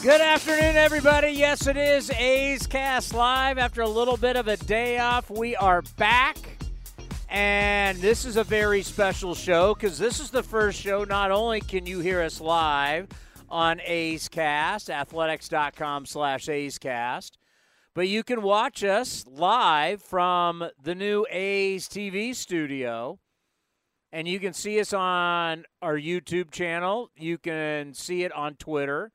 Good afternoon, everybody. Yes, it is A's Cast Live. After a little bit of a day off, we are back. And this is a very special show because this is the first show. Not only can you hear us live on A's Cast, athletics.com slash A's Cast, but you can watch us live from the new A's TV studio. And you can see us on our YouTube channel. You can see it on Twitter.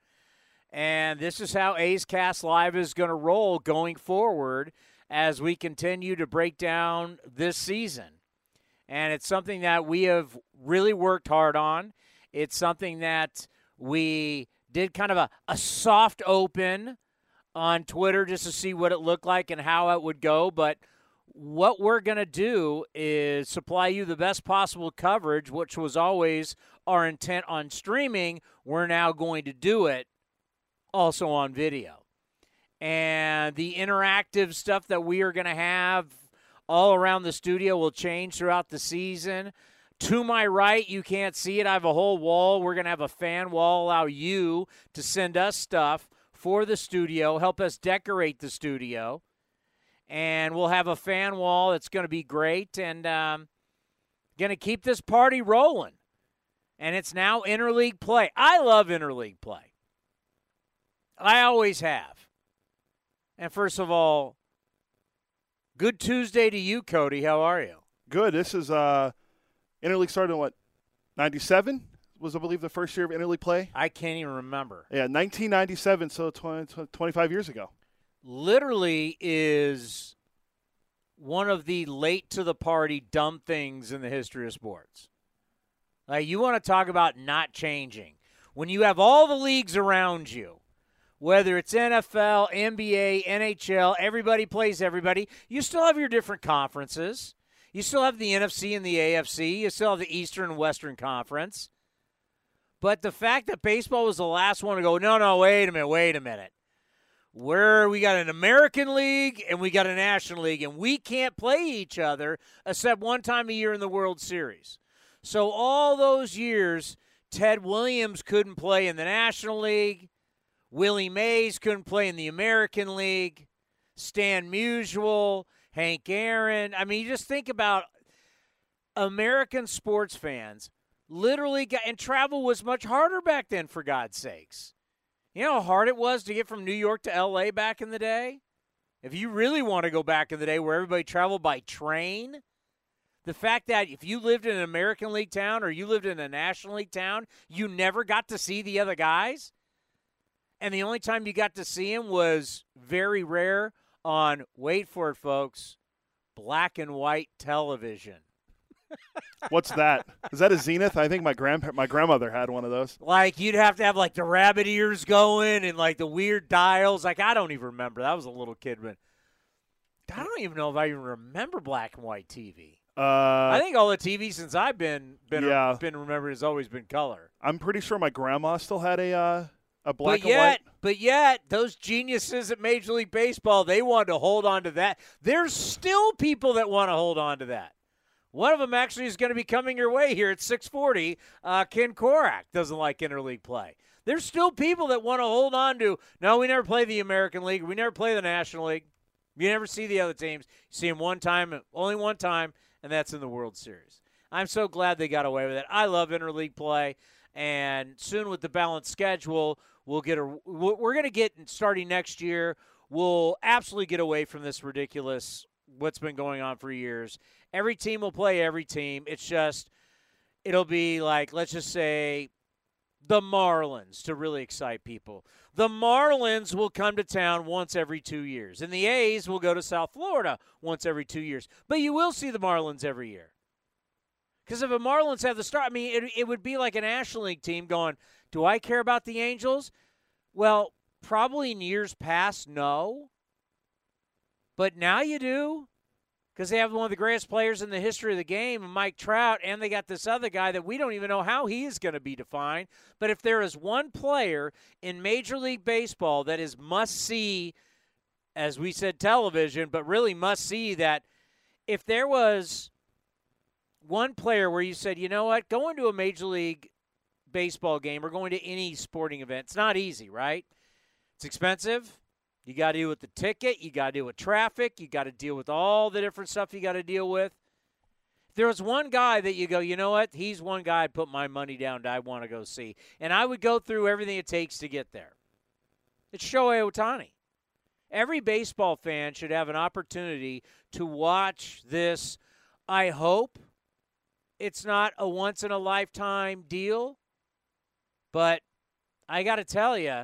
And this is how A's Cast Live is going to roll going forward as we continue to break down this season. And it's something that we have really worked hard on. It's something that we did kind of a, a soft open on Twitter just to see what it looked like and how it would go. But what we're going to do is supply you the best possible coverage, which was always our intent on streaming. We're now going to do it also on video. And the interactive stuff that we are going to have all around the studio will change throughout the season. To my right, you can't see it. I have a whole wall. We're going to have a fan wall, allow you to send us stuff for the studio, help us decorate the studio. And we'll have a fan wall that's going to be great and um, going to keep this party rolling. And it's now interleague play. I love interleague play. I always have. And first of all, good Tuesday to you, Cody. How are you? Good. This is uh, interleague started in what, 97? Was, I believe, the first year of interleague play? I can't even remember. Yeah, 1997, so 20, 25 years ago. Literally is one of the late to the party dumb things in the history of sports. Like, you want to talk about not changing. When you have all the leagues around you, whether it's NFL, NBA, NHL, everybody plays everybody. You still have your different conferences. You still have the NFC and the AFC. You still have the Eastern and Western Conference. But the fact that baseball was the last one to go, no, no, wait a minute, wait a minute. Where we got an American League and we got a National League, and we can't play each other except one time a year in the World Series. So all those years, Ted Williams couldn't play in the National League. Willie Mays couldn't play in the American League. Stan Musial, Hank Aaron. I mean, you just think about American sports fans literally got, and travel was much harder back then, for God's sakes. You know how hard it was to get from New York to LA back in the day? If you really want to go back in the day where everybody traveled by train, the fact that if you lived in an American League town or you lived in a National League town, you never got to see the other guys and the only time you got to see him was very rare on wait for it folks black and white television. What's that? Is that a zenith? I think my grand my grandmother had one of those. Like you'd have to have like the rabbit ears going and like the weird dials. Like i don't even remember. That was a little kid but i don't even know if i even remember black and white tv uh, I think all the TV since I've been been yeah. been remembered has always been color. I'm pretty sure my grandma still had a uh, a black but yet, and white. But yet, those geniuses at Major League Baseball, they want to hold on to that. There's still people that want to hold on to that. One of them actually is going to be coming your way here at 640. Uh, Ken Korach doesn't like interleague play. There's still people that want to hold on to, no, we never play the American League. We never play the National League. You never see the other teams. You see them one time, only one time, and that's in the World Series. I'm so glad they got away with it. I love interleague play. And soon with the balanced schedule, we'll get a we're going to get starting next year. We'll absolutely get away from this ridiculous what's been going on for years. Every team will play every team. It's just it'll be like let's just say the Marlins to really excite people. The Marlins will come to town once every 2 years and the A's will go to South Florida once every 2 years. But you will see the Marlins every year. Because if the Marlins have the start, I mean, it, it would be like a National League team going, Do I care about the Angels? Well, probably in years past, no. But now you do because they have one of the greatest players in the history of the game, Mike Trout, and they got this other guy that we don't even know how he is going to be defined. But if there is one player in Major League Baseball that is must see, as we said, television, but really must see that if there was one player where you said, you know what, going to a Major League Baseball game or going to any sporting event, it's not easy, right? It's expensive. You got to deal with the ticket. You got to deal with traffic. You got to deal with all the different stuff you got to deal with. If there was one guy that you go, you know what? He's one guy I'd put my money down. That I want to go see, and I would go through everything it takes to get there. It's Shohei Ohtani. Every baseball fan should have an opportunity to watch this. I hope it's not a once in a lifetime deal, but I got to tell you,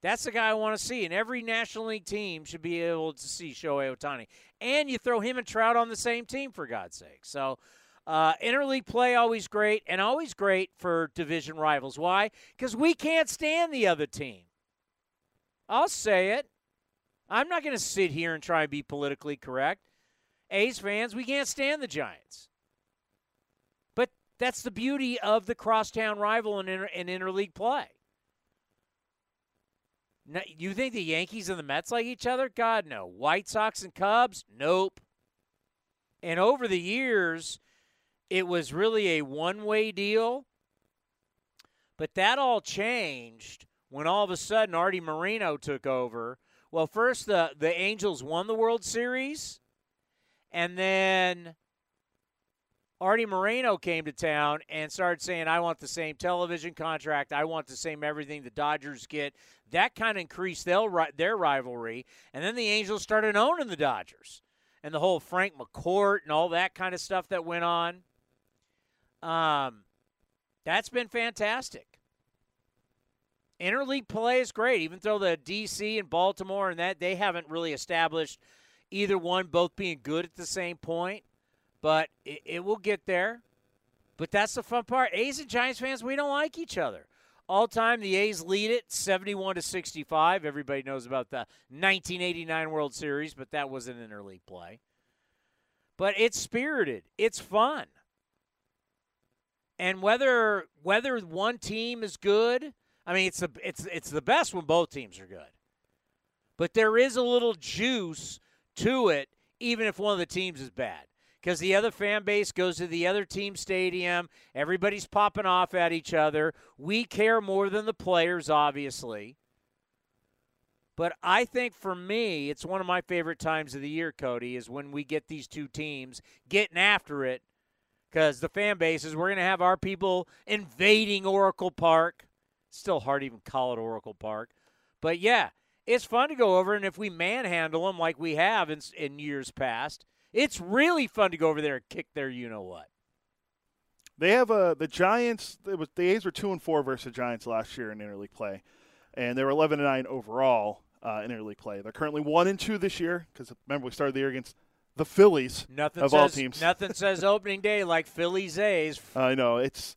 that's the guy I want to see. And every National League team should be able to see Shohei Ohtani. And you throw him and Trout on the same team, for God's sake. So, uh, interleague play always great, and always great for division rivals. Why? Because we can't stand the other team. I'll say it. I'm not going to sit here and try and be politically correct. A's fans, we can't stand the Giants. That's the beauty of the crosstown rival in, inter- in interleague play. No, you think the Yankees and the Mets like each other? God, no. White Sox and Cubs? Nope. And over the years, it was really a one way deal. But that all changed when all of a sudden Arte Moreno took over. Well, first the, the Angels won the World Series, and then Arte Moreno came to town and started saying, I want the same television contract. I want the same everything the Dodgers get. That kind of increased their rivalry. And then the Angels started owning the Dodgers and the whole Frank McCourt and all that kind of stuff that went on. Um, that's been fantastic. Interleague play is great, even though the DC and Baltimore and that they haven't really established either one both being good at the same point but it, it will get there. But that's the fun part. A's and Giants fans, we don't like each other. All time, the A's lead it 71 to 65. Everybody knows about the 1989 World Series, but that was an interleague play. But it's spirited. It's fun. And whether whether one team is good, I mean it's the it's it's the best when both teams are good. But there is a little juice to it even if one of the teams is bad because the other fan base goes to the other team stadium. Everybody's popping off at each other. We care more than the players, obviously. But I think for me, it's one of my favorite times of the year, Cody, is when we get these two teams getting after it. Because the fan bases, we're going to have our people invading Oracle Park. Still hard to even call it Oracle Park. But yeah, it's fun to go over, and if we manhandle them like we have in, in years past – it's really fun to go over there and kick their you know what. They have a uh, the Giants. It was the A's were two and four versus the Giants last year in interleague play, and they were eleven and nine overall uh, in interleague play. They're currently one and two this year because remember we started the year against the Phillies nothing of says, all teams. Nothing says opening day like Phillies A's. I know it's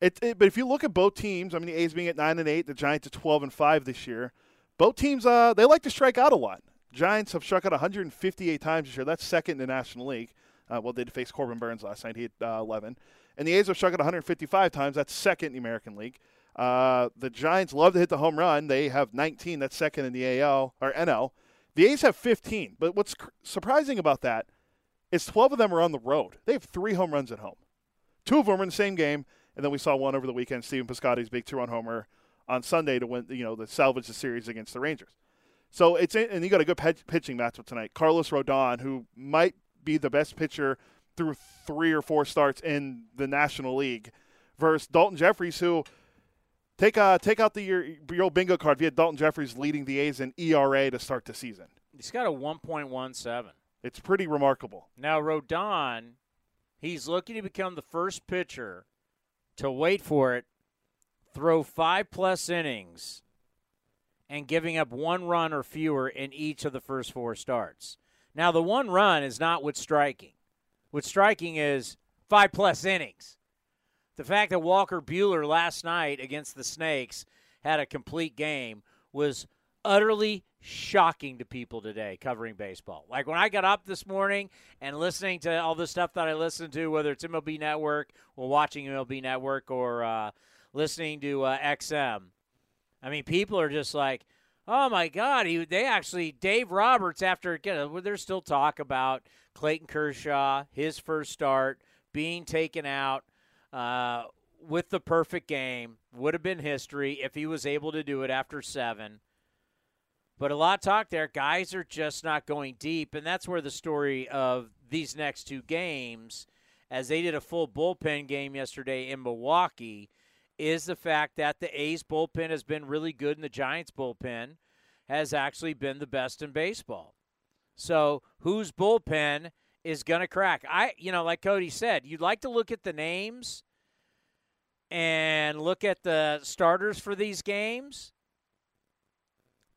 it, it, But if you look at both teams, I mean the A's being at nine and eight, the Giants at twelve and five this year. Both teams, uh, they like to strike out a lot. Giants have struck out 158 times this year. That's second in the National League. Uh, well, they did face Corbin Burnes last night. He hit uh, 11. And the A's have struck out 155 times. That's second in the American League. Uh, the Giants love to hit the home run. They have 19. That's second in the AL or NL. The A's have 15. But what's cr- surprising about that is 12 of them are on the road. They have three home runs at home. Two of them are in the same game, and then we saw one over the weekend. Stephen Piscotty's big two-run homer on Sunday to win. You know, to salvage the series against the Rangers. So it's and you got a good pitching matchup tonight. Carlos Rodon, who might be the best pitcher through three or four starts in the National League, versus Daulton Jefferies, who take uh take out the your, your old bingo card. If you had Daulton Jefferies leading the A's in ERA to start the season, he's got a one point one seven. It's pretty remarkable. Now, Rodon, he's looking to become the first pitcher to wait for it, throw five plus innings, and giving up one run or fewer in each of the first four starts. Now, the one run is not what's striking. What's striking is five plus innings. The fact that Walker Buehler last night against the Snakes had a complete game was utterly shocking to people today covering baseball. Like when I got up this morning and listening to all the stuff that I listened to, whether it's MLB Network or watching MLB Network or uh, listening to uh, XM, I mean, people are just like, oh my God, he, they actually, Dave Roberts, after, you know, there's still talk about Clayton Kershaw, his first start, being taken out. Uh, with the perfect game would have been history if he was able to do it after seven. But a lot of talk there. Guys are just not going deep, and that's where the story of these next two games, as they did a full bullpen game yesterday in Milwaukee, is the fact that the A's bullpen has been really good, and the Giants bullpen has actually been the best in baseball. So, whose bullpen is going to crack? I, you know, like Cody said, you'd like to look at the names and look at the starters for these games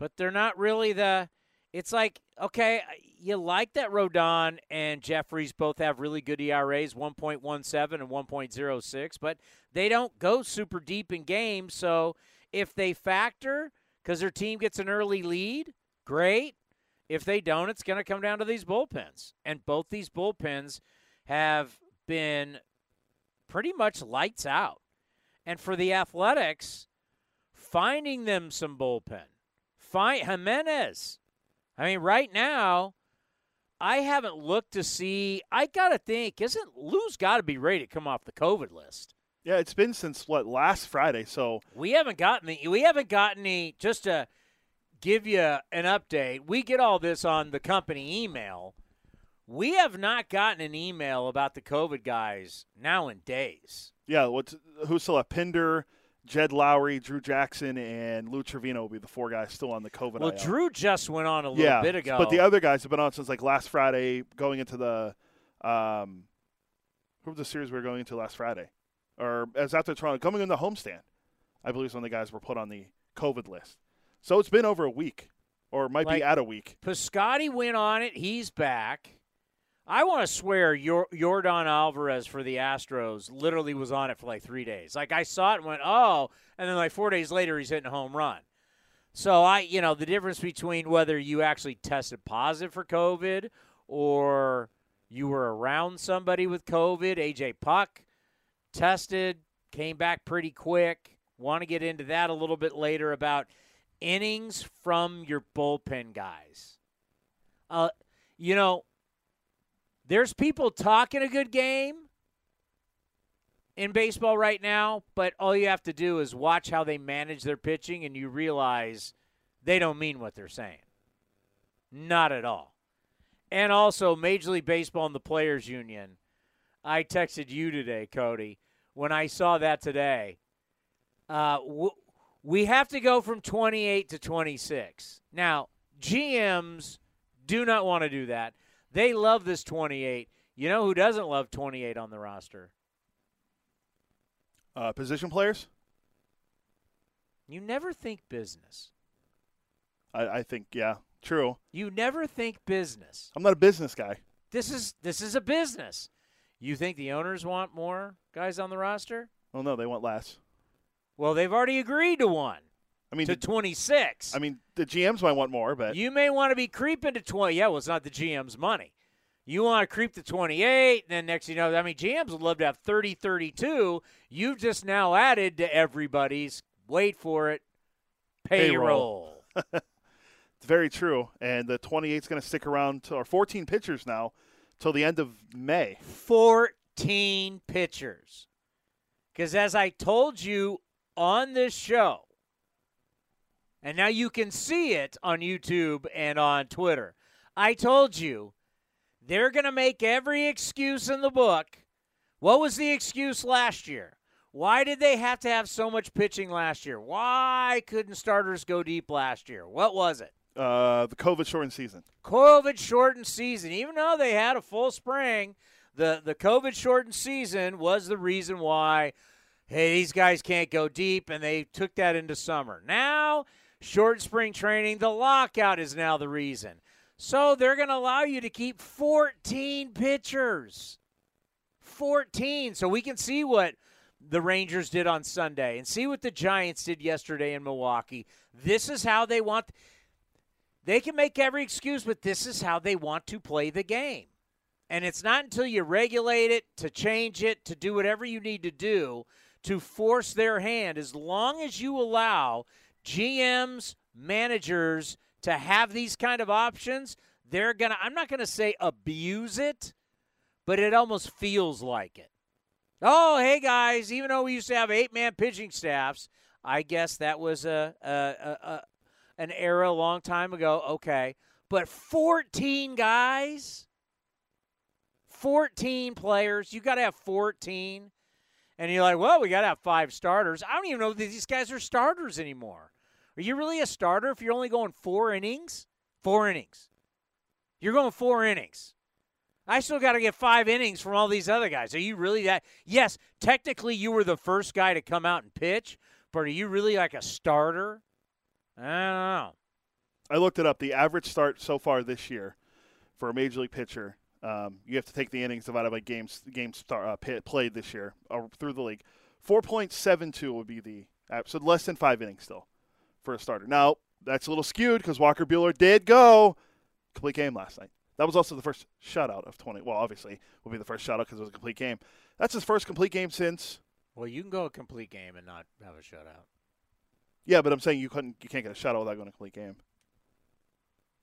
but they're not really the. It's like okay, uh, you like that Rodon and Jefferies both have really good ERAs, 1.17 and 1.06, but they don't go super deep in games. So if they factor because their team gets an early lead, great. If they don't, it's going to come down to these bullpens, and both these bullpens have been pretty much lights out. And for the Athletics, finding them some bullpen Find Jimenez. I mean, right now, I haven't looked to see. I gotta think, isn't Lou's got to be ready to come off the COVID list? Yeah, it's been since what last Friday. So we haven't gotten the we haven't gotten any. Just to give you an update, we get all this on the company email. We have not gotten an email about the COVID guys now in days. Yeah, what's who's still a Pinder? Jed Lowrie, Drew Jackson, and Lou Trivino will be the four guys still on the COVID. Well, IL. Drew just went on a little yeah, bit ago, but the other guys have been on since like last Friday, going into the um, who was the series we were going into last Friday, or as after Toronto coming in the homestand, I believe some of the guys were put on the COVID list. So it's been over a week, or might like, be at a week. Piscotty went on it; he's back. I want to swear Yordan Alvarez for the Astros literally was on it for like three days. Like I saw it and went, oh, and then like four days later he's hitting a home run. So I, you know, the difference between whether you actually tested positive for COVID or you were around somebody with COVID, AJ Puk tested, came back pretty quick. Want to get into that a little bit later about innings from your bullpen guys. Uh, you know, there's people talking a good game in baseball right now, but all you have to do is watch how they manage their pitching and you realize they don't mean what they're saying. Not at all. And also, Major League Baseball and the Players Union. I texted you today, Cody, when I saw that today. Uh, w- we have to go from 28 to 26. Now, GMs do not want to do that. They love this 28. You know who doesn't love 28 on the roster? Uh, position players? You never think business. I, I think, yeah, true. You never think business. I'm not a business guy. This is this is a business. You think the owners want more guys on the roster? Well, no, they want less. Well, they've already agreed to one. I mean, to 26. I mean, the GMs might want more, but you may want to be creeping to 20. Yeah, well, it's not the GM's money. You want to creep to 28, and then next you know, I mean, GMs would love to have 30, 32. You've just now added to everybody's, wait for it, payroll. payroll. it's very true. And the 28 is going to stick around, to, or 14 pitchers now, till the end of May. 14 pitchers. Because as I told you on this show, and now you can see it on YouTube and on Twitter. I told you they're going to make every excuse in the book. What was the excuse last year? Why did they have to have so much pitching last year? Why couldn't starters go deep last year? What was it? Uh, the COVID shortened season. COVID shortened season. Even though they had a full spring, the the COVID shortened season was the reason why. Hey, these guys can't go deep, and they took that into summer. Now, short spring training, the lockout is now the reason. So they're going to allow you to keep 14 pitchers. 14. So we can see what the Rangers did on Sunday and see what the Giants did yesterday in Milwaukee. This is how they want. They can make every excuse, but this is how they want to play the game. And it's not until you regulate it, to change it, to do whatever you need to do to force their hand, as long as you allow GMs, managers to have these kind of options, they're going to, I'm not going to say abuse it, but it almost feels like it. Oh, hey guys, even though we used to have eight man pitching staffs, I guess that was a, a, a, a an era a long time ago. Okay. But 14 guys, 14 players, you got to have 14. And you're like, well, we got to have five starters. I don't even know that these guys are starters anymore. Are you really a starter if you're only going four innings? Four innings. You're going four innings. I still got to get five innings from all these other guys. Are you really that? Yes, technically you were the first guy to come out and pitch, but are you really like a starter? I don't know. I looked it up. The average start so far this year for a major league pitcher, um, you have to take the innings divided by games games uh, pit, played this year uh, through the league. Four point seven two would be the so less than five innings still for a starter. Now that's a little skewed because Walker Buehler did go complete game last night. That was also the first shutout of 20. Well, obviously, will be the first shutout because it was a complete game. That's his first complete game since. Well, you can go a complete game and not have a shutout. Yeah, but I'm saying you couldn't, you can't get a shutout without going a complete game.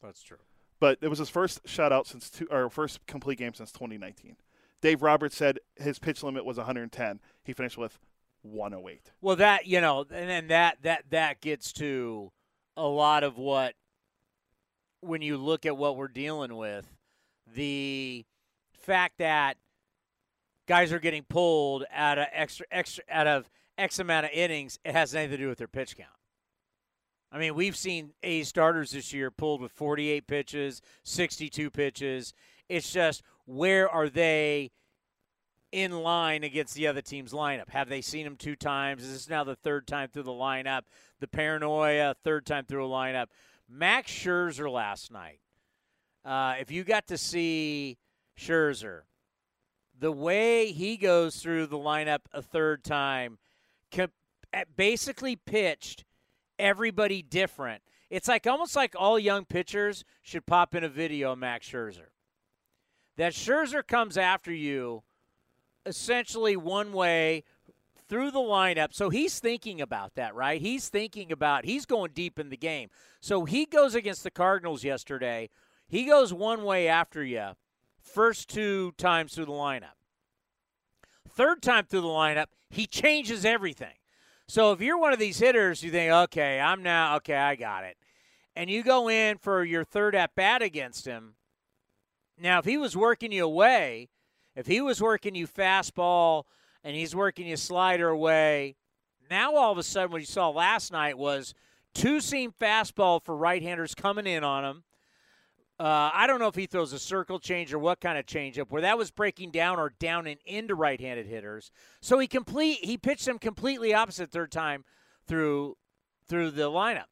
That's true. But it was his first shutout since two, or first complete game since 2019. Dave Roberts said his pitch limit was 110. He finished with 108. Well, that you know, and then that that that gets to a lot of what when you look at what we're dealing with, the fact that guys are getting pulled out of extra extra out of X amount of innings, it has nothing to do with their pitch count. I mean, we've seen A starters this year pulled with 48 pitches, 62 pitches. It's just where are they in line against the other team's lineup? Have they seen him two times? Is this now the third time through the lineup? The paranoia, third time through a lineup. Max Scherzer last night. Uh, if you got to see Scherzer, the way he goes through the lineup a third time, basically pitched everybody different. It's like almost like all young pitchers should pop in a video of Max Scherzer. That Scherzer comes after you essentially one way through the lineup. So he's thinking about that, right? He's thinking about he's going deep in the game. So he goes against the Cardinals yesterday. He goes one way after you first two times through the lineup. Third time through the lineup, he changes everything. So if you're one of these hitters, you think, okay, I'm now, okay, I got it. And you go in for your third at bat against him. Now, if he was working you away, if he was working you fastball and he's working you slider away, now all of a sudden what you saw last night was two seam fastball for right handers coming in on him. Uh, I don't know if he throws a circle change or what kind of changeup where that was breaking down or down and into right-handed hitters. So he complete he pitched them completely opposite third time through through the lineup.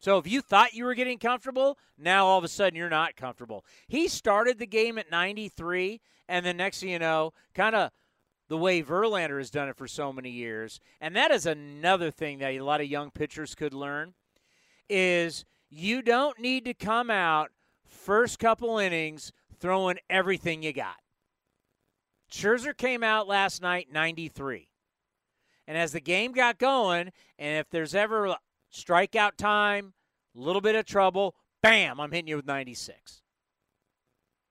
So if you thought you were getting comfortable, now all of a sudden you're not comfortable. He started the game at 93, and the next thing you know, kind of the way Verlander has done it for so many years, and that is another thing that a lot of young pitchers could learn, is you don't need to come out first couple innings throwing everything you got. Scherzer came out last night 93. And as the game got going, and if there's ever strikeout time, little bit of trouble, bam, I'm hitting you with 96.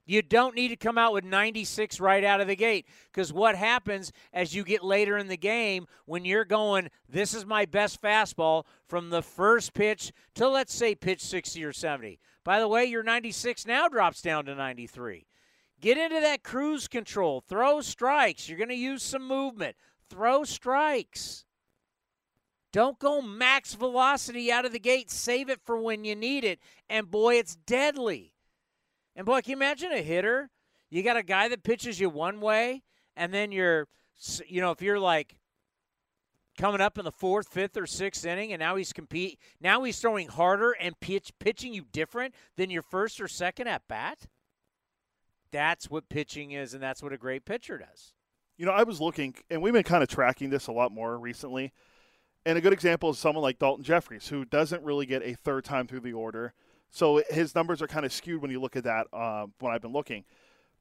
You don't need to come out with 96 right out of the gate because what happens as you get later in the game when you're going, this is my best fastball from the first pitch to let's say pitch 60 or 70. By the way, your 96 now drops down to 93. Get into that cruise control. Throw strikes. You're going to use some movement. Throw strikes. Don't go max velocity out of the gate. Save it for when you need it. And boy, it's deadly. And boy, can you imagine a hitter? You got a guy that pitches you one way, and then you're, you know, if you're like coming up in the fourth, fifth, or sixth inning, and now he's compete. Now he's throwing harder and pitch pitching you different than your first or second at bat. That's what pitching is, and that's what a great pitcher does. You know, I was looking, and we've been kind of tracking this a lot more recently. And a good example is someone like Daulton Jefferies, who doesn't really get a third time through the order. So his numbers are kind of skewed when you look at that uh, when I've been looking.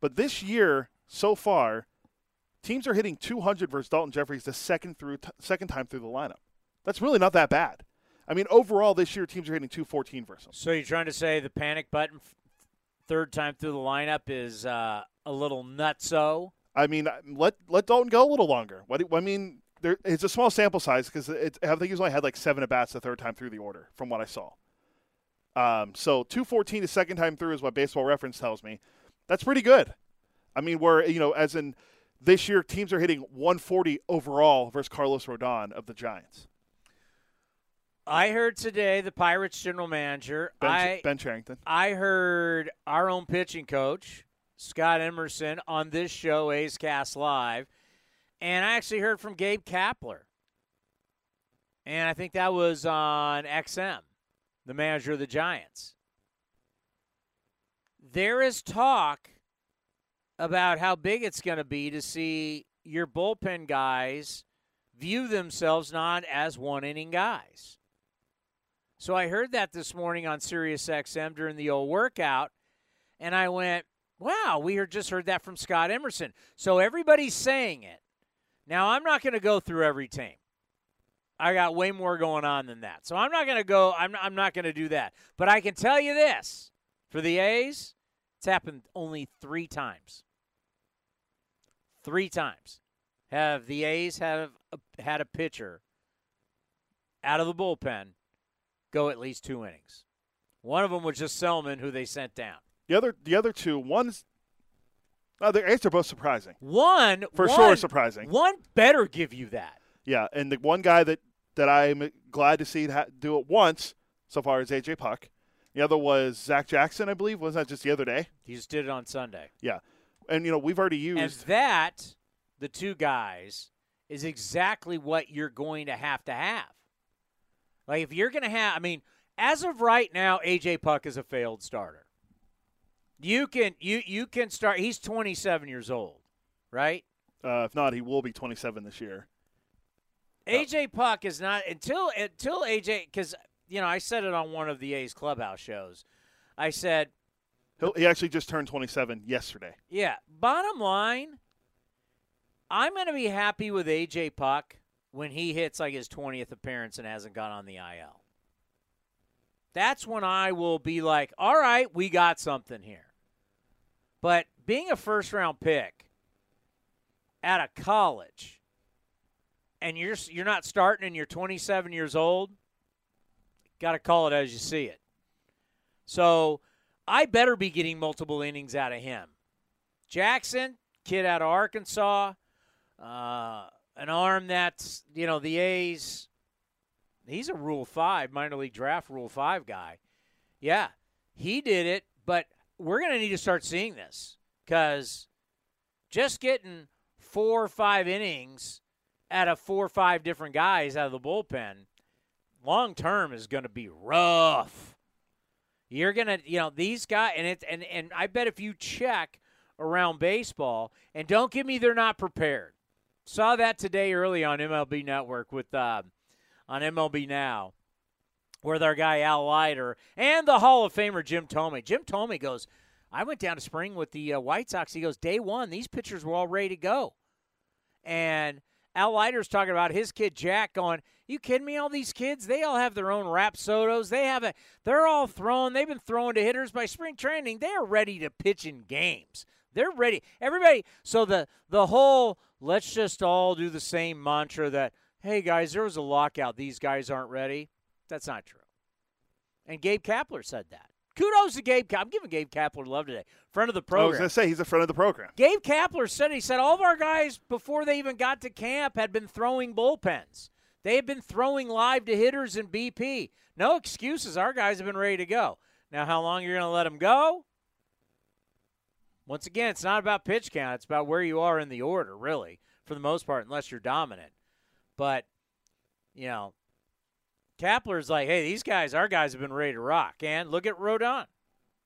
But this year, so far, teams are hitting 200 versus Daulton Jefferies the second through t- second time through the lineup. That's really not that bad. I mean, overall this year teams are hitting 214 versus him. So you're trying to say the panic button f- third time through the lineup is uh, a little nutso? I mean, let let Daulton go a little longer. What I mean, there, it's a small sample size because I think he's only had like seven at bats the third time through the order, from what I saw. Um, so 214 the second time through is what Baseball Reference tells me. That's pretty good. I mean, where you know, as in this year, teams are hitting 140 overall versus Carlos Rodon of the Giants. I heard today the Pirates general manager. Ben, I, ben Cherington. I heard our own pitching coach Scott Emerson on this show, A's Cast Live, and I actually heard from Gabe Kapler, and I think that was on XM, the manager of the Giants. There is talk about how big it's going to be to see your bullpen guys view themselves not as one inning guys. So I heard that this morning on Sirius XM during the old workout, and I went, wow, we just heard that from Scott Emerson. So everybody's saying it. Now, I'm not going to go through every team. I got way more going on than that. So I'm not going to go, I'm, I'm not going to do that. But I can tell you this for the A's, it's happened only three times. Three times have the A's have had a pitcher out of the bullpen go at least two innings. One of them was just Selman, who they sent down. The other, the other two, one's uh, the A's are both surprising. One for one, sure surprising. One better give you that. Yeah, and the one guy that that I'm glad to see do it once so far is AJ Puk. The other was Zach Jackson, I believe. Wasn't that just the other day? He just did it on Sunday. Yeah, and you know we've already used and that the two guys is exactly what you're going to have to have. Like if you're going to have, I mean, as of right now, AJ Puk is a failed starter. You can you you can start. He's 27 years old, right? Uh, if not, he will be 27 this year. AJ Puk is not until until AJ because you know I said it on one of the A's clubhouse shows. I said He'll, he actually just turned 27 yesterday. Yeah. Bottom line, I'm going to be happy with AJ Puk when he hits like his 20th appearance and hasn't gone on the IL. That's when I will be like, all right, we got something here. But being a first round pick at a college and you're you're not starting and you're 27 years old, got to call it as you see it. So, I better be getting multiple innings out of him. Jackson, kid out of Arkansas, uh, an arm that's, you know, the A's, he's a Rule 5, minor league draft Rule 5 guy. Yeah, he did it, but we're going to need to start seeing this because just getting four or five innings out of four or five different guys out of the bullpen long term is going to be rough. You're gonna, you know, these guys, and it, and and I bet if you check around baseball, and don't give me they're not prepared. Saw that today early on MLB Network with uh, on MLB Now, with our guy Al Leiter and the Hall of Famer Jim Thome. Jim Thome goes, I went down to spring with the uh, White Sox. He goes, day one, these pitchers were all ready to go, and Al Leiter's talking about his kid Jack going, "You kidding me? All these kids, they all have their own Rapsodos. They have a, they're all thrown. They've been thrown to hitters by spring training. They are ready to pitch in games. They're ready. Everybody. So the the whole let's just all do the same mantra that hey guys, there was a lockout. These guys aren't ready. That's not true. And Gabe Kapler said that. Kudos to Gabe. I'm giving Gabe Kapler love today. Friend of the program. I was going to say he's a friend of the program. Gabe Kapler said he said all of our guys before they even got to camp had been throwing bullpens. They had been throwing live to hitters in BP. No excuses. Our guys have been ready to go. Now, how long you're going to let them go? Once again, it's not about pitch count. It's about where you are in the order, really, for the most part, unless you're dominant. But, you know, Kapler's like, hey, these guys, our guys have been ready to rock. And look at Rodon.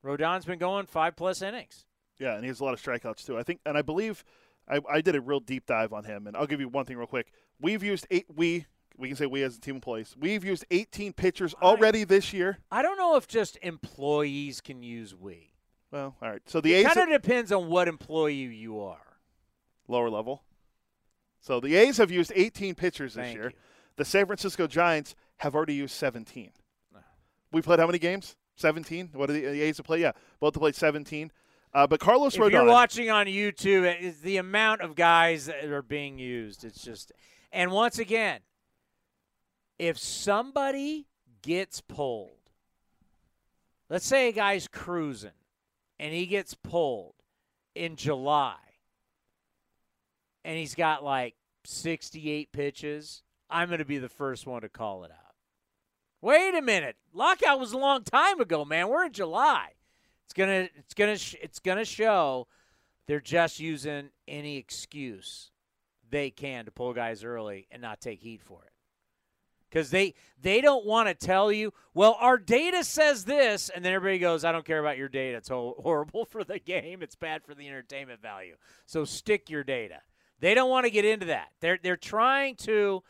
Rodon's been going five plus innings. Yeah, and he has a lot of strikeouts too. I think, and I believe I, I did a real deep dive on him. And I'll give you one thing real quick. We've used eight. We we can say we as a team employees. We've used 18 pitchers already this year. I don't know if just employees can use we. Well, all right. So the A's Kind of depends on what employee you are. lower level. So the A's have used 18 pitchers this Thank year. you. The San Francisco Giants have already used 17. We played how many games? 17. What are the, the A's have played? Yeah, both have played 17. Uh, but Carlos If Rodon. you're watching on YouTube, it is the amount of guys that are being used. It's just, and once again, if somebody gets pulled, let's say a guy's cruising and he gets pulled in July and he's got like 68 pitches, I'm going to be the first one to call it out. Wait a minute. Lockout was a long time ago, man. We're in July. It's going to it's going to it's going to show they're just using any excuse they can to pull guys early and not take heat for it. Cuz they they don't want to tell you, well, our data says this and then everybody goes, I don't care about your data. It's ho- horrible for the game. It's bad for the entertainment value. So stick your data. They don't want to get into that. They're they're trying to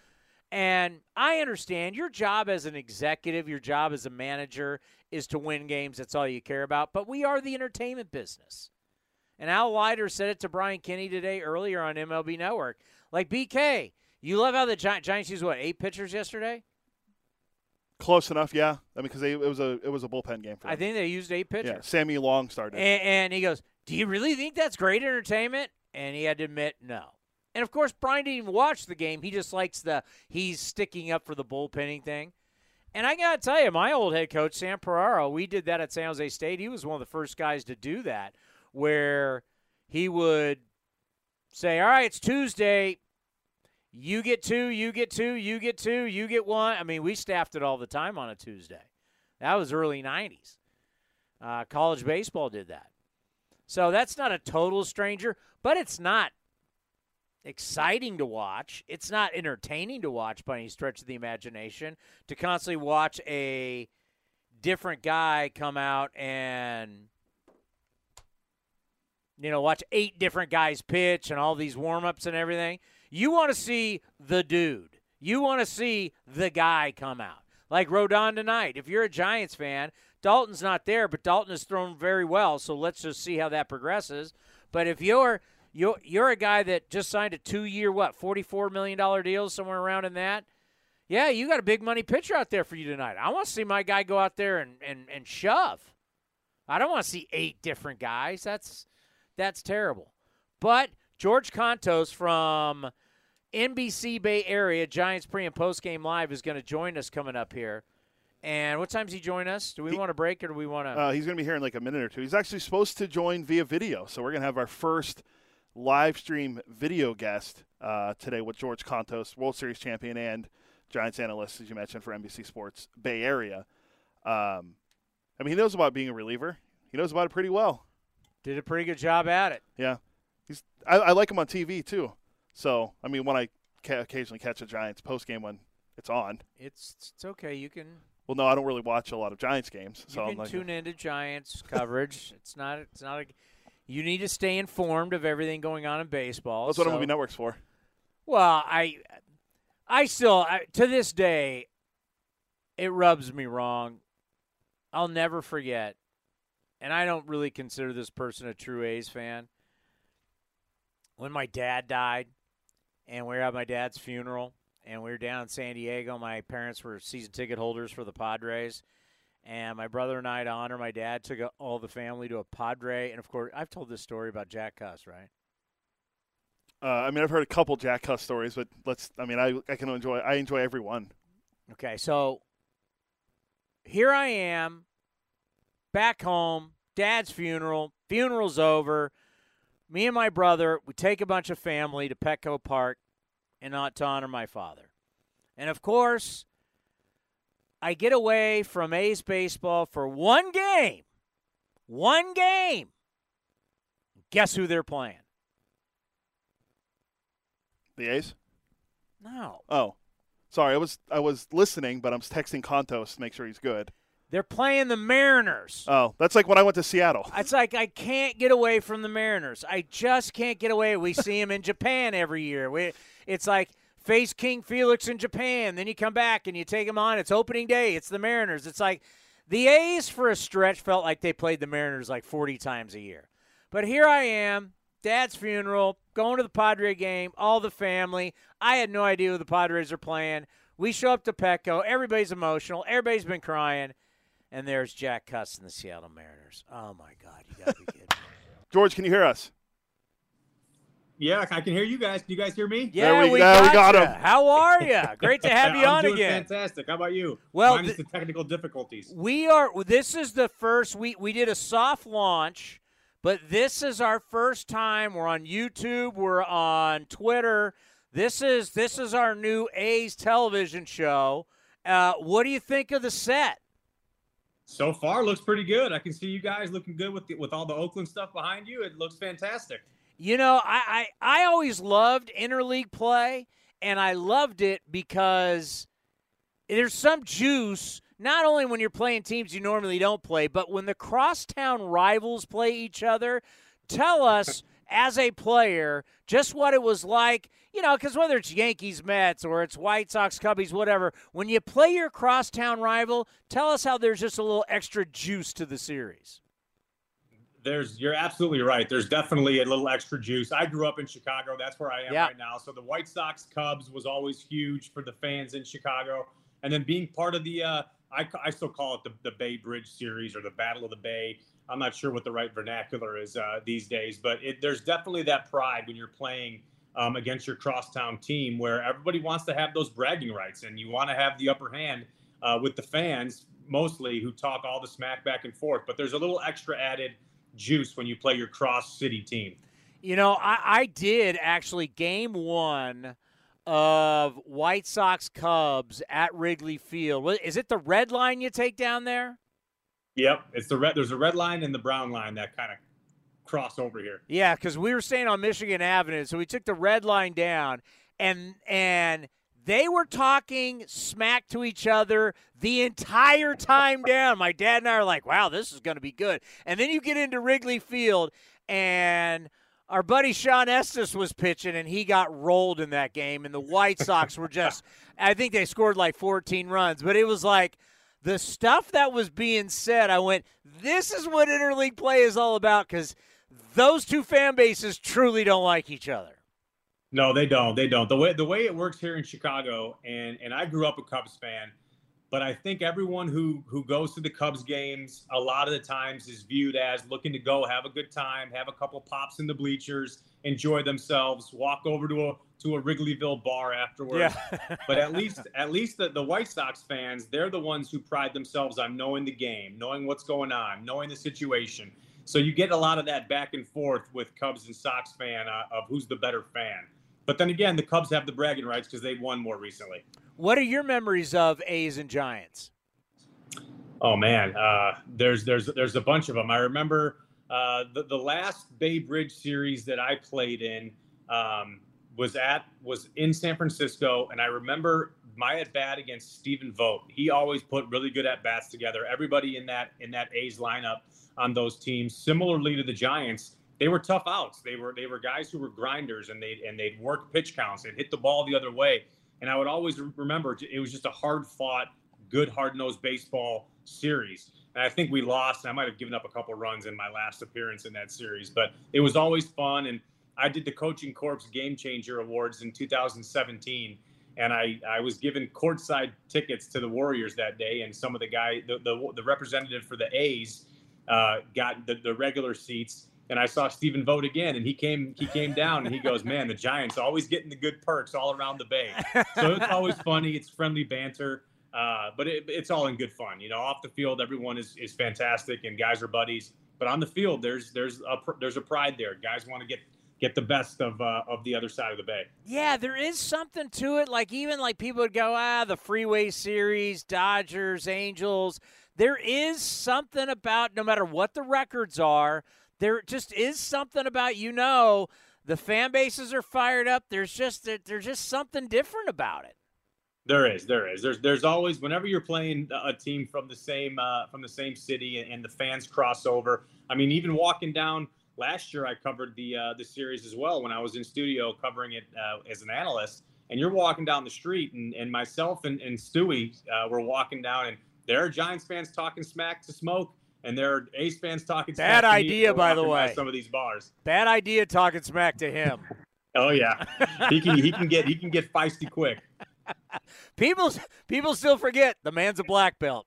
and I understand your job as an executive, your job as a manager is to win games. That's all you care about. But we are the entertainment business. And Al Leiter said it to Brian Kenny today earlier on MLB Network. Like, BK, you love how the Gi- Giants used, what, eight pitchers yesterday? Close enough, yeah. I mean, because it was a it was a bullpen game for them. I think they used eight pitchers. yeah, Sammy Long started. And, and he goes, Do you really think that's great entertainment? And he had to admit, no. And of course, Brian didn't even watch the game. He just likes the he's sticking up for the bullpenning thing. And I got to tell you, my old head coach, Sam Ferraro, we did that at San Jose State. He was one of the first guys to do that, where he would say, All right, it's Tuesday. You get two, you get two, you get two, you get one. I mean, we staffed it all the time on a Tuesday. That was early 90s. Uh, college baseball did that. So that's not a total stranger, but it's not exciting to watch. It's not entertaining to watch by any stretch of the imagination to constantly watch a different guy come out and you know watch eight different guys pitch and all these warm-ups and everything. You want to see the dude. You want to see the guy come out. Like Rodon tonight. If you're a Giants fan, Daulton's not there, but Daulton has thrown very well, so let's just see how that progresses. But if you're you're, you're a guy that just signed a two-year what, $44 million deal somewhere around in that. Yeah, you got a big money pitcher out there for you tonight. I want to see my guy go out there and, and, and shove. I don't want to see eight different guys. That's that's terrible. But George Kontos from NBC Bay Area Giants pre and post game live is going to join us coming up here. And what time's he join us? Do we He- want to break or do we want to? Uh, he's going to be here in like a minute or two. He's actually supposed to join via video, so we're going to have our first live stream video guest uh, today with George Kontos, World Series champion and Giants analyst, as you mentioned, for NBC Sports Bay Area. Um, I mean, he knows about being a reliever. He knows about it pretty well. Did a pretty good job at it. Yeah, he's. I, I like him on TV too. So I mean, when I ca- occasionally catch a Giants post game when it's on. It's it's okay. You can Well, no, I don't really watch a lot of Giants games, you so I'm can like, tune into Giants coverage. it's not it's not a. You need to stay informed of everything going on in baseball. that's what so- MLB Network's for. Well, I, I still I, to this day, it rubs me wrong. I'll never forget, and I don't really consider this person a true A's fan. When my dad died, and we were at my dad's funeral, and we were down in San Diego. My parents were season ticket holders for the Padres. And my brother and I, to honor my dad, took all the family to a Padre. And of course, I've told this story about Jack Cust, right? Uh, I mean, I've heard a couple Jack Cust stories, but let's. I mean, I I can enjoy. I enjoy every one. Okay, so here I am, back home, dad's funeral. Funeral's over. Me and my brother, we take a bunch of family to Petco Park and not to honor my father. And of course, I get away from A's baseball for one game. One game. Guess who they're playing? The A's? No. Oh. Sorry, I was I was listening, but I'm texting Kontos to make sure he's good. They're playing the Mariners. Oh, that's like when I went to Seattle. It's like I can't get away from the Mariners. I just can't get away. We see them in Japan every year. We, it's like face King Felix in Japan. Then you come back and you take them on. It's opening day. It's the Mariners. It's like the A's for a stretch felt like they played the Mariners like 40 times a year. But here I am, dad's funeral, going to the Padre game, all the family. I had no idea who the Padres are playing. We show up to Petco. Everybody's emotional. Everybody's been crying. And there's Jack Cust and the Seattle Mariners. Oh, my God. You got to be kidding. George, can you hear us? Yeah, I can hear you guys. Do you guys hear me? Yeah, There we- we, there we got, got ya. him. How are you? Great to have you I'm on doing again. Fantastic. How about you? Well, minus th- the technical difficulties. We are. This is the first. We we did a soft launch, but this is our first time. We're on YouTube. We're on Twitter. This is this is our new A's television show. Uh, what do you think of the set? So far, looks pretty good. I can see you guys looking good with the, with all the Oakland stuff behind you. It looks fantastic. You know, I, I, I always loved interleague play, and I loved it because there's some juice, not only when you're playing teams you normally don't play, but when the crosstown rivals play each other. Tell us, as a player, just what it was like, you know, because whether it's Yankees, Mets, or it's White Sox, Cubbies, whatever, when you play your crosstown rival, tell us how there's just a little extra juice to the series. There's you're absolutely right. There's definitely a little extra juice. I grew up in Chicago. That's where I am Yeah. right now. So the White Sox Cubs was always huge for the fans in Chicago. And then being part of the uh, I, I still call it the, the Bay Bridge series or the Battle of the Bay. I'm not sure what the right vernacular is uh, these days, but it, there's definitely that pride when you're playing um, against your crosstown team where everybody wants to have those bragging rights and you want to have the upper hand uh, with the fans mostly who talk all the smack back and forth. But there's a little extra added juice when you play your cross city team. You know, I, I did actually game one of White Sox Cubs at Wrigley Field. Is it the red line you take down there? Yep, it's the red. There's a red line and the brown line that kind of cross over here. Yeah, because we were staying on Michigan Avenue, so we took the red line down, and and they were talking smack to each other the entire time down. My dad and I are like, "Wow, this is going to be good." And then you get into Wrigley Field, and our buddy Shawn Estes was pitching, and he got rolled in that game. And the White Sox were just—I think they scored like 14 runs, but it was like the stuff that was being said, I went, this is what interleague play is all about because those two fan bases truly don't like each other. No, they don't. They don't. The way the way it works here in Chicago, and and I grew up a Cubs fan, but I think everyone who who goes to the Cubs games a lot of the times is viewed as looking to go have a good time, have a couple pops in the bleachers, enjoy themselves, walk over to a to a Wrigleyville bar afterwards. Yeah. but at least at least the, the White Sox fans, they're the ones who pride themselves on knowing the game, knowing what's going on, knowing the situation. So you get a lot of that back and forth with Cubs and Sox fan uh, of who's the better fan. But then again, the Cubs have the bragging rights because they've won more recently. What are your memories of A's and Giants? Oh man, uh, there's there's there's a bunch of them. I remember uh, the the last Bay Bridge series that I played in um, was at was in San Francisco, and I remember my at bat against Stephen Vogt. He always put really good at bats together. Everybody in that in that A's lineup on those teams, similarly to the Giants, they were tough outs. They were they were guys who were grinders, and they and they'd work pitch counts. They'd hit the ball the other way, and I would always remember it was just a hard fought, good hard nosed baseball series. And I think we lost. I might have given up a couple runs in my last appearance in that series, but it was always fun. And I did the Coaching Corps Game Changer Awards in 2017, and I, I was given courtside tickets to the Warriors that day. And some of the guy, the the, the representative for the A's, uh, got the, the regular seats. And I saw Stephen Vogt again, and he came he came down and he goes, "Man, the Giants always getting the good perks all around the bay." So it's always funny. It's friendly banter. Uh, but it, it's all in good fun. You know, off the field, everyone is, is fantastic and guys are buddies. But on the field, there's there's a there's a pride there. Guys want to get get the best of uh, of the other side of the bay. Yeah, there is something to it. Like even like people would go, ah, the Freeway Series, Dodgers, Angels. There is something about no matter what the records are, there just is something about you know the fan bases are fired up. There's just there's just something different about it. There is, there is. There's, there's always whenever you're playing a team from the same uh, from the same city and the fans cross over. I mean, even walking down last year, I covered the uh, the series as well when I was in studio covering it uh, as an analyst. And you're walking down the street, and, and myself and, and Stewie uh, were walking down, and there are Giants fans talking smack to Smoke, and there are A's fans talking. Bad idea, by the way. Some of these bars. Bad idea talking smack to him. oh yeah, he can he can get he can get feisty quick. people people still forget the man's a black belt.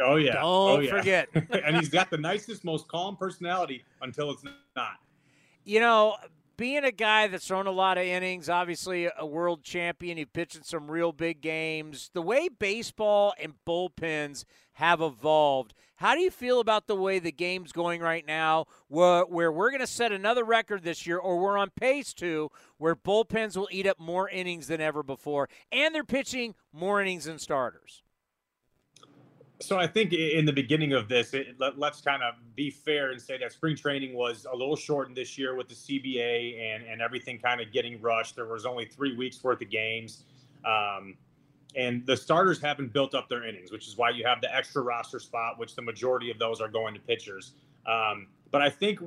Oh yeah. Don't oh, yeah. forget. and he's got the nicest, most calm personality until it's not. You know, being a guy that's thrown a lot of innings, obviously a world champion, he pitched in some real big games. The way baseball and bullpens have evolved, how do you feel about the way the game's going right now, where, we're going to set another record this year, or we're on pace to, where bullpens will eat up more innings than ever before, and they're pitching more innings than starters? So I think in the beginning of this, it, let, us kind of be fair and say that spring training was a little shortened this year with the CBA and, and everything kind of getting rushed. There was only three weeks worth of games. Um, and the starters haven't built up their innings, which is why you have the extra roster spot, which the majority of those are going to pitchers. Um, but I think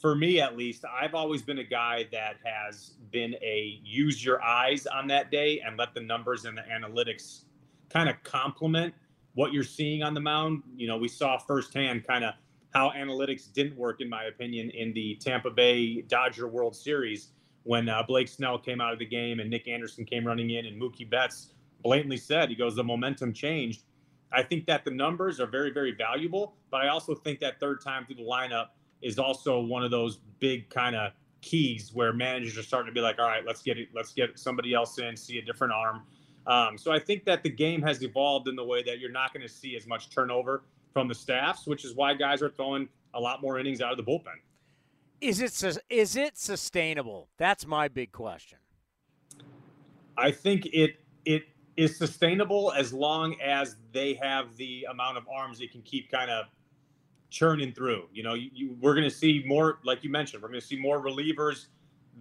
for me, at least, I've always been a guy that has been a use your eyes on that day and let the numbers and the analytics kind of complement what you're seeing on the mound. You know, we saw firsthand kind of how analytics didn't work, in my opinion, in the Tampa Bay Dodger World Series when uh, Blake Snell came out of the game and Nick Anderson came running in and Mookie Betts blatantly said, he goes, the momentum changed. I think that the numbers are very, very valuable, but I also think that third time through the lineup is also one of those big kind of keys where managers are starting to be like, all right, let's get it, let's get somebody else in, see a different arm. Um, so I think that the game has evolved in the way that you're not going to see as much turnover from the staffs, which is why guys are throwing a lot more innings out of the bullpen. Is it is it sustainable? That's my big question. I think it it is sustainable as long as they have the amount of arms they can keep kind of churning through. You know, you, you, we're going to see more, like you mentioned, we're going to see more relievers,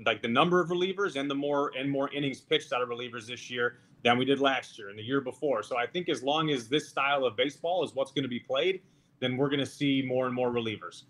like the number of relievers and the more and more innings pitched out of relievers this year than we did last year and the year before. So I think as long as this style of baseball is what's going to be played, then we're going to see more and more relievers.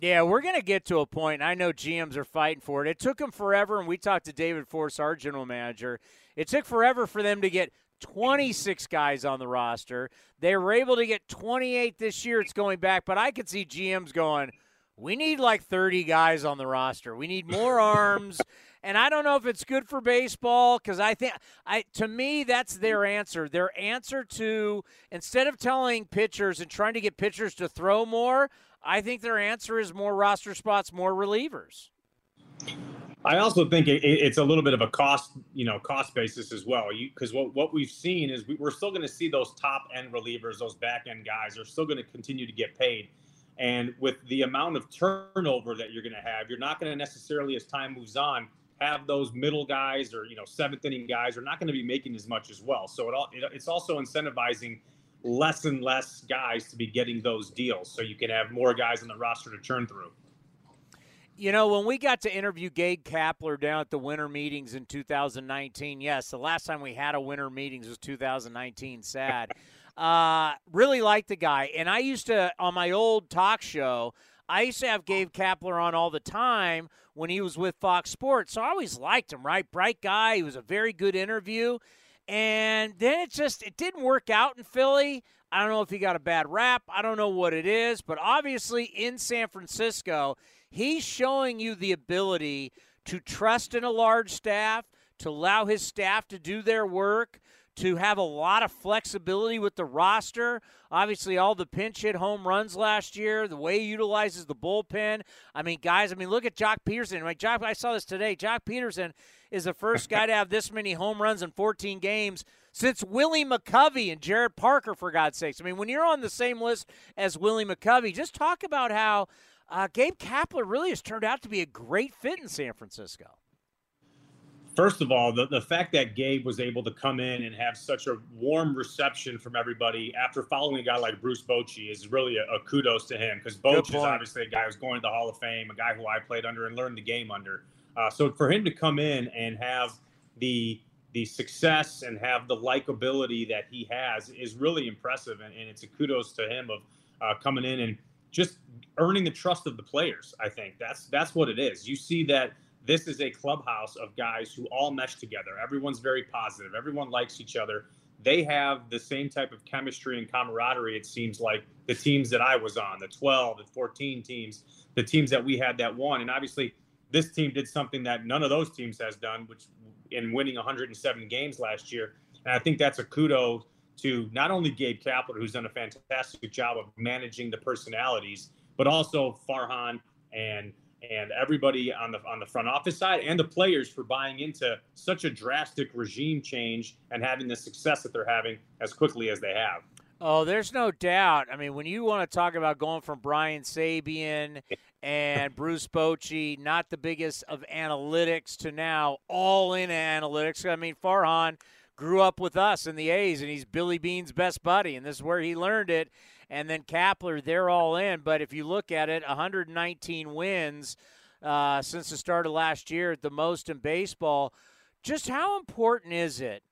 Yeah, we're going to get to a point. I know GMs are fighting for it. It took them forever, and we talked to David Forst, our general manager. It took forever for them to get 26 guys on the roster. They were able to get 28 this year. It's going back, but I could see GMs going, we need like 30 guys on the roster. We need more arms. And I don't know if it's good for baseball because I think I to me that's their answer. Their answer to instead of telling pitchers and trying to get pitchers to throw more, I think their answer is more roster spots, more relievers. I also think it, it's a little bit of a cost, you know, cost basis as well. Because what, what we've seen is we, are still going to see those top end relievers, those back end guys are still going to continue to get paid. And with the amount of turnover that you're going to have, you're not going to necessarily, as time moves on, have those middle guys or you know seventh inning guys are not going to be making as much as well. So it all it, it's also incentivizing less and less guys to be getting those deals, so you can have more guys on the roster to churn through. You know, when we got to interview Gabe Kapler down at the winter meetings in 2019, yes, the last time we had a winter meetings was 2019. Sad. uh, really liked the guy, and I used to on my old talk show. I used to have Gabe Kapler on all the time when he was with Fox Sports, so I always liked him. Right, bright guy. He was a very good interview. And then it just it didn't work out in Philly. I don't know if he got a bad rap. I don't know what it is, but obviously in San Francisco, he's showing you the ability to trust in a large staff, to allow his staff to do their work, to have a lot of flexibility with the roster. Obviously, all the pinch hit home runs last year, the way he utilizes the bullpen. I mean, guys, I mean, look at Joc Pederson. Like Joc, I saw this today. Joc Pederson is the first guy to have this many home runs in 14 games since Willie McCovey and Jared Parker, for God's sakes. I mean, when you're on the same list as Willie McCovey, just talk about how uh, Gabe Kapler really has turned out to be a great fit in San Francisco. First of all, the, the fact that Gabe was able to come in and have such a warm reception from everybody after following a guy like Bruce Bochy is really a, a kudos to him because Bochy is obviously a guy who's going to the Hall of Fame, a guy who I played under and learned the game under. Uh, so for him to come in and have the the success and have the likability that he has is really impressive, and, and it's a kudos to him of uh, coming in and just earning the trust of the players. I think that's that's what it is. You see that this is a clubhouse of guys who all mesh together. Everyone's very positive. Everyone likes each other. They have the same type of chemistry and camaraderie. It seems like the teams that I was on, the 12, the 14 teams, the teams that we had that won, and obviously this team did something that none of those teams has done, which in winning 107 games last year. And I think that's a kudo to not only Gabe Kapler, who's done a fantastic job of managing the personalities, but also Farhan and and everybody on the on the front office side and the players for buying into such a drastic regime change and having the success that they're having as quickly as they have. Oh, there's no doubt. I mean, when you want to talk about going from Brian Sabean and Bruce Bochy, not the biggest of analytics, to now all in analytics. I mean, Farhan grew up with us in the A's, and he's Billy Beane's best buddy, and this is where he learned it and then Kapler, they're all in. But if you look at it, 119 wins uh, since the start of last year, the most in baseball. Just how important is it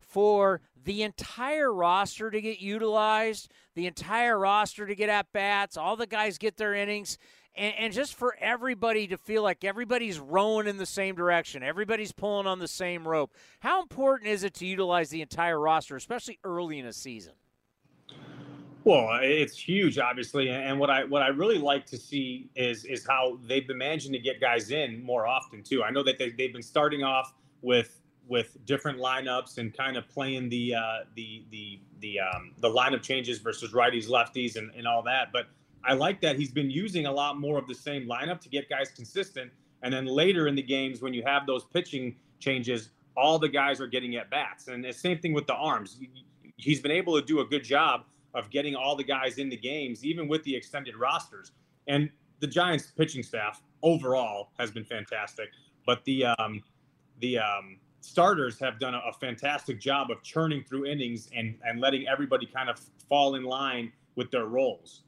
for the entire roster to get utilized, the entire roster to get at bats, all the guys get their innings? And, and, just for everybody to feel like everybody's rowing in the same direction, everybody's pulling on the same rope. How important is it to utilize the entire roster, especially early in a season? Well, it's huge, obviously, and what I what I really like to see is is how they've been managing to get guys in more often too. I know that they, they've been starting off with with different lineups and kind of playing the uh, the the the um, the lineup changes versus righties, lefties, and, and all that. But I like that he's been using a lot more of the same lineup to get guys consistent. And then later in the games, when you have those pitching changes, all the guys are getting at bats. And the same thing with the arms. He's been able to do a good job of getting all the guys in the games, even with the extended rosters. And the Giants pitching staff overall has been fantastic, but the um, the um, starters have done a, a, fantastic job of churning through innings and and letting everybody kind of fall in line with their roles.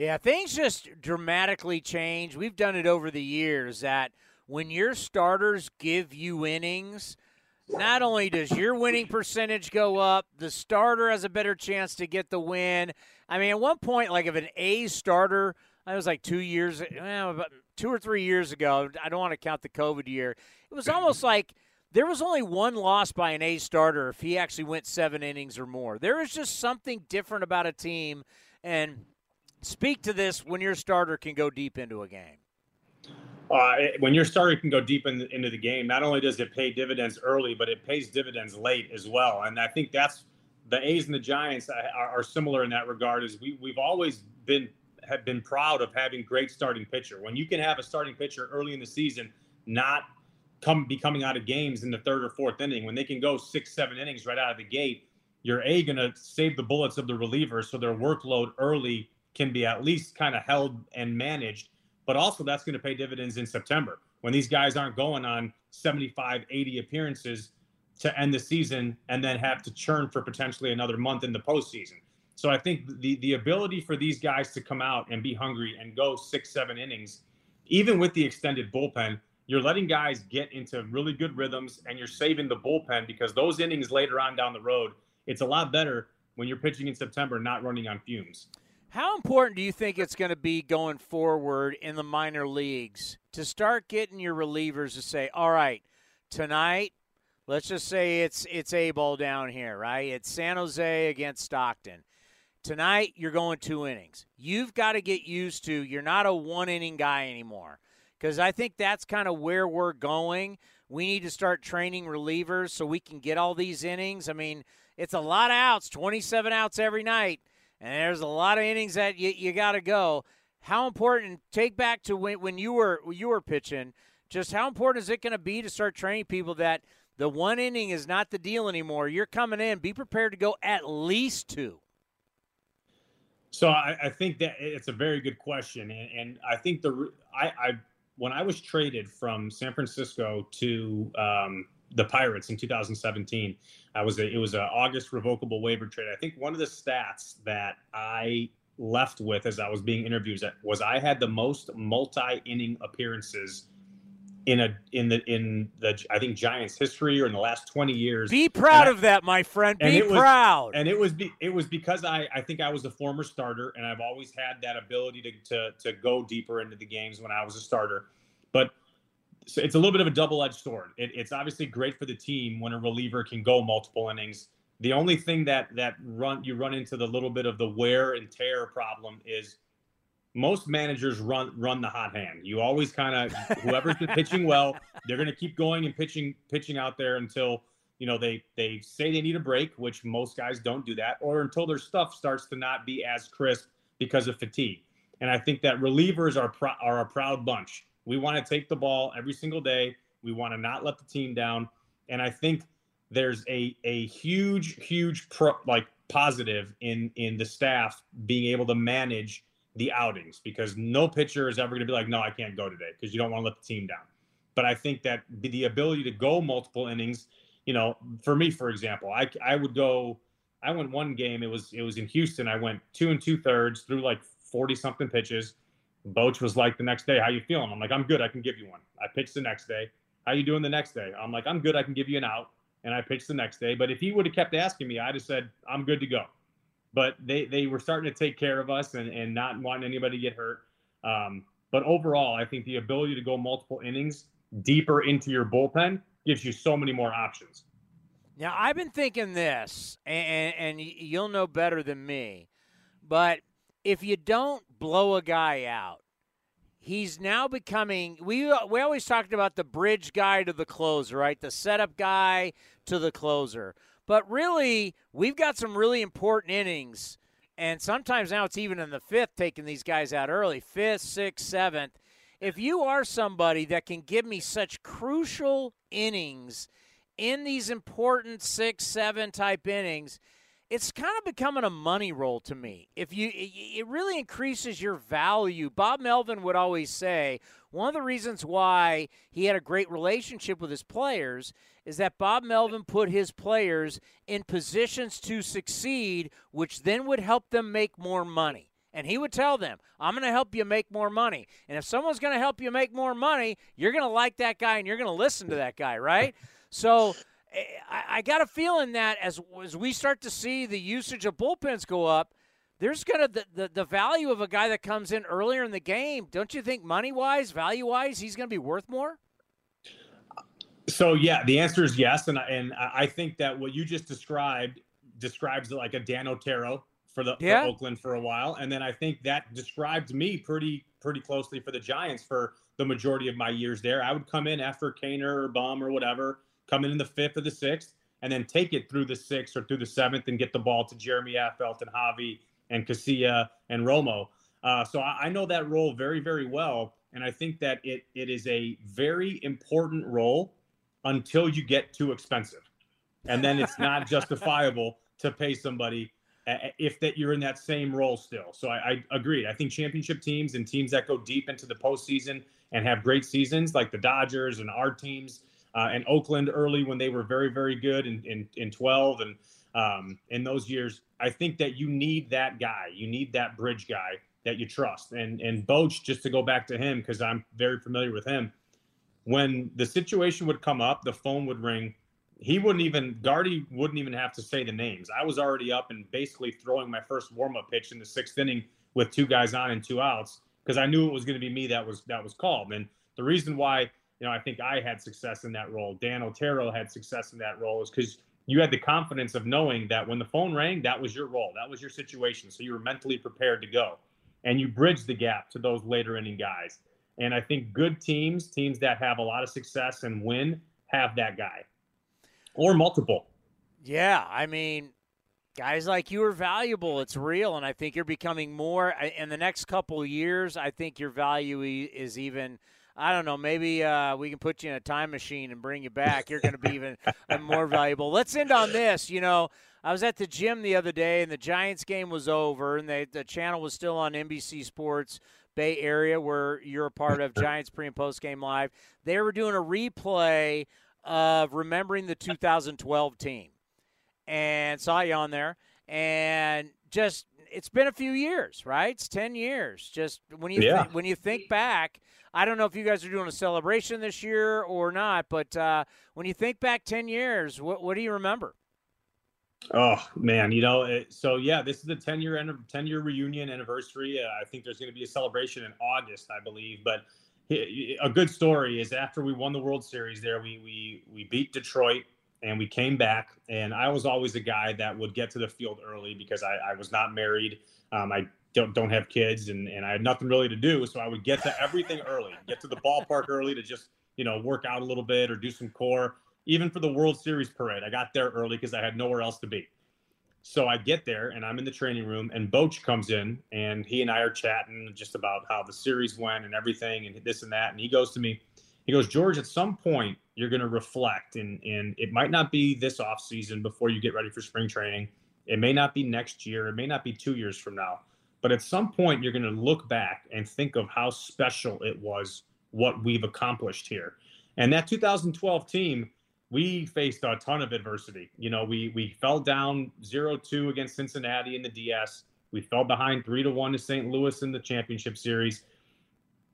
Yeah, things just dramatically change. We've done it over the years that when your starters give you innings – not only does your winning percentage go up, the starter has a better chance to get the win. I mean, at one point, like if an A starter, I was like two years, well, two or three years ago. I don't want to count the COVID year. It was almost like there was only one loss by an A starter if he actually went seven innings or more. There is just something different about a team, and speak to this when your starter can go deep into a game uh, when your starter can go deep in into the game, not only does it pay dividends early, but it pays dividends late as well. And I think that's the A's and the Giants are, are similar in that regard. Is we we've always been have been proud of having great starting pitcher. When you can have a starting pitcher early in the season, not come be coming out of games in the third or fourth inning, when they can go six seven innings right out of the gate, you're a to save the bullets of the relievers so their workload early can be at least kind of held and managed but also that's going to pay dividends in September when these guys aren't going on 75, 80 appearances to end the season and then have to churn for potentially another month in the postseason. So I think the the ability for these guys to come out and be hungry and go six, seven innings, even with the extended bullpen, you're letting guys get into really good rhythms and you're saving the bullpen because those innings later on down the road, it's a lot better when you're pitching in September, not running on fumes. How important do you think it's going to be going forward in the minor leagues to start getting your relievers to say, "All right, tonight, let's just say it's it's A ball down here, right? It's San Jose against Stockton. Tonight, you're going two innings. You've got to get used to you're not a one inning guy anymore." Because I think that's kind of where we're going. We need to start training relievers so we can get all these innings. I mean, it's a lot of outs, 27 outs every night and there's a lot of innings that you, you got to go. How important? Take back to when, when you were you were pitching. Just how important is it going to be to start training people that the one inning is not the deal anymore? You're coming in. Be prepared to go at least two. So I, I, think that it's a very good question, and, and I think the I, I, when I was traded from San Francisco to um, the Pirates in 2017, I was a, it was an August revocable waiver trade. I think one of the stats that I left with as I was being interviewed was I had the most multi inning appearances in a in the in the I think Giants history or in the last 20 years. Be proud I, of that, my friend. Be proud. Was, and it was be, it was because I I think I was a former starter and I've always had that ability to to to go deeper into the games when I was a starter. But so it's a little bit of a double-edged sword. It, it's obviously great for the team when a reliever can go multiple innings. The only thing that that run you run into the little bit of the wear and tear problem is most managers run run the hot hand. You always kind of whoever's been pitching well, they're going to keep going and pitching pitching out there until you know they they say they need a break, which most guys don't do that, or until their stuff starts to not be as crisp because of fatigue. And I think that relievers are pr- are a proud bunch. We want to take the ball every single day. We want to not let the team down. And I think there's a a huge huge pro, like positive in in the staff being able to manage the outings because no pitcher is ever going to be like, no, I can't go today because you don't want to let the team down. But I think that the ability to go multiple innings, you know, for me, for example, I, I would go, I went one game. It was it was in Houston. I went two and two thirds through like forty something pitches. Boch was like the next day, how you feeling? I'm like, I'm good. I can give you one. I pitched the next day. How you doing the next day? I'm like, I'm good. I can give you an out. And I pitched the next day. But if he would have kept asking me, I'd have said, I'm good to go but they they were starting to take care of us and, and not wanting anybody to get hurt. Um, but overall, I think the ability to go multiple innings deeper into your bullpen gives you so many more options. Now, I've been thinking this, and, and you'll know better than me, but if you don't blow a guy out, he's now becoming. We we always talked about the bridge guy to the closer, right? The setup guy to the closer. But really, we've got some really important innings. And sometimes now it's even in the fifth, taking these guys out early fifth, sixth, seventh. If you are somebody that can give me such crucial innings in these important six, seven type innings, it's kind of becoming a money roll to me. If you, it really increases your value. Bob Melvin would always say one of the reasons why he had a great relationship with his players is that Bob Melvin put his players in positions to succeed, which then would help them make more money. And he would tell them, I'm going to help you make more money. And if someone's going to help you make more money, you're going to like that guy and you're going to listen to that guy, right? So Eh, I, I got a feeling that as, as we start to see the usage of bullpens go up, there's gonna the, the, the value of a guy that comes in earlier in the game. Don't you think money wise, value wise, he's gonna be worth more? So yeah, the answer is yes, and I, and I think that what you just described describes like a Dan Otero for the yeah. for Oakland for a while, and then I think that described me pretty pretty closely for the Giants for the majority of my years there. I would come in after Kaner or Bum or whatever, come in in the fifth or the sixth, and then take it through the sixth or through the seventh and get the ball to Jeremy Affeldt and Javi and Casilla and Romo. Uh, so I, I know that role very very well, and I think that it it is a very important role until you get too expensive. And then it's not justifiable to pay somebody if that you're in that same role still. So I, I agree. I think championship teams and teams that go deep into the postseason and have great seasons, like the Dodgers and our teams, uh, and Oakland early when they were very, very good in, in, in 12 and um, in those years, I think that you need that guy. You need that bridge guy that you trust. And and Boch, just to go back to him, because I'm very familiar with him, when the situation would come up, the phone would ring. He wouldn't even Gardy wouldn't even have to say the names. I was already up and basically throwing my first warm up pitch in the sixth inning with two guys on and two outs because I knew it was going to be me that was that was called. And the reason why you know I think I had success in that role, Dan Otero had success in that role, is because you had the confidence of knowing that when the phone rang, that was your role, that was your situation. So you were mentally prepared to go, and you bridged the gap to those later inning guys. And I think good teams, teams that have a lot of success and win, have that guy or multiple. Yeah, I mean, guys like you are valuable. It's real, and I think you're becoming more uh, in the next couple years. I think your value is even I don't know. Maybe uh, we can put you in a time machine and bring you back. You're going to be even more valuable. Let's end on this. You know, I was at the gym the other day, and the Giants game was over, and they, the channel was still on NBC Sports Bay Area, where you're a part of Giants pre and post game live. They were doing a replay of remembering the 2012 team, and saw you on there, and just it's been a few years, right? It's ten years. Just when you Yeah. think, when you think back, I don't know if you guys are doing a celebration this year or not, but uh, when you think back ten years, what what do you remember? Oh man, you know, it, so yeah, this is the 10 year end 10 year reunion anniversary. Uh, I think there's going to be a celebration in August, I believe. But he- a good story is after we won the World Series, there we we we beat Detroit and we came back. And I was always a guy that would get to the field early because I, I was not married. Um, I don't don't have kids, and and I had nothing really to do, so I would get to everything early, get to the ballpark early to just you know work out a little bit or do some core even for the World Series parade, I got there early because I had nowhere else to be. So I get there and I'm in the training room, and Boch comes in and he and I are chatting just about how the series went and everything and this and that. And he goes to me, he goes, George, at some point you're going to reflect, and and it might not be this off season before you get ready for spring training. It may not be next year. It may not be two years from now. But at some point, you're going to look back and think of how special it was what we've accomplished here. And that 2012 team, we faced a ton of adversity. You know, we we fell down 0-2 against Cincinnati in the DS. We fell behind 3 to 1 to St. Louis in the championship series.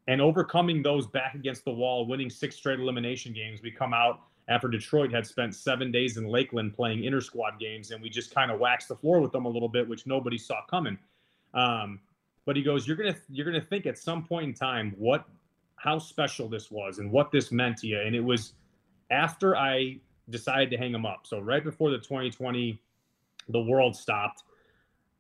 And overcoming those back against the wall, winning six straight elimination games, we come out after Detroit had spent seven days in Lakeland playing inter squad games, and we just kind of waxed the floor with them a little bit, which nobody saw coming. Um, but he goes, "You're gonna you're gonna think at some point in time what how special this was and what this meant to you." And it was after I decided to hang him up. So right before the 2020, the world stopped,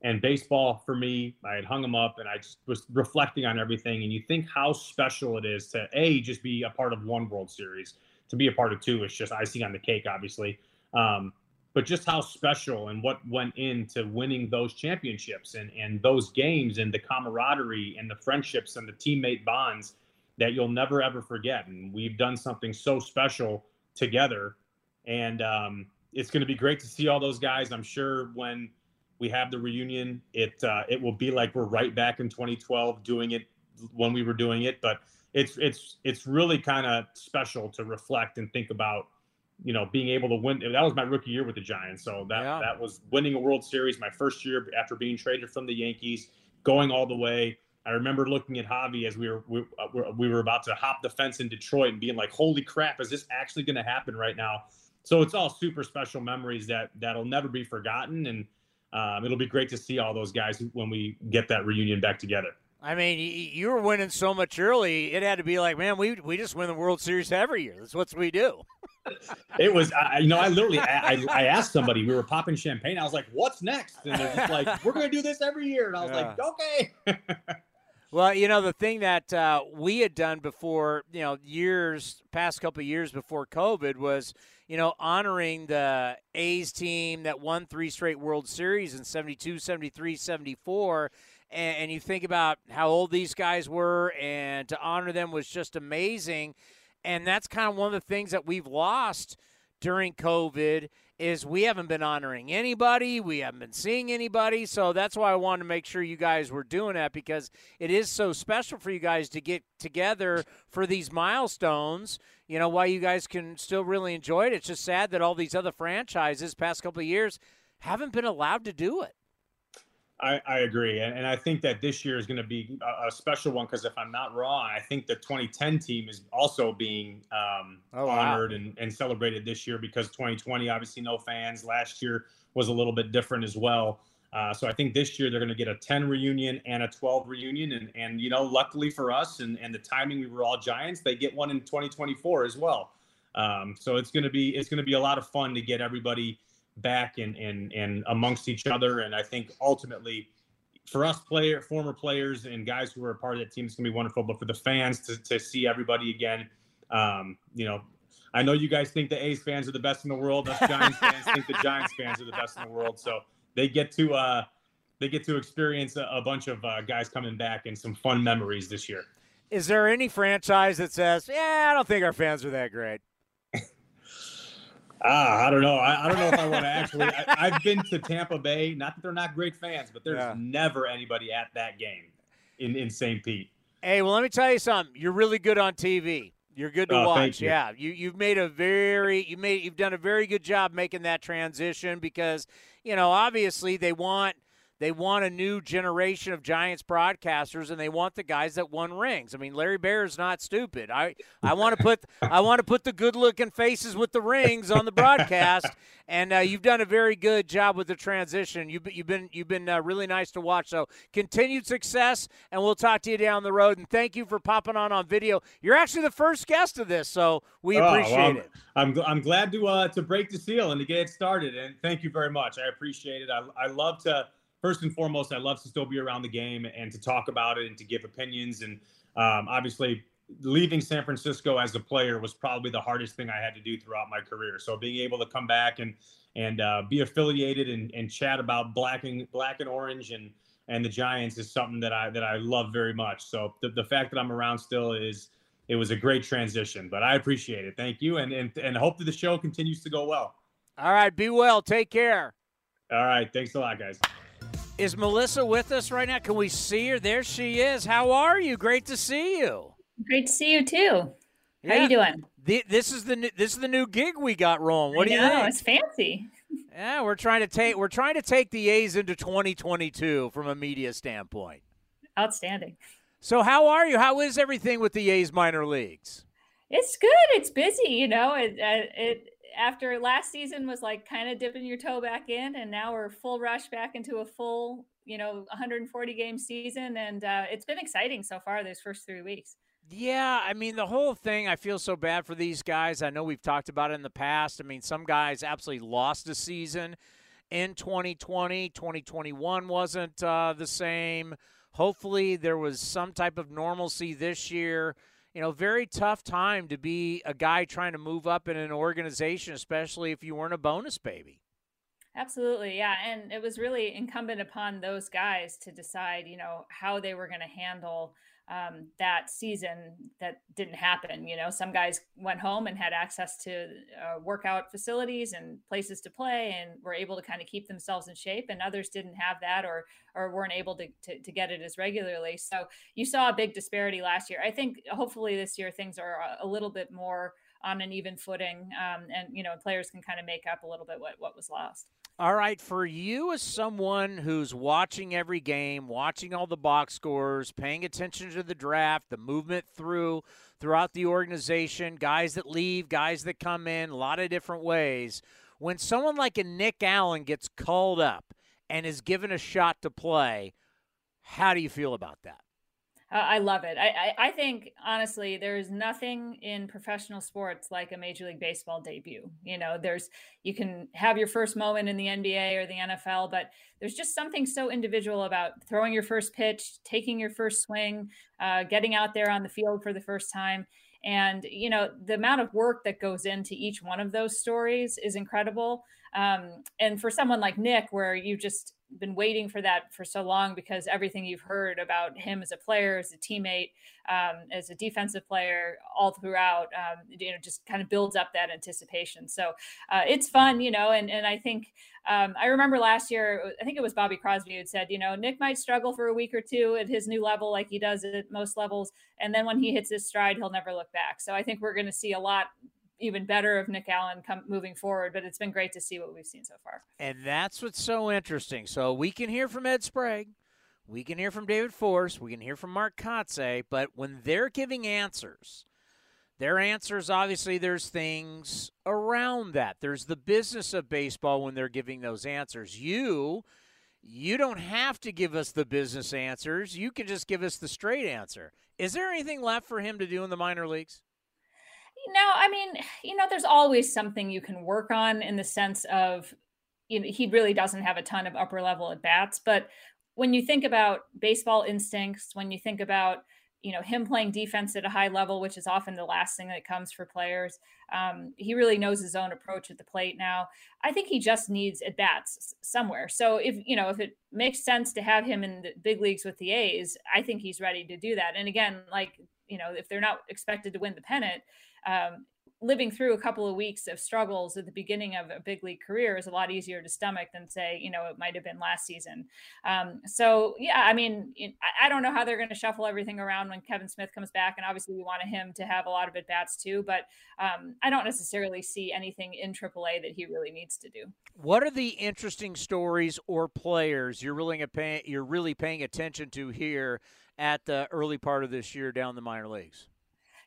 and baseball for me, I had hung them up, and I just was reflecting on everything. And you think how special it is to a just be a part of one World Series, to be a part of two is just icing on the cake, obviously. Um, but just how special and what went into winning those championships and, and those games and the camaraderie and the friendships and the teammate bonds that you'll never ever forget. And we've done something so special together. And um, it's going to be great to see all those guys. I'm sure when we have the reunion, it uh, it will be like we're right back in 2012 doing it when we were doing it. But it's it's it's really kind of special to reflect and think about you know, being able to win. That was my rookie year with the Giants. So that Yeah. that was winning a World Series my first year after being traded from the Yankees, going all the way. I remember looking at Javi as we were we, uh, we- we were about to hop the fence in Detroit and being like, "Holy crap, is this actually going to happen right now?" So it's all super special memories that that'll never be forgotten, and um, it'll be great to see all those guys when we get that reunion back together. I mean, you were winning so much early; it had to be like, man, we we just win the World Series every year. That's what we do. It was, I, you know, I literally, I, I asked somebody, we were popping champagne. I was like, "What's next?" And they're just like, "We're going to do this every year." And I was like, "Okay." Well, you know, the thing that uh, we had done before, you know, years, past couple years before COVID was, you know, honoring the A's team that won three straight World Series in 72, 73, 74. And, and you think about how old these guys were, and to honor them was just amazing. And that's kind of one of the things that we've lost during COVID is we haven't been honoring anybody, we haven't been seeing anybody. So that's why I wanted to make sure you guys were doing that because it is so special for you guys to get together for these milestones. You know, why you guys can still really enjoy it. It's just sad that all these other franchises past couple of years haven't been allowed to do it. I, I agree, and, and I think that this year is going to be a, a special one because if I'm not wrong, I think the 2010 team is also being um, Oh, wow. honored and, and celebrated this year because 2020 obviously no fans. Last year was a little bit different as well. Uh, so I think this year they're going to get a 10 reunion and a 12 reunion, and and you know, luckily for us and and the timing, we were all Giants. They get one in 2024 as well. Um, so it's going to be it's going to be a lot of fun to get everybody back and and and amongst each other. And I think ultimately, for us player former players and guys who are a part of that team, it's gonna be wonderful. But for the fans to to see everybody again, um, you know. I know you guys think the A's fans are the best in the world. Us Giants fans think the Giants fans are the best in the world. So they get to uh, they get to experience a, a bunch of uh, guys coming back and some fun memories this year. Is there any franchise that says, "Yeah, I don't think our fans are that great"? Ah, I don't know. I, I don't know if I want to actually. I, have been to Tampa Bay. Not that they're not great fans, but there's Yeah. never anybody at that game in in St. Pete. Hey, well, let me tell you something. You're really good on TV. You're good to Oh, watch. you. Yeah, you you've made a very you made you've done a very good job making that transition because you know obviously they want they want a new generation of Giants broadcasters and they want the guys that won rings. I mean, Larry Baer is not stupid. I I want to put I want to put the good looking faces with the rings on the broadcast, and uh, you've done a very good job with the transition. You've been- you've been you've been uh, really nice to watch. So continued success, and we'll talk to you down the road. And thank you for popping on on video. You're actually the first guest of this, so we Oh, appreciate well, it. I'm I'm glad to uh, to break the seal and to get it started. And thank you very much. I appreciate it. I I love to first and foremost. I love to still be around the game and to talk about it and to give opinions. And um, obviously, leaving San Francisco as a player was probably the hardest thing I had to do throughout my career. So being able to come back and and uh, be affiliated and, and chat about black and black and orange and and the Giants is something that I that I love very much. So the, the fact that I'm around still is it was a great transition, but I appreciate it. Thank you, and and and hope that the show continues to go well. All right, be well. Take care. All right, thanks a lot, guys. Is Melissa with us right now? Can we see her? There she is. How are you? Great to see you. Great to see you too. How Yeah. you doing? The- This is the new, this is the new gig we got rolling. What I do you know, think? It's fancy. Yeah, we're trying to take we're trying to take the A's into 2022 from a media standpoint. Outstanding. So how are you? How is everything with the A's minor leagues? It's good. It's busy. You know, it, uh, it after last season was like kind of dipping your toe back in, and now we're full rush back into a full, you know, 140 game season, and uh, it's been exciting so far. Those first three weeks. Yeah, I mean the whole thing. I feel so bad for these guys. I know we've talked about it in the past. I mean, some guys absolutely lost a season in 2020. 2021 wasn't uh, the same. Hopefully, there was some type of normalcy this year. You know, very tough time to be a guy trying to move up in an organization, especially if you weren't a bonus baby. Absolutely, yeah, and it was really incumbent upon those guys to decide, you know, how they were going to handle um, that season that didn't happen. You know, some guys went home and had access to uh, workout facilities and places to play, and were able to kind of keep themselves in shape, and others didn't have that or or weren't able to, to to get it as regularly. So you saw a big disparity last year. I think hopefully this year things are a- little bit more on an even footing, um, and you know, players can kind of make up a little bit what what was lost. All right, for you as someone who's watching every game, watching all the box scores, paying attention to the draft, the movement through throughout the organization, guys that leave, guys that come in, a lot of different ways. When someone like a Nick Allen gets called up and is given a shot to play, how do you feel about that? I love it. I, I, I think honestly, there's nothing in professional sports like a Major League Baseball debut. You know, there's you can have your first moment in the NBA or the NFL, but there's just something so individual about throwing your first pitch, taking your first swing, uh, getting out there on the field for the first time. And you know, the amount of work that goes into each one of those stories is incredible. Um, and for someone like Nick, where you've just been waiting for that for so long because everything you've heard about him as a player, as a teammate, um, as a defensive player, all throughout, um, you know, just kind of builds up that anticipation. So uh, it's fun, you know, and and I think um, I remember last year, I think it was Bobby Crosby who said, you know, Nick might struggle for a week or two at his new level, like he does at most levels, and then when he hits his stride, he'll never look back. So I think we're going to see a lot even better of Nick Allen come moving forward. But it's been great to see what we've seen so far. And that's what's so interesting. So we can hear from Ed Sprague, we can hear from David Forst, we can hear from Mark Kotsay, but when they're giving answers, their answers obviously there's things around that. There's the business of baseball when they're giving those answers. You you don't have to give us the business answers. You can just give us the straight answer. Is there anything left for him to do in the minor leagues? No, I mean, you know, there's always something you can work on in the sense of, you know, he really doesn't have a ton of upper level at bats. But when you think about baseball instincts, when you think about, you know, him playing defense at a high level, which is often the last thing that comes for players, um, he really knows his own approach at the plate now. I think he just needs at bats somewhere. So if, you know, if it makes sense to have him in the big leagues with the A's, I think he's ready to do that. And again, like, you know, if they're not expected to win the pennant, um, living through a couple of weeks of struggles at the beginning of a big league career is a lot easier to stomach than say you know it might have been last season. Um, so yeah i mean i don't know how they're going to shuffle everything around when kevin smith comes back and obviously we wanted him to have a lot of at bats too but um, i don't necessarily see anything in aaa that he really needs to do. What are the interesting stories or players you're really paying you're really paying attention to here at the early part of this year down the minor leagues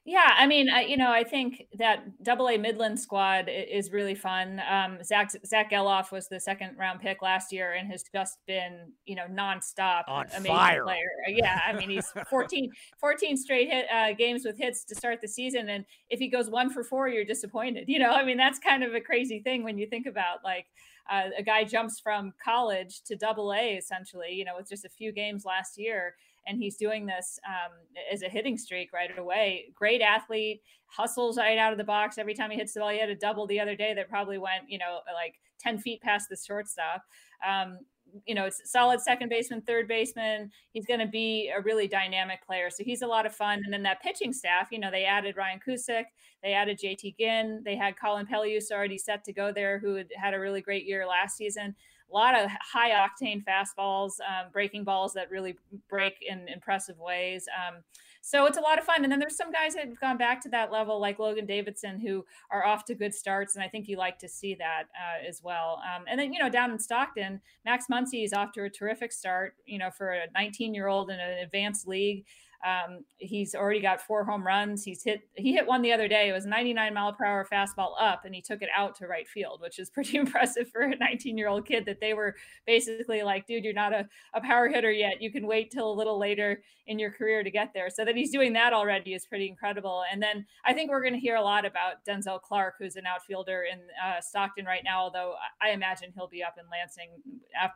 yeah, I mean, I, you know, I think that Double A Midland squad is really fun. Um, Zach Zack Gelof was the second round pick last year and has just been, you know, nonstop on amazing fire. player. Yeah, I mean, he's 14, 14 straight hit uh, games with hits to start the season, and if he goes one for four, you're disappointed. You know, I mean, that's kind of a crazy thing when you think about like. Uh, a guy jumps from college to double A essentially, you know, with just a few games last year and he's doing this um, as a hitting streak right away. Great athlete, hustles right out of the box every time he hits the ball. He had a double the other day that probably went, you know, like 10 feet past the shortstop. Um, you know, it's solid second baseman, third baseman. He's going to be a really dynamic player. So he's a lot of fun. And then that pitching staff, you know, they added Ryan Cusick, they added JT Ginn, they had Colin Peluse already set to go there, who had had a really great year last season a lot of high octane fastballs, um, breaking balls that really break in impressive ways. Um, so it's a lot of fun. And then there's some guys that have gone back to that level, like Logan Davidson, who are off to good starts. And I think you like to see that uh, as well. Um, and then, you know, down in Stockton, Max Muncy is off to a terrific start, you know, for a 19 year old in an advanced league. Um, he's already got four home runs. He's hit he hit one the other day. It was 99 mile per hour fastball up, and he took it out to right field, which is pretty impressive for a 19 year old kid. That they were basically like, dude, you're not a, a power hitter yet. You can wait till a little later in your career to get there. So that he's doing that already is pretty incredible. And then I think we're going to hear a lot about Denzel Clark, who's an outfielder in uh, Stockton right now. Although I imagine he'll be up in Lansing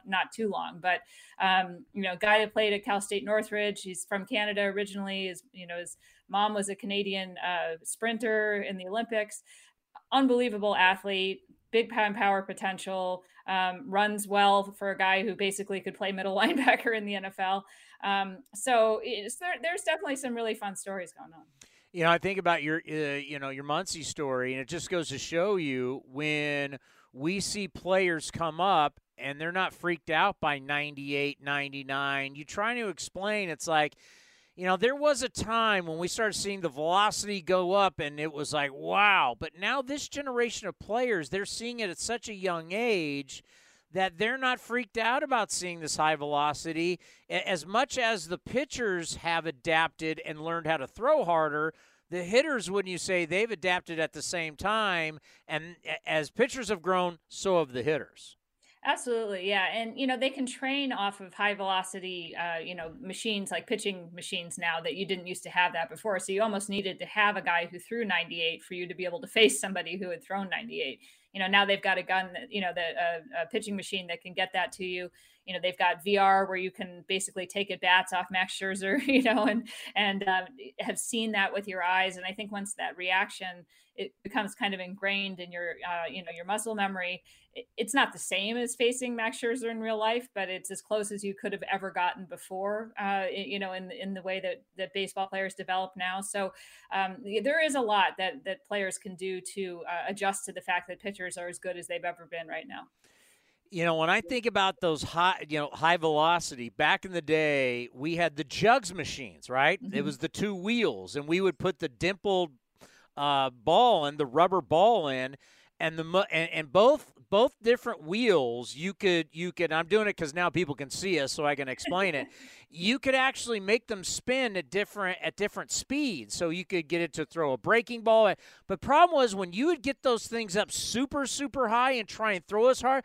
not too long. But um, you know, guy that played at Cal State Northridge. He's from Canada originally. His you know his mom was a Canadian uh, sprinter in the Olympics. Unbelievable athlete, big pound power potential. Um, runs well for a guy who basically could play middle linebacker in the NFL. Um, so there, there's definitely some really fun stories going on. You know, I think about your, uh, you know, your Muncy story, and it just goes to show you when we see players come up and they're not freaked out by 98, 99. You try to explain, it's like, you know, there was a time when we started seeing the velocity go up and it was like, wow. But now, this generation of players, they're seeing it at such a young age that they're not freaked out about seeing this high velocity. As much as the pitchers have adapted and learned how to throw harder, the hitters, wouldn't you say, they've adapted at the same time. And as pitchers have grown, so have the hitters. Absolutely, yeah, and you know they can train off of high velocity, uh, you know, machines like pitching machines now that you didn't used to have that before. So you almost needed to have a guy who threw 98 for you to be able to face somebody who had thrown 98. You know, now they've got a gun, that, you know, the uh, a pitching machine that can get that to you you know they've got VR where you can basically take at bats off Max Scherzer, you know, and and um, have seen that with your eyes. And I think once that reaction it becomes kind of ingrained in your uh, you know your muscle memory, it, it's not the same as facing Max Scherzer in real life, but it's as close as you could have ever gotten before. Uh, you know, in in the way that that baseball players develop now. So um, there is a lot that that players can do to uh, adjust to the fact that pitchers are as good as they've ever been right now. You know, when I think about those high, you know, high velocity, back in the day, we had the jugs machines, right? Mm-hmm. It was the two wheels, and we would put the dimpled uh, ball and the rubber ball in, and the and, and both both different wheels you could you could i'm doing it because now people can see us so i can explain it you could actually make them spin at different at different speeds so you could get it to throw a breaking ball but problem was when you would get those things up super super high and try and throw as hard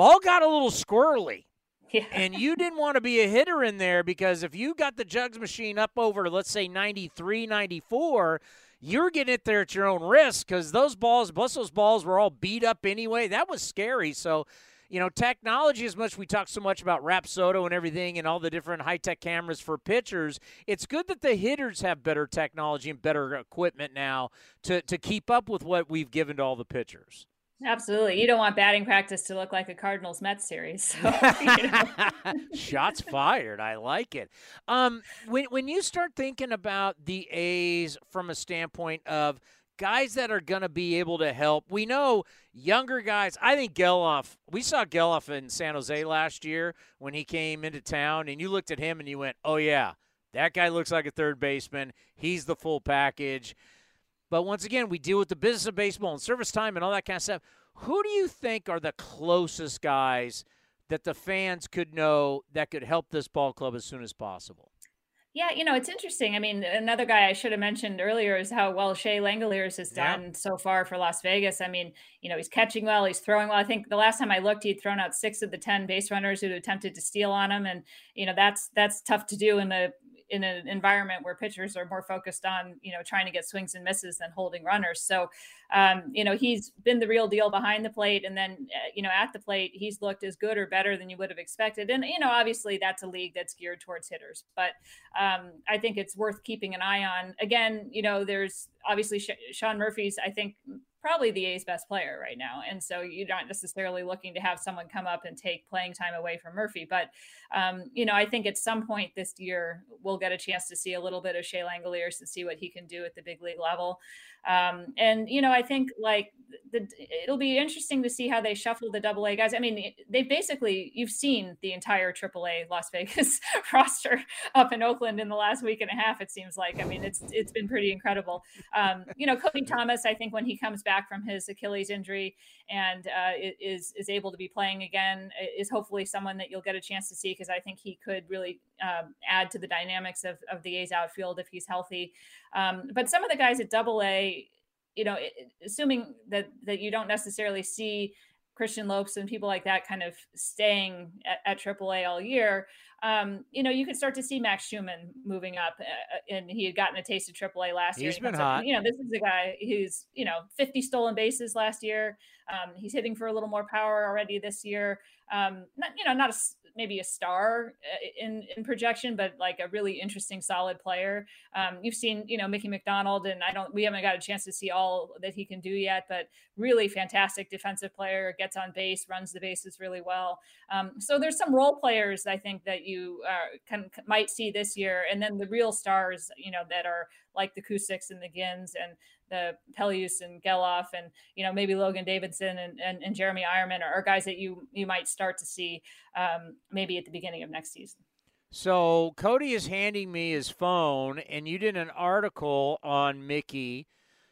ball got a little squirrely. Yeah. and you didn't want to be a hitter in there because if you got the jugs machine up over, let's say 93, 94, you're getting it there at your own risk because those balls, those balls were all beat up anyway. That was scary. So, you know, technology, as much we talk so much about Rapsodo and everything and all the different high tech cameras for pitchers, it's good that the hitters have better technology and better equipment now to, to keep up with what we've given to all the pitchers. Absolutely. You don't want batting practice to look like a Cardinals Mets series. So, you know. Shots fired. I like it. Um, when when you start thinking about the A's from a standpoint of guys that are going to be able to help, we know younger guys. I think Gelof, We saw Gelof in San Jose last year when he came into town, and you looked at him and you went, "Oh yeah, that guy looks like a third baseman. He's the full package." But once again, we deal with the business of baseball and service time and all that kind of stuff. Who do you think are the closest guys that the fans could know that could help this ball club as soon as possible? Yeah, you know, it's interesting. I mean, another guy I should have mentioned earlier is how well Shea Langeliers has done yeah. so far for Las Vegas. I mean, you know, he's catching well, he's throwing well. I think the last time I looked, he'd thrown out six of the ten base runners who attempted to steal on him, and you know, that's that's tough to do in the in an environment where pitchers are more focused on you know trying to get swings and misses than holding runners. So um, you know he's been the real deal behind the plate, and then uh, you know at the plate he's looked as good or better than you would have expected. And you know obviously that's a league that's geared towards hitters, but um, I think it's worth keeping an eye on. Again, you know there's obviously Sean Murphy's I think probably the A's best player right now. And so you're not necessarily looking to have someone come up and take playing time away from Murphy. But, um, you know, I think at some point this year, we'll get a chance to see a little bit of Shea Langeliers and see what he can do at the big league level. Um, and you know, I think like the, it'll be interesting to see how they shuffle the double A guys. I mean, they basically you've seen the entire triple A Las Vegas roster up in Oakland in the last week and a half. It seems like. I mean, it's it's been pretty incredible. Um, you know, Cody Thomas, I think when he comes back from his Achilles injury and uh, is is able to be playing again, is hopefully someone that you'll get a chance to see because I think he could really um, add to the dynamics of of the A's outfield if he's healthy. Um, but some of the guys at Double A, you know, assuming that that you don't necessarily see Christian Lopes and people like that kind of staying at, at AAA all year, um, you know, you could start to see Max Schumann moving up, uh, uh and he had gotten a taste of AAA last he's year. He's been hot. Up, you know, this is a guy who's you know 50 stolen bases last year. Um, he's hitting for a little more power already this year. Um, not you know, not a maybe a star uh, in in projection, but like a really interesting, solid player. Um, you've seen, you know, Mickey McDonald, and I don't, we haven't got a chance to see all that he can do yet, but really fantastic defensive player, gets on base, runs the bases really well. Um, so there's some role players I think that you uh, can might see this year, and then the real stars, you know, that are like the Cusicks and the Ginns and the Peluses and Gelof and you know maybe Logan Davidson and, and, and Jeremy Eierman are, are, guys that you you might start to see um, maybe at the beginning of next season. So Cody is handing me his phone, and you did an article on Mickey.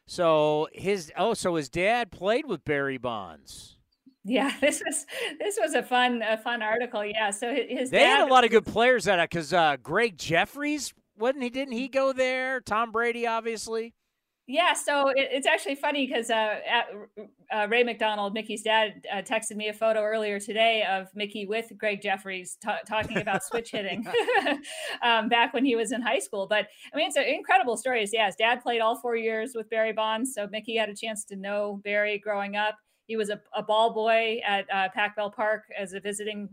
So his oh, so his dad played with Barry Bonds. Yeah, this was this was a fun a fun article. Yeah, so his they dad, had a lot of good players at it because uh, Gregg Jefferies wasn't he? Didn't he go there? Tom Brady, obviously. Yeah, so it, it's actually funny because uh, uh, Ray McDonald, Mickey's dad, uh, texted me a photo earlier today of Mickey with Gregg Jefferies t- talking about switch hitting um, back when he was in high school. But I mean, it's an incredible story. Yeah, his dad played all four years with Barry Bonds, so Mickey had a chance to know Barry growing up. He was a, a ball boy at uh, Pac Bell Park as a visiting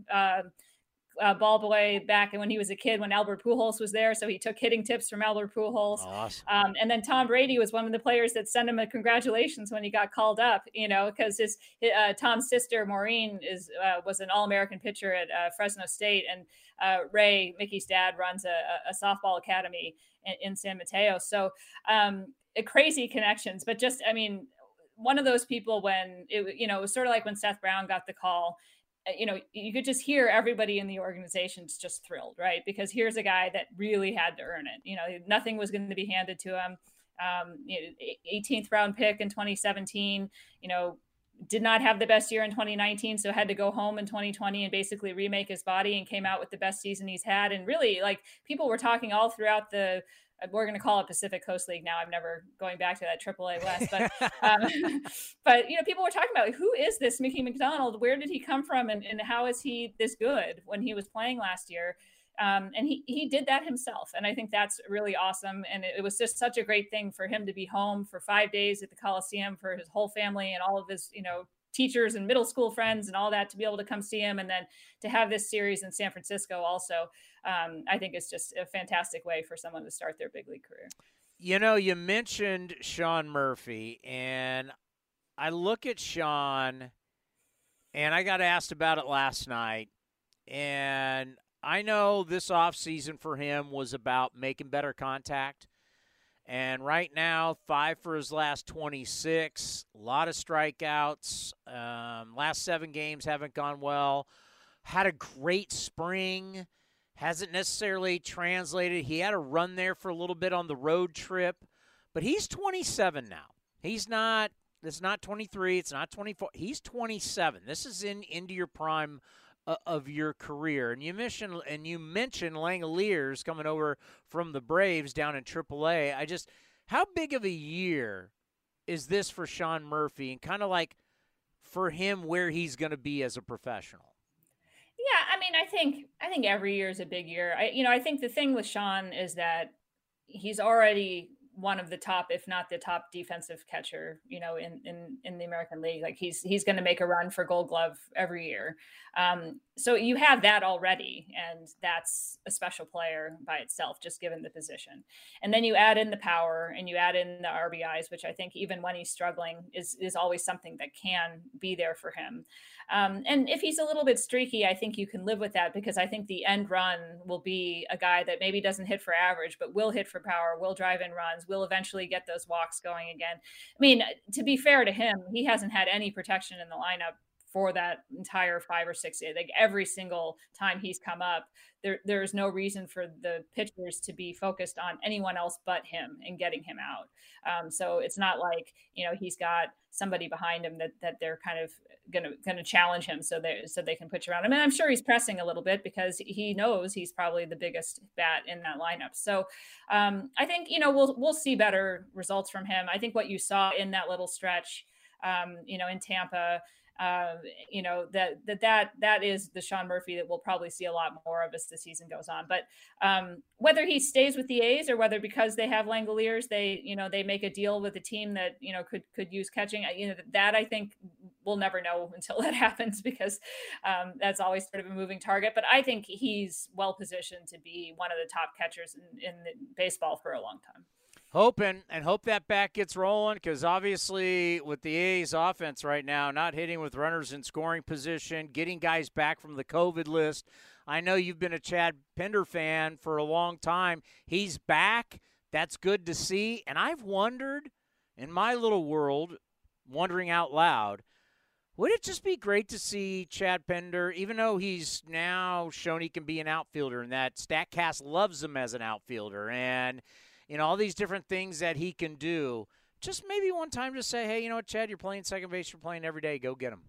uh, ball boy back and when he was a kid when Albert Pujols was there. So he took hitting tips from Albert Pujols. Awesome. Um, and then Tom Brady was one of the players that sent him a congratulations when he got called up. You know, because his uh, Tom's sister Maureen is uh, was an All American pitcher at uh, Fresno State, and uh, Ray Mickey's dad runs a, a softball academy in, in San Mateo. So um, crazy connections, but just I mean one of those people when it you know it was sort of like when Seth Brown got the call you know, you could just hear everybody in the organization's just thrilled, right? Because here's a guy that really had to earn it. You know, nothing was going to be handed to him. Um, you know, 18th round pick in 2017. You know, did not have the best year in 2019, so had to go home in 2020 and basically remake his body and came out with the best season he's had. And really, like people were talking all throughout the uh, we're going to call it Pacific Coast League now. I'm never going back to that AAA West, but um, but you know, people were talking about like, who is this Mickey McDonald? Where did he come from, and, and how is he this good when he was playing last year? Um, and he he did that himself, and I think that's really awesome. And it, it, was just such a great thing for him to be home for five days at the Coliseum for his whole family and all of his you know teachers and middle school friends and all that to be able to come see him and then to have this series in San Francisco also um, I think it's just a fantastic way for someone to start their big league career. You know, you mentioned Sean Murphy, and I look at Sean, and I got asked about it last night, and I know this offseason for him was about making better contact. And right now, five for his last 26, a lot of strikeouts. Um, last seven games haven't gone well. Had a great spring, hasn't necessarily translated. He had a run there for a little bit on the road trip, but he's 27 now. He's not. It's not 23. It's not 24. He's 27. This is in into your prime of your career. And you mentioned and you mentioned Langeliers coming over from the Braves down in AAA. I just how big of a year is this for Sean Murphy and kind of like for him where he's going to be as a professional? Yeah, I mean, I think I think every year is a big year. I you know, I think the thing with Sean is that he's already one of the top, if not the top defensive catcher, you know, in in in the American League. Like he's he's going to make a run for Gold Glove every year. Um, so you have that already, and that's a special player by itself, just given the position. And then you add in the power, and you add in the RBIs, which I think even when he's struggling is is always something that can be there for him. Um, and if he's a little bit streaky, I think you can live with that because I think the end run will be a guy that maybe doesn't hit for average, but will hit for power, will drive in runs, will eventually get those walks going again. I mean, to be fair to him, he hasn't had any protection in the lineup for that entire five or six like every single time he's come up there there's no reason for the pitchers to be focused on anyone else but him and getting him out. Um, so it's not like you know he's got somebody behind him that that they're kind of gonna gonna challenge him so they so they can put you around him. And i'm sure he's pressing a little bit because he knows he's probably the biggest bat in that lineup. So um, i think you know we'll we'll see better results from him. I think what you saw in that little stretch um, you know in tampa uh, you know that that that that is the Sean Murphy that we'll probably see a lot more of as the season goes on. But um, whether he stays with the A's or whether because they have Langeliers, they you know they make a deal with a team that you know could could use catching. You know that I think we'll never know until that happens because um, that's always sort of a moving target. But I think he's well positioned to be one of the top catchers in, in baseball for a long time hoping and hope that back gets rolling because obviously with the A's offense right now, not hitting with runners in scoring position, getting guys back from the COVID list. I know you've been a Chad Pinder fan for a long time. He's back. That's good to see. And I've wondered in my little world, wondering out loud, would it just be great to see Chad Pinder, even though he's now shown he can be an outfielder and that StatCast loves him as an outfielder and – know, all these different things that he can do. Just maybe one time to say, hey, you know what, Chad, you're playing second base, you're playing every day, go get him.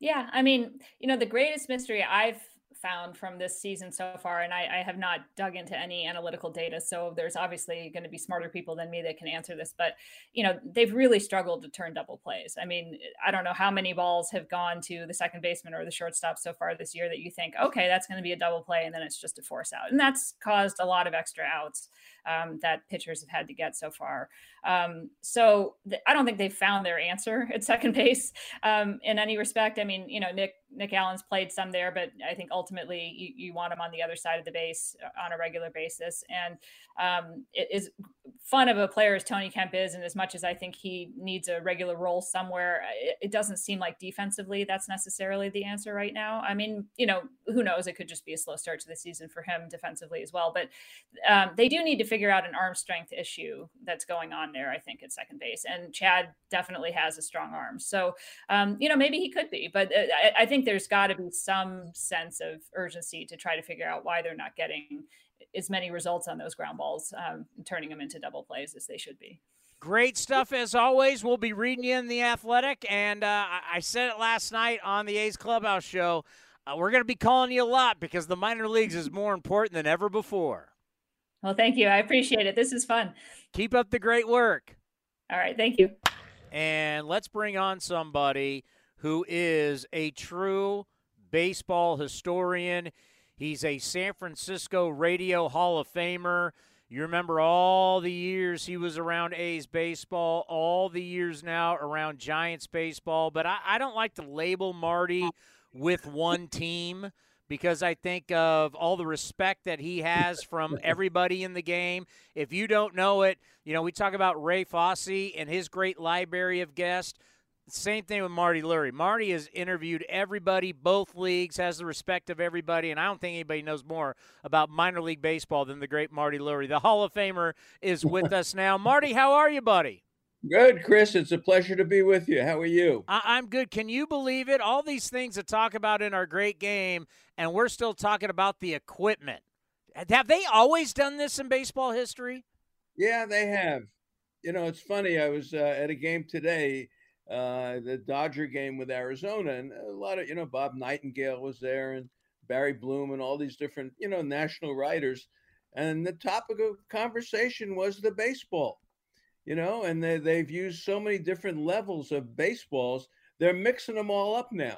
Yeah, I mean, you know, the greatest mystery I've found from this season so far, and I, I, have not dug into any analytical data. So there's obviously going to be smarter people than me that can answer this. But you know, they've really struggled to turn double plays. I mean, I don't know how many balls have gone to the second baseman or the shortstop so far this year that you think, okay, that's going to be a double play, and then it's just a force out, and that's caused a lot of extra outs um, that pitchers have had to get so far. Um, so th- I don't think they've found their answer at second base um, in any respect. I mean, you know, Nick Nick Allen's played some there, but I think ultimately you, you want him on the other side of the base uh, on a regular basis. And um, it is fun of a player as Tony Kemp is, and as much as I think he needs a regular role somewhere, it, it doesn't seem like defensively that's necessarily the answer right now. I mean, you know, who knows? It could just be a slow start to the season for him defensively as well. But um, they do need to figure out an arm strength issue that's going on there. I think at second base, and Chad definitely has a strong arm. So, um, you know, maybe he could be, but uh, I, I think there's got to be some sense of urgency to try to figure out why they're not getting as many results on those ground balls, um, turning them into double plays as they should be. Great stuff as always. We'll be reading you in the Athletic, and uh, I said it last night on the A's Clubhouse show. Uh, we're going to be calling you a lot because the minor leagues is more important than ever before. Well, thank you. I appreciate it. This is fun. Keep up the great work. All right. Thank you. And let's bring on somebody who is a true baseball historian. He's a San Francisco Radio Hall of Famer. You remember all the years he was around A's baseball, all the years now around Giants baseball. But I, I don't like to label Marty with one team because I think of all the respect that he has from everybody in the game. If you don't know it, you know, we talk about Ray Fosse and his great library of guests. Same thing with Marty Lurie. Marty has interviewed everybody, both leagues, has the respect of everybody, and I don't think anybody knows more about minor league baseball than the great Marty Lurie. The Hall of Famer is with us now. Marty, how are you, buddy? Good, Chris. It's a pleasure to be with you. How are you? I- am good. Can you believe it? All these things to talk about in our great game, and we're still talking about the equipment. Have they always done this in baseball history? Yeah, they have. You know, it's funny. I was uh, at a game today uh, the Dodger game with Arizona, and a lot of you know Bob Nightingale was there, and Barry Bloom, and all these different you know national writers, and the topic of conversation was the baseball, you know, and they, they've used so many different levels of baseballs, they're mixing them all up now.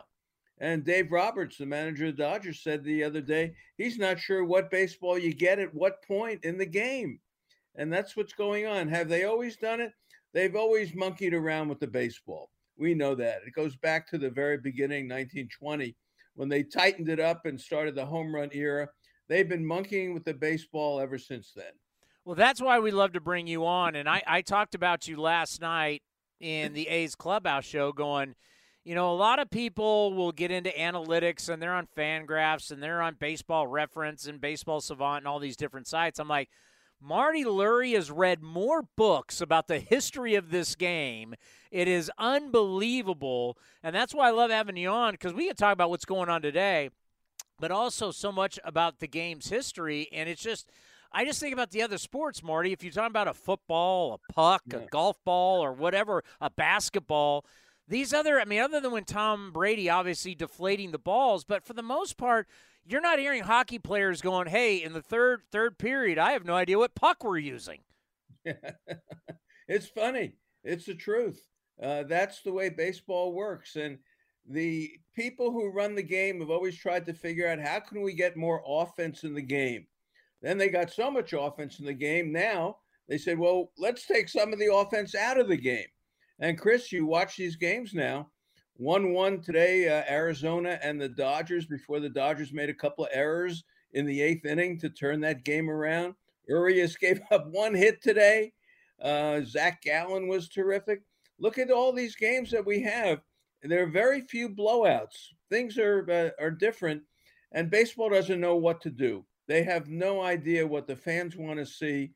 And Dave Roberts, the manager of the Dodgers, said the other day he's not sure what baseball you get at what point in the game. And that's what's going on. Have they always done it? They've always monkeyed around with the baseball. We know that. It goes back to the very beginning, 1920, when they tightened it up and started the home run era. They've been monkeying with the baseball ever since then. Well, that's why we love to bring you on. And I, I talked about you last night in the A's Clubhouse show going, you know, a lot of people will get into analytics and they're on Fangraphs and they're on Baseball Reference and Baseball Savant and all these different sites. I'm like, Marty Lurie has read more books about the history of this game. It is unbelievable. And that's why I love having you on because we can talk about what's going on today, but also so much about the game's history. And it's just, I just think about the other sports, Marty. If you're talking about a football, a puck, yeah. a golf ball, or whatever, a basketball, these other, I mean, other than when Tom Brady obviously deflating the balls, but for the most part, you're not hearing hockey players going, "Hey, in the third third period, I have no idea what puck we're using." it's funny. It's the truth. Uh, that's the way baseball works, and the people who run the game have always tried to figure out how can we get more offense in the game. Then they got so much offense in the game. Now they said, "Well, let's take some of the offense out of the game." And Chris, you watch these games now 1 1 today, uh, Arizona and the Dodgers, before the Dodgers made a couple of errors in the eighth inning to turn that game around. Urias gave up one hit today. Uh, Zac Gallen was terrific. Look at all these games that we have. There are very few blowouts. Things are uh, are different, and baseball doesn't know what to do. They have no idea what the fans want to see.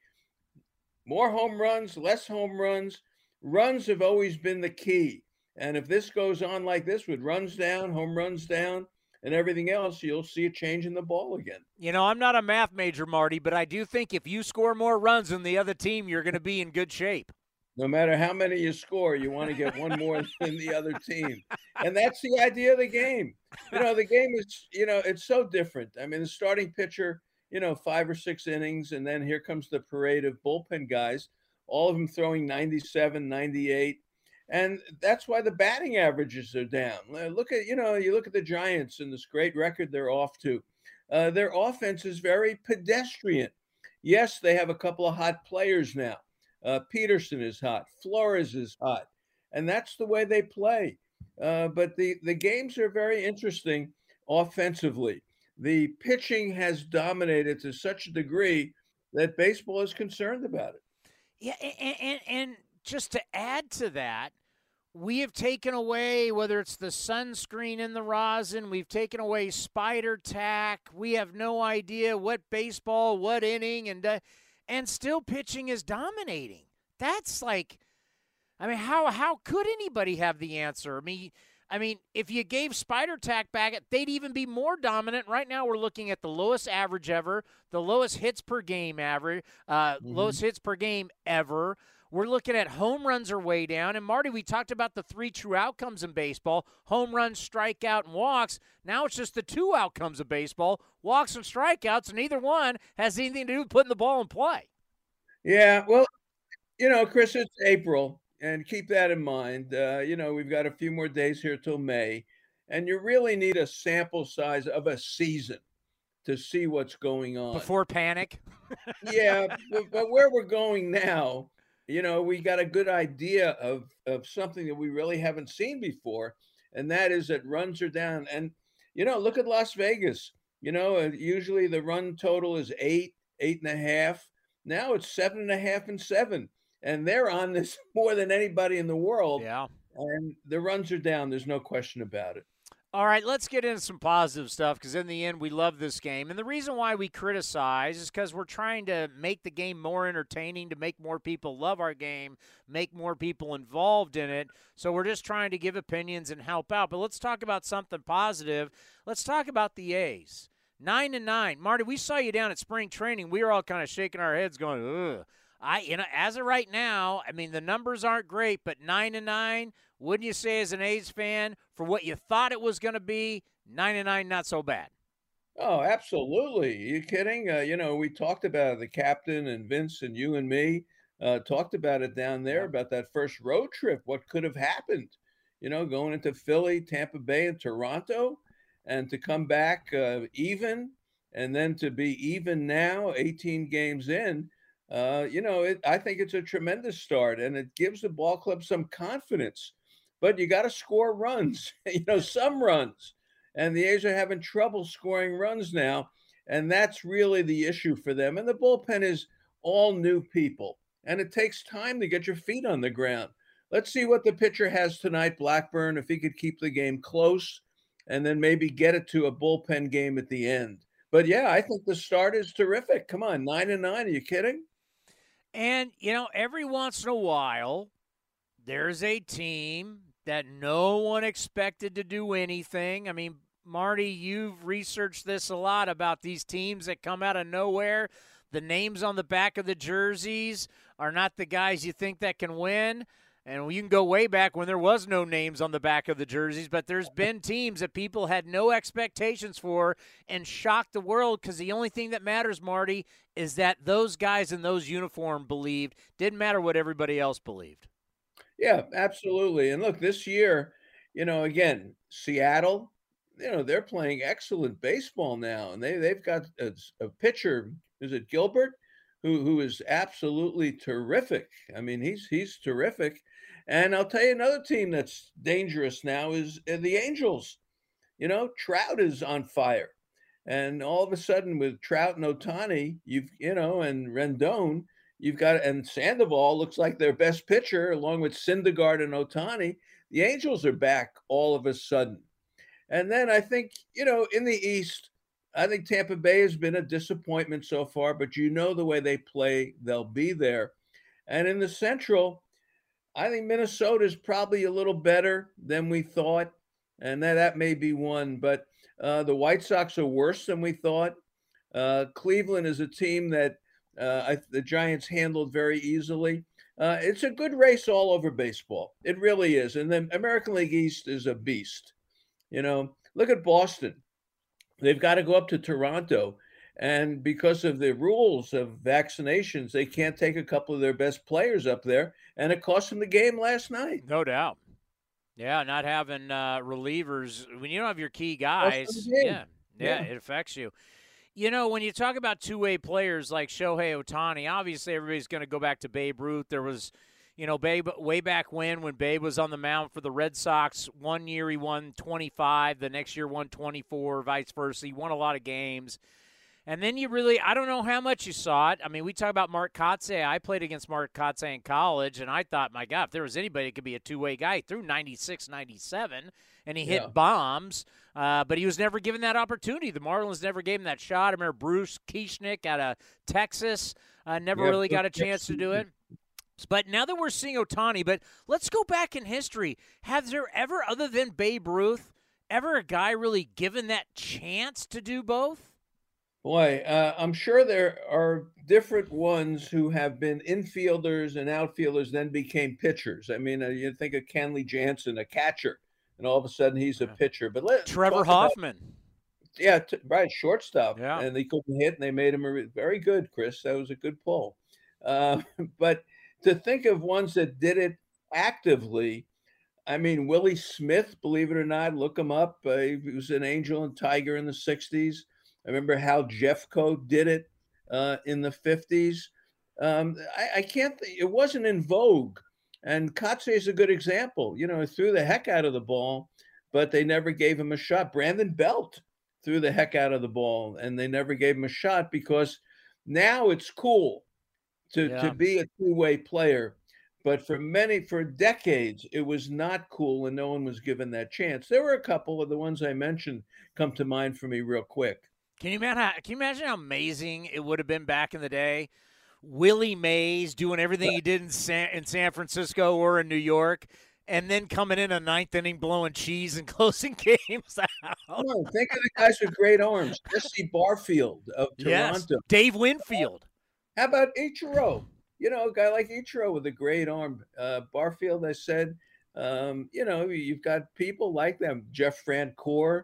More home runs, less home runs. Runs have always been the key. And if this goes on like this with runs down, home runs down, and everything else, you'll see a change in the ball again. You know, I'm not a math major, Marty, but I do think if you score more runs than the other team, you're going to be in good shape. No matter how many you score, you want to get one more than the other team. And that's the idea of the game. You know, the game is, you know, it's so different. I mean, the starting pitcher, you know, five or six innings, and then here comes the parade of bullpen guys, all of them throwing 97, 98 and that's why the batting averages are down. Look at you know you look at the Giants and this great record they're off to. Uh, their offense is very pedestrian. Yes, they have a couple of hot players now. Uh, Pederson is hot. Flores is hot, and that's the way they play. Uh, but the the games are very interesting offensively. The pitching has dominated to such a degree that baseball is concerned about it. Yeah, and, and, and just to add to that, we have taken away whether it's the sunscreen in the rosin, we've taken away spider tack. We have no idea what baseball, what inning, and uh, and still pitching is dominating. That's like, I mean, how how could anybody have the answer? I mean. I mean, if you gave Spider Tack back, they'd even be more dominant. Right now, we're looking at the lowest average ever, the lowest hits per game average, uh, mm-hmm. lowest hits per game ever. We're looking at home runs are way down. And Marty, we talked about the three true outcomes in baseball home runs, strikeout, and walks. Now it's just the two outcomes of baseball walks and strikeouts, and neither one has anything to do with putting the ball in play. Yeah, well, you know, Chris, it's April, and keep that in mind. Uh, you know, we've got a few more days here till May, and you really need a sample size of a season to see what's going on before panic. yeah, but, but, where we're going now, you know, we got a good idea of of something that we really haven't seen before, and that is that runs are down. And you know, look at Las Vegas. You know, usually the run total is eight, eight and a half. Now it's seven and a half and seven, and they're on this more than anybody in the world. Yeah. and the runs are down. There's no question about it. All right, let's get into some positive stuff because in the end, we love this game. And the reason why we criticize is because we're trying to make the game more entertaining, to make more people love our game, make more people involved in it. So we're just trying to give opinions and help out. But let's talk about something positive. Let's talk about the A's. Nine and nine. Marty, we saw you down at spring training. We were all kind of shaking our heads, going, ugh. I, you know, as of right now, I mean, the numbers aren't great, but nine and nine, wouldn't you say, as an A's fan, for what you thought it was going to be, 99 not so bad? Oh, absolutely. Are you kidding? Uh, you know, we talked about the captain and Vince and you and me uh, talked about it down there about that first road trip. What could have happened? You know, going into Philly, Tampa Bay, and Toronto, and to come back uh, even, and then to be even now, 18 games in uh, you know, it, I think it's a tremendous start and it gives the ball club some confidence. But you got to score runs, you know, some runs. And the A's are having trouble scoring runs now. And that's really the issue for them. And the bullpen is all new people. And it takes time to get your feet on the ground. Let's see what the pitcher has tonight, Blackburn, if he could keep the game close and then maybe get it to a bullpen game at the end. But yeah, I think the start is terrific. Come on, nine and nine. Are you kidding? And, you know, every once in a while, there's a team that no one expected to do anything. I mean, Marty, you've researched this a lot about these teams that come out of nowhere. The names on the back of the jerseys are not the guys you think that can win. And you can go way back when there was no names on the back of the jerseys, but there's been teams that people had no expectations for and shocked the world because the only thing that matters, Marty, is that those guys in those uniform believed. Didn't matter what everybody else believed. Yeah, absolutely. And look, this year, you know, again, Seattle, you know, they're playing excellent baseball now, and they they've got a, a pitcher. Is it Gilbert? Who, who is absolutely terrific. I mean, he's he's terrific. And I'll tell you another team that's dangerous now is uh, the Angels. You know, Trout is on fire. And all of a sudden, with Trout and Ohtani, you've, you know, and Rendon, you've got, and Sandoval looks like their best pitcher, along with Syndergaard and Ohtani. The Angels are back all of a sudden. And then I think, you know, in the East, I think Tampa Bay has been a disappointment so far, but you know the way they play, they'll be there. And in the Central, I think Minnesota is probably a little better than we thought, and that, that may be one. But uh, the White Sox are worse than we thought. Uh, Cleveland is a team that I, the Giants handled very easily. Uh, it's a good race all over baseball. It really is. And the American League East is a beast. You know, look at Boston. They've got to go up to Toronto and because of the rules of vaccinations, they can't take a couple of their best players up there, and it cost them the game last night. No doubt. Yeah, not having uh, relievers when you don't have your key guys. Yeah, yeah, yeah, it affects you. You know, when you talk about two-way players like Shohei Ohtani, obviously everybody's going to go back to Babe Ruth. There was, you know, Babe way back when when Babe was on the mound for the Red Sox. One year he won 25, the next year won 24, vice versa. He won a lot of games. And then you really, I don't know how much you saw it. I mean, we talk about Mark Kotsay. I played against Mark Kotsay in college, and I thought, my God, if there was anybody that could be a two way guy, threw 96, 97, and he hit yeah. bombs, uh, but he was never given that opportunity. The Marlins never gave him that shot. I remember Brooks Kieschnick out of Texas uh, never yeah, really got a chance to do it. But now that we're seeing Ohtani, but let's go back in history. Has there ever, other than Babe Ruth, ever a guy really given that chance to do both? Boy, uh, I'm sure there are different ones who have been infielders and outfielders, then became pitchers. I mean, uh, you think of Kenley Jansen, a catcher, and all of a sudden he's a pitcher. But let Trevor Hoffman. About, yeah, t- right, shortstop. Yeah. And they couldn't hit, and they made him a re- very good, Chris. That was a good pull. Uh, but to think of ones that did it actively, I mean, Willie Smith, believe it or not, look him up. Uh, he was an angel and tiger in the 60s. I remember Hal Jeffcoat did it uh, in the 50s. Um, I, I, can't, th- it wasn't in vogue. And Kotsay is a good example. You know, threw the heck out of the ball, but they never gave him a shot. Brandon Belt threw the heck out of the ball, and they never gave him a shot because now it's cool to, yeah. to be a two way player. But for many, for decades, it was not cool and no one was given that chance. There were a couple of the ones I mentioned come to mind for me real quick. Can you imagine? How, can you imagine how amazing it would have been back in the day? Willie Mays doing everything he did in San, in San Francisco or in New York, and then coming in a ninth inning blowing cheese and closing games out. No, think of the guys with great arms. Jesse Barfield of Toronto. Yes, Dave Winfield. How about Ichiro? You know, a guy like Ichiro with a great arm. Uh, Barfield, I said. Um, you know, you've got people like them. Jeff Francoeur,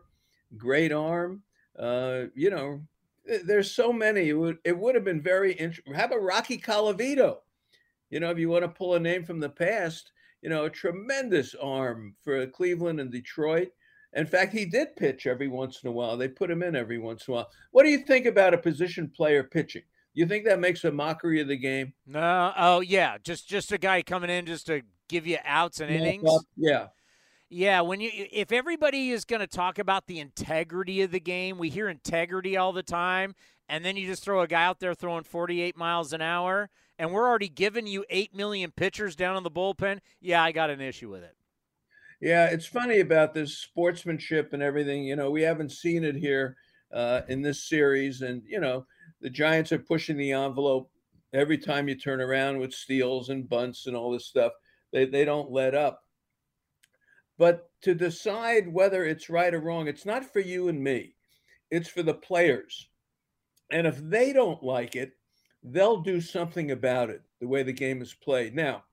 great arm. Uh, you know, Eh, there's so many. It would it would have been very interesting. How about Rocky Colavito? You know, if you want to pull a name from the past, you know, a tremendous arm for Cleveland and Detroit. In fact, he did pitch every once in a while. They put him in every once in a while. What do you think about a position player pitching? You think that makes a mockery of the game? No. Oh yeah, just just a guy coming in just to give you outs and innings. Yeah. Yeah, when you if everybody is going to talk about the integrity of the game, we hear integrity all the time, and then you just throw a guy out there throwing 48 miles an hour, and we're already giving you 8 million pitchers down in the bullpen. Yeah, I got an issue with it. Yeah, it's funny about this sportsmanship and everything. You know, we haven't seen it here uh, in this series, and you know, the Giants are pushing the envelope every time you turn around with steals and bunts and all this stuff. They they don't let up. But to decide whether it's right or wrong, it's not for you and me, it's for the players. And if they don't like it, they'll do something about it, the way the game is played. Now,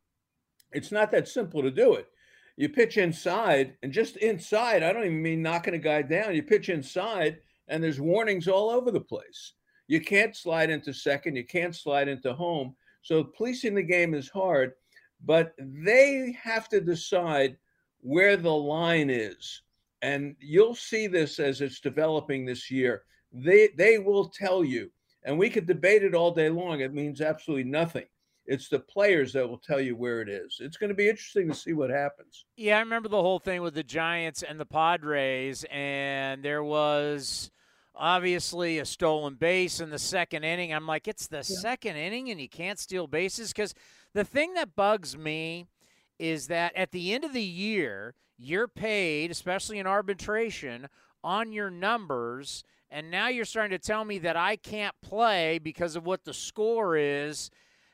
it's not that simple to do it. You pitch inside, and just inside, I don't even mean knocking a guy down. You pitch inside, and there's warnings all over the place. You can't slide into second, you can't slide into home. So policing the game is hard, but they have to decide where the line is. And you'll see this as it's developing this year. They they will tell you, and we could debate it all day long. It means absolutely nothing. It's the players that will tell you where it is. It's going to be interesting to see what happens. Yeah, I remember the whole thing with the Giants and the Padres, and there was obviously a stolen base in the second inning. I'm like, it's the yeah. second inning, and you can't steal bases because the thing that bugs me is that at the end of the year, you're paid, especially in arbitration, on your numbers. And now you're starting to tell me that I can't play because of what the score is.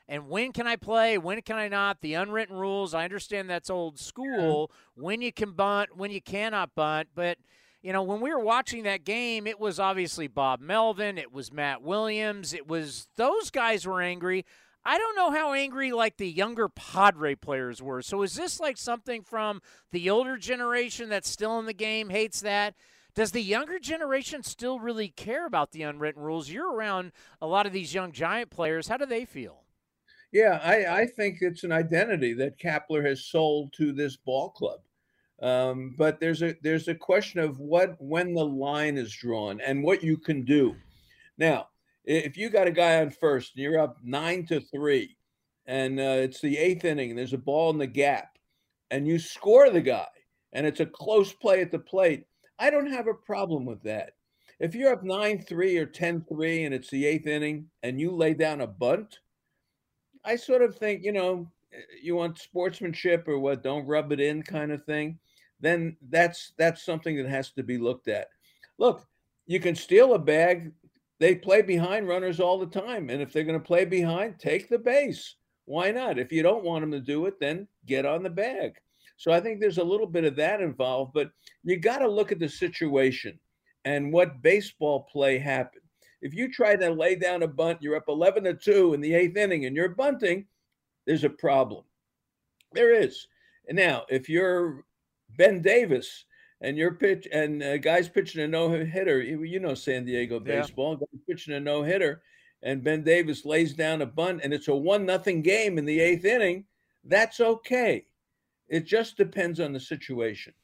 And when can I play? When can I not? The unwritten rules. I understand that's old school. When you can bunt, when you cannot bunt. But, you know, when we were watching that game, it was obviously Bob Melvin. It was Matt Williams. It was those guys were angry. I don't know how angry like the younger Padre players were. So is this like something from the older generation that's still in the game hates that? Does the younger generation still really care about the unwritten rules? You're around a lot of these young giant players. How do they feel? Yeah, I, I think it's an identity that Kapler has sold to this ball club. Um, but there's a there's a question of what when the line is drawn and what you can do. Now, if you got a guy on first and you're up nine to three, and uh, it's the eighth inning, and there's a ball in the gap, and you score the guy, and it's a close play at the plate, I don't have a problem with that. If you're up 9 3 or 10 3 and it's the eighth inning and you lay down a bunt, I sort of think, you know, eh, you want sportsmanship or what, don't rub it in kind of thing, then that's that's something that has to be looked at. Look, you can steal a bag they play behind runners all the time. And if they're going to play behind, take the base. Why not? If you don't want them to do it, then get on the bag. So I think there's a little bit of that involved, but you got to look at the situation and what baseball play happened. If you try to lay down a bunt, you're up 11 to 2 in the eighth inning and you're bunting, there's a problem. There is. And now, if you're Ben Davis and you're pitch and uh, guys pitching a no hitter. You know San Diego baseball. Yeah. pitching a no hitter, and Ben Davis lays down a bunt, and it's a one nothing game in the eighth inning. That's okay. It just depends on the situation.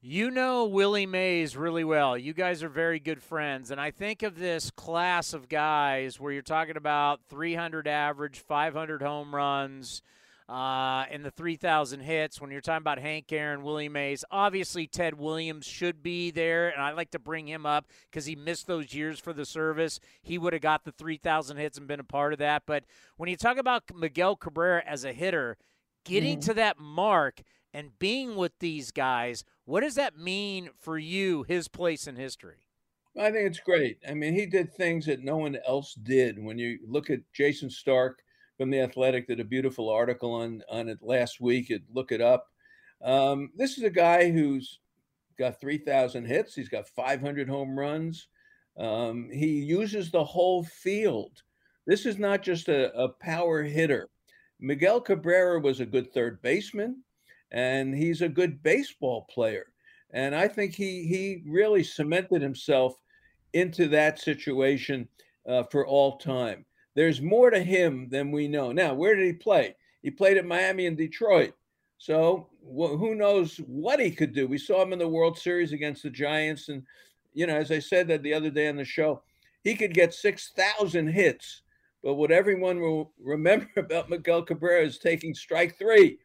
You know Willie Mays really well. You guys are very good friends. And I think of this class of guys where you're talking about 300 average, 500 home runs, uh, in the 3,000 hits. When you're talking about Hank Aaron, Willie Mays, obviously Ted Williams should be there, and I like to bring him up because he missed those years for the service. He would have got the 3,000 hits and been a part of that. But when you talk about Miguel Cabrera as a hitter, getting Mm-hmm. to that mark and being with these guys, what does that mean for you, his place in history? I think it's great. I mean, he did things that no one else did. When you look at Jayson Stark from the Athletic, did a beautiful article on on it last week. Look it up. Um, this is a guy who's got three thousand hits. He's got five hundred home runs. Um, he uses the whole field. This is not just a, a power hitter. Miguel Cabrera was a good third baseman, and he's a good baseball player. And I think he he really cemented himself into that situation uh, for all time. There's more to him than we know. Now, where did he play? He played at Miami and Detroit. So wh- who knows what he could do? We saw him in the World Series against the Giants, and you know, as I said that the other day on the show, he could get six thousand hits. But what everyone will remember about Miguel Cabrera is taking strike three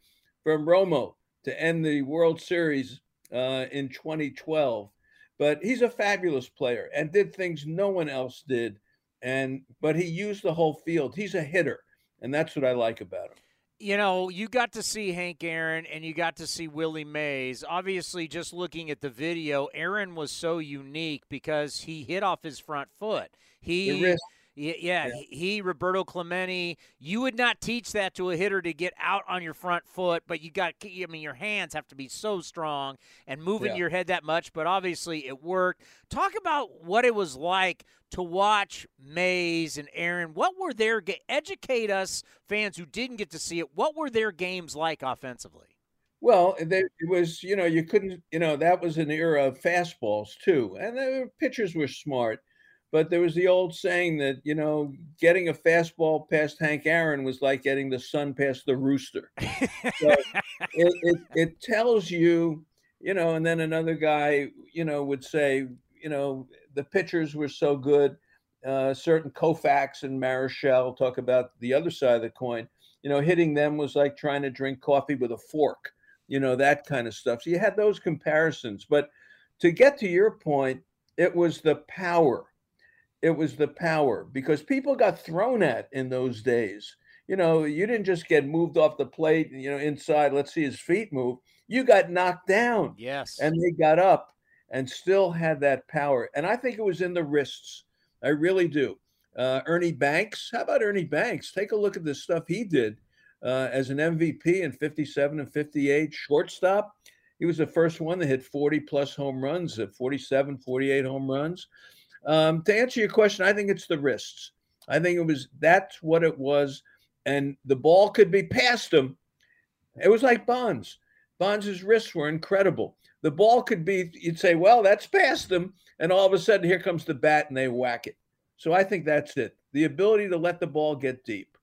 from Romo to end the World Series uh, in 2012. But he's a fabulous player and did things no one else did. And but he used the whole field. He's a hitter, and that's what I like about him. You know, you got to see Hank Aaron and you got to see Willie Mays. Obviously, just looking at the video, Aaron was so unique because he hit off his front foot. He wrist. Yeah, yeah, He, he, Roberto Clemente. You would not teach that to a hitter to get out on your front foot, but you got. I mean, your hands have to be so strong and moving Yeah. your head that much. But obviously, it worked. Talk about what it was like to watch Mays and Aaron. What were their educate us fans who didn't get to see it? What were their games like offensively? Well, it was, you know, you couldn't, you know, that was an era of fastballs too. And the pitchers were smart. But there was the old saying that, you know, getting a fastball past Hank Aaron was like getting the sun past the rooster. So it, it, it tells you, you know, and then another guy, you know, would say, you know, the pitchers were so good. Uh, certain Koufax and Marichal talk about the other side of the coin. You know, hitting them was like trying to drink coffee with a fork you know, that kind of stuff. So you had those comparisons. But to get to your point, it was the power. It was the power because people got thrown at in those days. You know, you didn't just get moved off the plate, you know, inside, let's see his feet move. You got knocked down Yes. and they got up and still had that power. And I think it was in the wrists. I really do. Uh, Ernie Banks, how about Ernie Banks? Take a look at the stuff he did uh, as an MVP in 57 and 58, shortstop. He was the first one that hit 40 plus home runs at 47, 48 home runs. Um, to answer your question, I think it's the wrists. I think it was that's what it was. And the ball could be past him. It was like Bonds. Bonds' wrists were incredible. The ball could be, you'd say, well, that's past him. And all of a sudden, here comes the bat and they whack it. So I think that's it. The ability to let the ball get deep.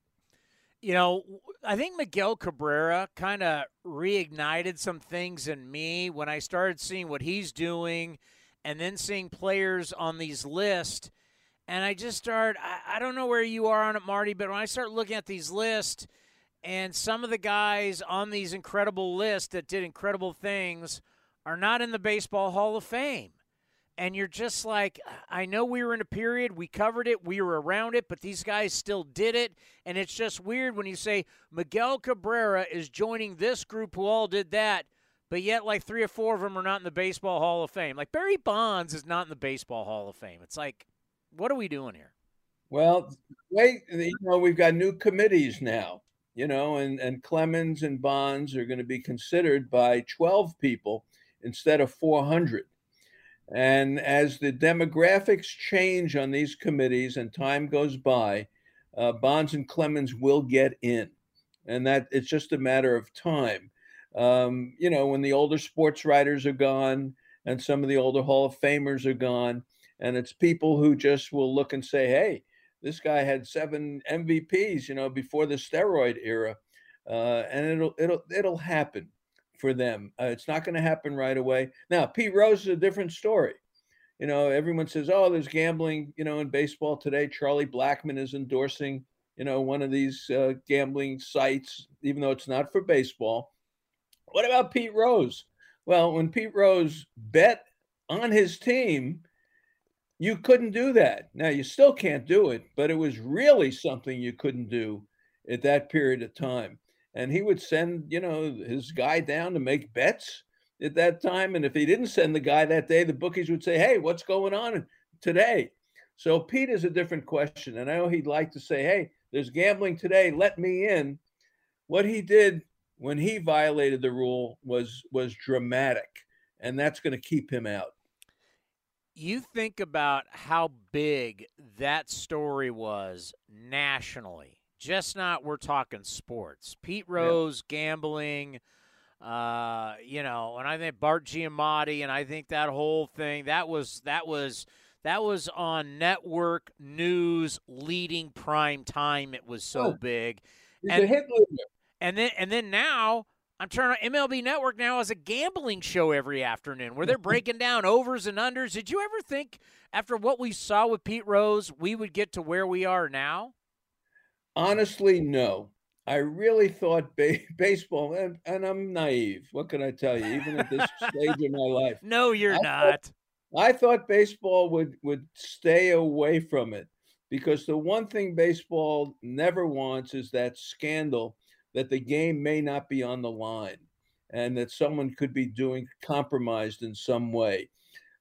You know, I think Miguel Cabrera kind of reignited some things in me when I started seeing what he's doing and then seeing players on these lists. And I just start, I, I don't know where you are on it, Marty, but when I start looking at these lists and some of the guys on these incredible lists that did incredible things are not in the Baseball Hall of Fame and you're just like, I know we were in a period, we covered it, we were around it, but these guys still did it. And it's just weird when you say Miguel Cabrera is joining this group who all did that, but yet like three or four of them are not in the Baseball Hall of Fame. Like Barry Bonds is not in the Baseball Hall of Fame. It's like, what are we doing here? Well, wait, you know, we've got new committees now, you know, and, and Clemens and Bonds are going to be considered by 12 people instead of 400. And as the demographics change on these committees and time goes by, uh, Bonds and Clemens will get in. And that it's just a matter of time. Um, you know, when the older sports writers are gone and some of the older Hall of Famers are gone, and it's people who just will look and say, hey, this guy had seven MVPs, you know, before the steroid era. Uh, and it'll it'll it'll happen for them. Uh, it's not going to happen right away. Now, Pete Rose is a different story. You know, everyone says, "Oh, there's gambling." You know, in baseball today, Charlie Blackmon is endorsing, you know, one of these uh, gambling sites, even though it's not for baseball. What about Pete Rose? Well, when Pete Rose bet on his team, you couldn't do that. Now you still can't do it, but it was really something you couldn't do at that period of time. and he would send you know his guy down to make bets at that time. And if he didn't send the guy that day, the bookies would say, "Hey, what's going on today?" So Pete is a different question, and I know he'd like to say, "Hey, there's gambling today. Let me in." What he did when he violated the rule was was dramatic, and that's going to keep him out. You think about how big that story was nationally. Just not we're talking sports. Pete Rose yeah. gambling, uh, you know, and I think Bart Giamatti, and I think that whole thing that was that was that was on network news leading prime time. It was so oh, big. and, and then and then now I'm turning on MLB Network now as a gambling show every afternoon where they're breaking down overs and unders. Did you ever think after what we saw with Pete Rose we would get to where we are now? Honestly, no. I really thought ba- baseball, and, and, I'm naive. What can I tell you? Even at this stage in my life, no, you're I not. Thought, I thought baseball would would stay away from it because the one thing baseball never wants is that scandal that the game may not be on the line and that someone could be doing compromised in some way.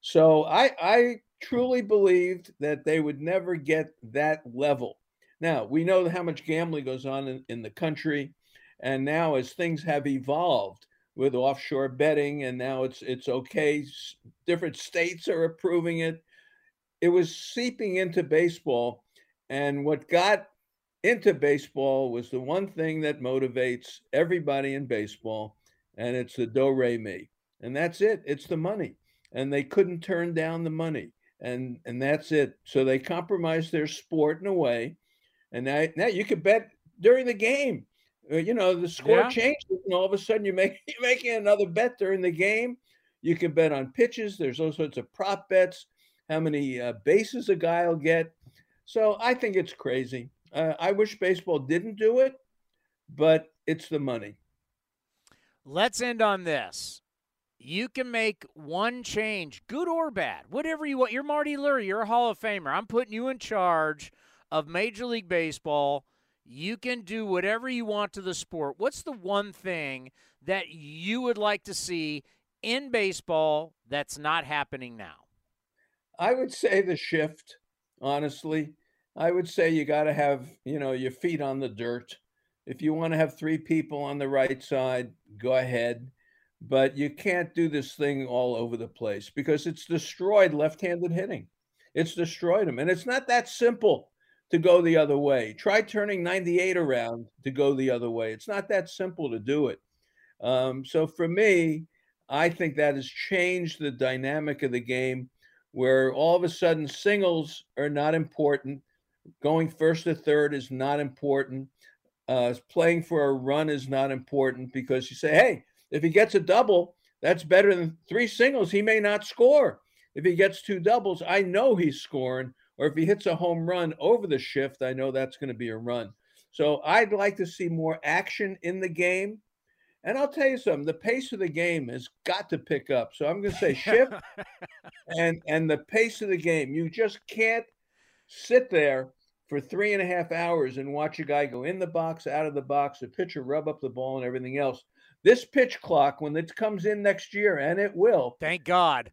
So I, I truly believed that they would never get that level. Now, we know how much gambling goes on in, in the country. And now, as things have evolved with offshore betting, and now it's it's okay, different states are approving it. It was seeping into baseball, and what got into baseball was the one thing that motivates everybody in baseball, and it's the do re mi, and that's it. It's the money, and they couldn't turn down the money, and and that's it. So they compromised their sport in a way, and now now you could bet during the game. Uh, you know the score yeah. changes, and all of a sudden you make you're making another bet during the game. You can bet on pitches. There's all sorts of prop bets. How many uh, bases a guy will get. So I think it's crazy. Uh, I wish baseball didn't do it, but it's the money. Let's end on this. You can make one change, good or bad, whatever you want. You're Marty Lurie. You're a Hall of Famer. I'm putting you in charge of Major League Baseball. You can do whatever you want to the sport. What's the one thing that you would like to see in baseball that's not happening now? I would say the shift, honestly. I would say you got to have, you know, your feet on the dirt. If you want to have three people on the right side, go ahead. But you can't do this thing all over the place because it's destroyed left handed hitting. It's destroyed them. And it's not that simple to go the other way. Try turning 98 around to go the other way. It's not that simple to do it. Um, so for me, I think that has changed the dynamic of the game where all of a sudden singles are not important going first to third is not important. Uh, playing for a run is not important because you say, hey, if he gets a double, that's better than three singles. He may not score. If he gets two doubles, I know he's scoring. Or if he hits a home run over the shift, I know that's going to be a run. So I'd like to see more action in the game. And I'll tell you something, the pace of the game has got to pick up. So I'm going to say shift and and the pace of the game. You just can't sit there for three and a half hours and watch a guy go in the box, out of the box, a pitcher rub up the ball, and everything else. This pitch clock, when it comes in next year, and it will, thank God,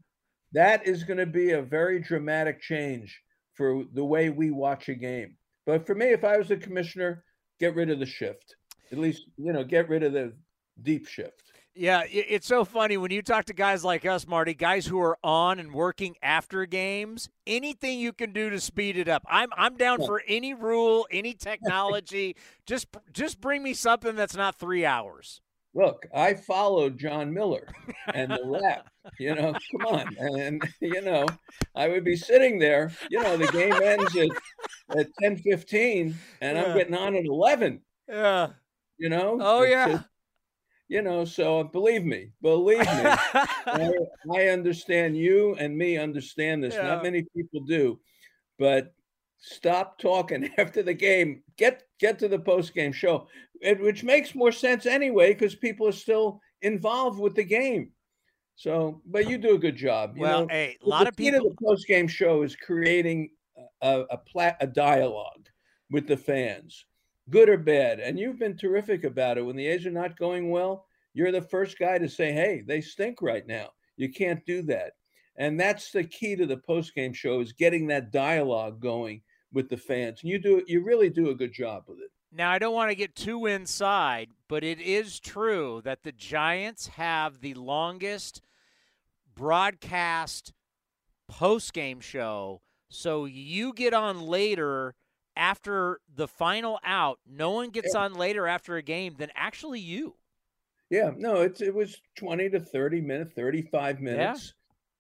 that is going to be a very dramatic change for the way we watch a game. But for me, if I was the commissioner, get rid of the shift. At least, you know, get rid of the deep shift. Yeah, it's so funny when you talk to guys like us, Marty, guys who are on and working after games. Anything you can do to speed it up, I'm I'm down for any rule, any technology. just just bring me something that's not three hours. Look, I followed Jon Miller and the rap. You know, come on, and you know, I would be sitting there. You know, the game ends at at ten fifteen, and yeah. I'm getting on at eleven. Yeah. You know. Oh yeah you know so believe me believe me. I, I, understand you and me understand this. Yeah. not many people do but stop talking after the game. Get get to the post game show it, which makes more sense anyway because people are still involved with the game. So but you do a good job you well know, hey, a lot of people the post game show is creating a a, plat, a dialogue with the fans good or bad. And you've been terrific about it. When the A's are not going well, you're the first guy to say, "Hey, they stink right now." You can't do that. And that's the key to the post-game show is getting that dialogue going with the fans. And you do you really do a good job with it. Now, I don't want to get too inside, but it is true that the Giants have the longest broadcast post game show. So you get on later after the final out. No one gets Yeah. on later after a game than actually you. Yeah, no, it's it was 20 to 30 minutes, 35 minutes.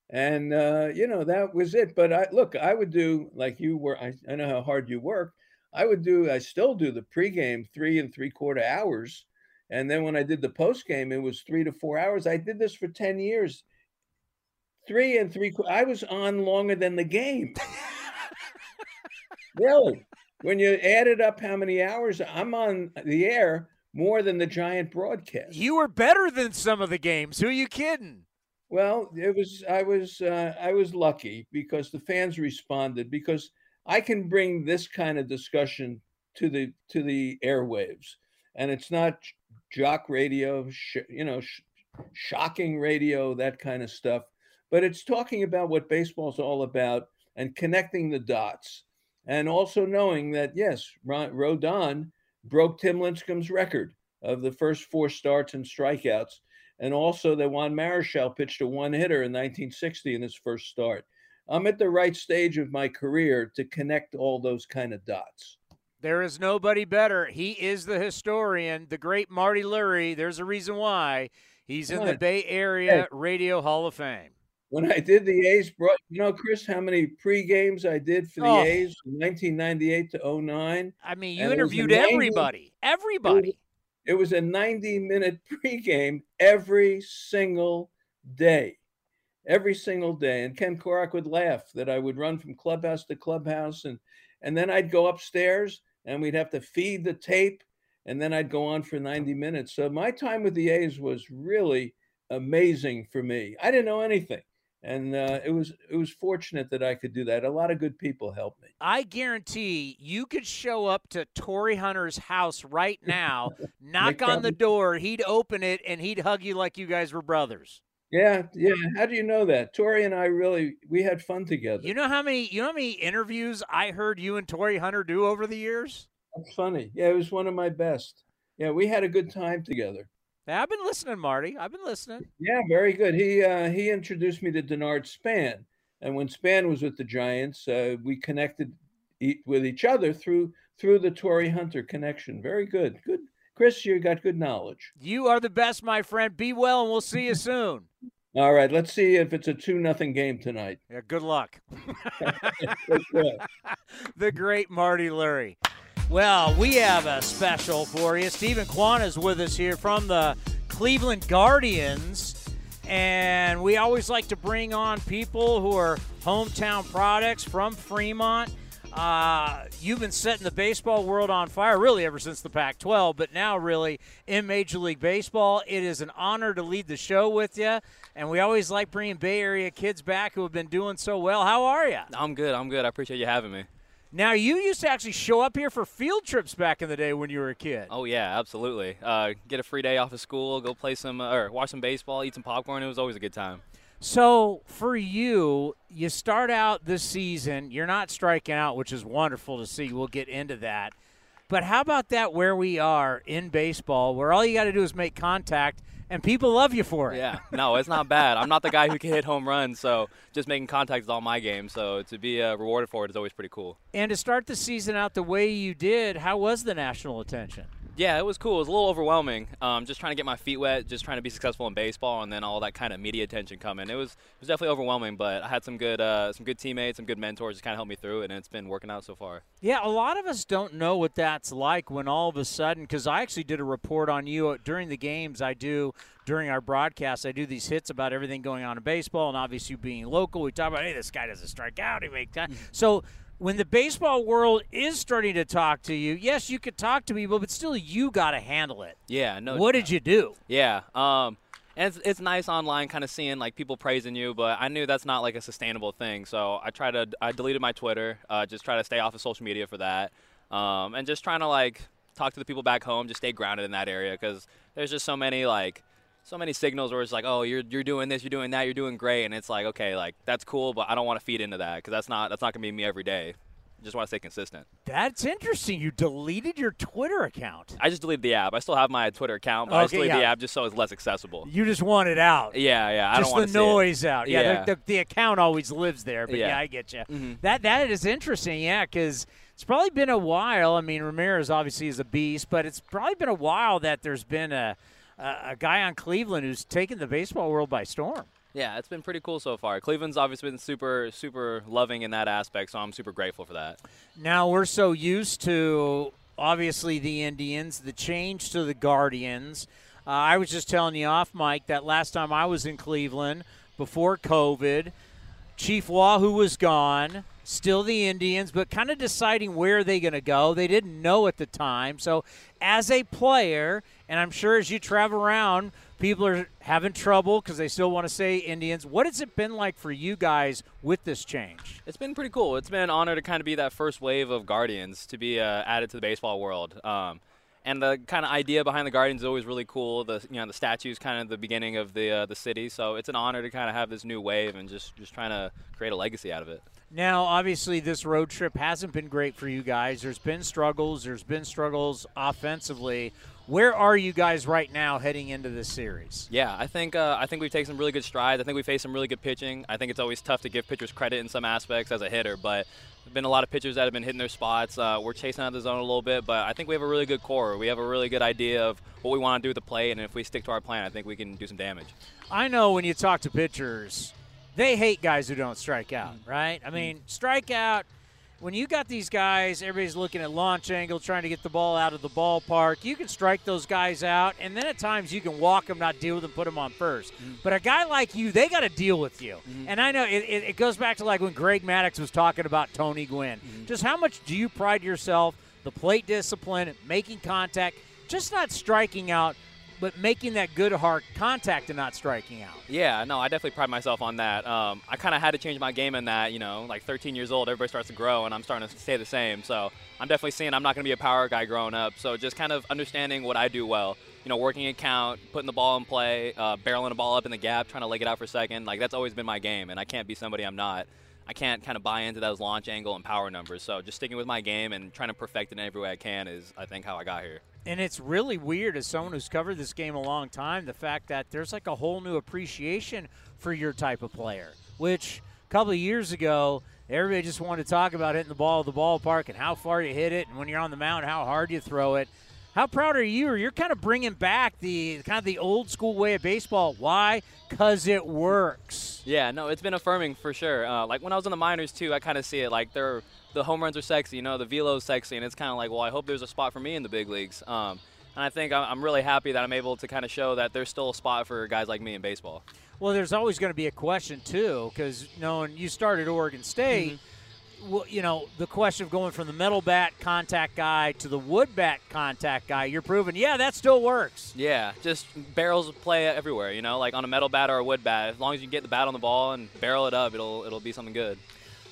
And uh, you know, that was it. But I look, I would do like you were, I, I know how hard you work. I would do, I still do the pregame three and three quarter hours. And then when I did the postgame, it was three to four hours. I did this for 10 years. Three and three, I was on longer than the game. really. When you added up how many hours I'm on the air, more than the giant broadcast. You were better than some of the games. Who are you kidding? Well, it was I was uh, I was lucky because the fans responded because I can bring this kind of discussion to the to the airwaves, and it's not jock radio, sh- you know, sh- shocking radio, that kind of stuff, but it's talking about what baseball's all about and connecting the dots, and also knowing that yes, Rodon broke Tim Lincecum's record of the first four starts and strikeouts and also that Juan Marichal pitched a one hitter in 1960 in his first start. I'm at the right stage of my career to connect all those kind of dots. There is nobody better. He is the historian, the great Marty Lurie. There's a reason why he's in the Bay Area Hey. Radio Hall of Fame. When I did the A's, bro- you know, Chris, how many pre games I did for the Oh. A's from 1998 to 09? I mean, you it interviewed 90 everybody. Everybody. It was a 90 minute pregame every single day. Every single day. And Ken Korach would laugh that I would run from clubhouse to clubhouse and and then I'd go upstairs and we'd have to feed the tape and then I'd go on for 90 minutes. So my time with the A's was really amazing for me. I didn't know anything. And uh, it was it was fortunate that I could do that. A lot of good people helped me. I guarantee you could show up to Torii Hunter's house right now, knock on the door, he'd open it, and he'd hug you like you guys were brothers. Yeah, yeah. How do you know that? Torii and I really we had fun together. You know how many you know how many interviews I heard you and Torii Hunter do over the years? That's funny. Yeah, it was one of my best. Yeah, we had a good time together. Yeah, I've been listening, Marty. I've been listening. Yeah, very good. He uh, he introduced me to Denard Span, and when Span was with the Giants, uh, we connected e- with each other through through the Torii Hunter connection. Very good. Good, Chris. You got good knowledge. You are the best, my friend. Be well, and we'll see you soon. All right, let's see if it's a two nothing game tonight. Yeah, good luck. The great Marty Lurie. Well, we have a special for you. Steven Kwan is with us here from the Cleveland Guardians. And we always like to bring on people who are hometown products from Fremont. Uh, you've been setting the baseball world on fire really ever since the Pac 12, but now really in Major League Baseball. It is an honor to lead the show with you. And we always like bringing Bay Area kids back who have been doing so well. How are you? I'm good. I'm good. I appreciate you having me. Now, you used to actually show up here for field trips back in the day when you were a kid. Oh yeah, absolutely. Uh, get a free day off of school, go play some uh, or watch some baseball, eat some popcorn. It was always a good time. So, for you, you start out this season, you're not striking out, which is wonderful to see. We'll get into that. But how about that where we are in baseball, where all you got to do is make contact and people love you for it? Yeah, no, it's not bad. I'm not the guy who can hit home runs, so just making contact is all my game. So to be uh, rewarded for it is always pretty cool. And to start the season out the way you did, how was the national attention? Yeah, it was cool. It was a little overwhelming. Um, just trying to get my feet wet, just trying to be successful in baseball, and then all that kind of media attention coming. It was it was definitely overwhelming, but I had some good uh, some good teammates, some good mentors, just kind of helped me through it, and it's been working out so far. Yeah, a lot of us don't know what that's like when all of a sudden, because I actually did a report on you during the games. I do during our broadcast. I do these hits about everything going on in baseball, and obviously being local, we talk about, hey, this guy doesn't strike out. He makes that. So when the baseball world is starting to talk to you, yes, you could talk to people, but still, you got to handle it. Yeah, no. What did you do? Yeah. Um, and it's, it's nice online kind of seeing like people praising you, but I knew that's not like a sustainable thing. So I tried to, I deleted my Twitter, uh, just try to stay off of social media for that. Um, and just trying to like talk to the people back home, just stay grounded in that area because there's just so many like so many signals where it's like, oh, you're you're doing this, you're doing that, you're doing great, and it's like, okay, like that's cool, but I don't want to feed into that because that's not that's not gonna be me every day. I Just want to stay consistent. That's interesting. You deleted your Twitter account. I just deleted the app. I still have my Twitter account, but I just Okay, deleted the app just so it's less accessible. You just want it out. Yeah, yeah. I just don't want the to see it. noise out. Yeah, Yeah. The, the, the account always lives there. But yeah, Yeah. I get you. Mhm. That that is interesting. Yeah, because it's probably been a while. I mean, Ramirez obviously is a beast, but it's probably been a while that there's been a a, a guy on Cleveland who's taken the baseball world by storm. Yeah, it's been pretty cool so far. Cleveland's obviously been super, super loving in that aspect, so I'm super grateful for that. Now we're so used to obviously the Indians, the change to the Guardians. Uh, I was just telling you off, mic, that last time I was in Cleveland before COVID, Chief Wahoo was gone, still the Indians, but kind of deciding where they're going to go. They didn't know at the time. So, as a player, and I'm sure as you travel around, people are having trouble because they still want to say Indians. What has it been like for you guys with this change? It's been pretty cool. It's been an honor to kind of be that first wave of Guardians to be uh, added to the baseball world. Um, and the kind of idea behind the Guardians is always really cool. The you know the statue's kind of the beginning of the uh, the city, so it's an honor to kind of have this new wave and just just trying to create a legacy out of it. Now, obviously, this road trip hasn't been great for you guys. There's been struggles. There's been struggles offensively. Where are you guys right now heading into this series? Yeah, I think uh, I think we've taken some really good strides. I think we faced some really good pitching. I think it's always tough to give pitchers credit in some aspects as a hitter, but there've been a lot of pitchers that have been hitting their spots. Uh, we're chasing out of the zone a little bit, but I think we have a really good core. We have a really good idea of what we want to do with the play, and if we stick to our plan, I think we can do some damage. I know when you talk to pitchers, they hate guys who don't strike out, mm. right? I mm. mean, strike out. When you got these guys, everybody's looking at launch angle, trying to get the ball out of the ballpark. You can strike those guys out, and then at times you can walk them, not deal with them, put them on 1st mm. But a guy like you, they got to deal with you. Mm-hmm. And I know it, it, it goes back to like when Greg Maddux was talking about Tony Gwynn. Mm-hmm. Just how much do you pride yourself, the plate discipline, making contact, just not striking out, but making that good hard contact and not striking out? Yeah, no, I definitely pride myself on that. Um, I kind of had to change my game in that, you know, like 13 years old, everybody starts to grow, and I'm starting to stay the same. So I'm definitely seeing I'm not going to be a power guy growing up. So just kind of understanding what I do well, you know, working a count, putting the ball in play, uh, barreling the ball up in the gap, trying to leg it out for a second. Like that's always been my game, and I can't be somebody I'm not. I can't kind of buy into those launch angle and power numbers. So just sticking with my game and trying to perfect it in every way I can is, I think, how I got here. And it's really weird as someone who's covered this game a long time, the fact that there's like a whole new appreciation for your type of player, which a couple of years ago, everybody just wanted to talk about hitting the ball at the ballpark and how far you hit it, and when you're on the mound, how hard you throw it. How proud are you? You're kind of bringing back the kind of the old school way of baseball. Why? Because it works. Yeah, no, it's been affirming for sure. Uh, like when I was in the minors too, I kind of see it like they're the home runs are sexy, you know, the velo's sexy, and it's kind of like, well, I hope there's a spot for me in the big leagues. Um, and I think I'm really happy that I'm able to kind of show that there's still a spot for guys like me in baseball. Well, there's always going to be a question too, because knowing you started Oregon State, well, you know the question of going from the metal bat contact guy to the wood bat contact guy. You're proving, yeah, that still works. Yeah, just barrels play everywhere, you know, like on a metal bat or a wood bat. As long as you get the bat on the ball and barrel it up, it'll it'll be something good.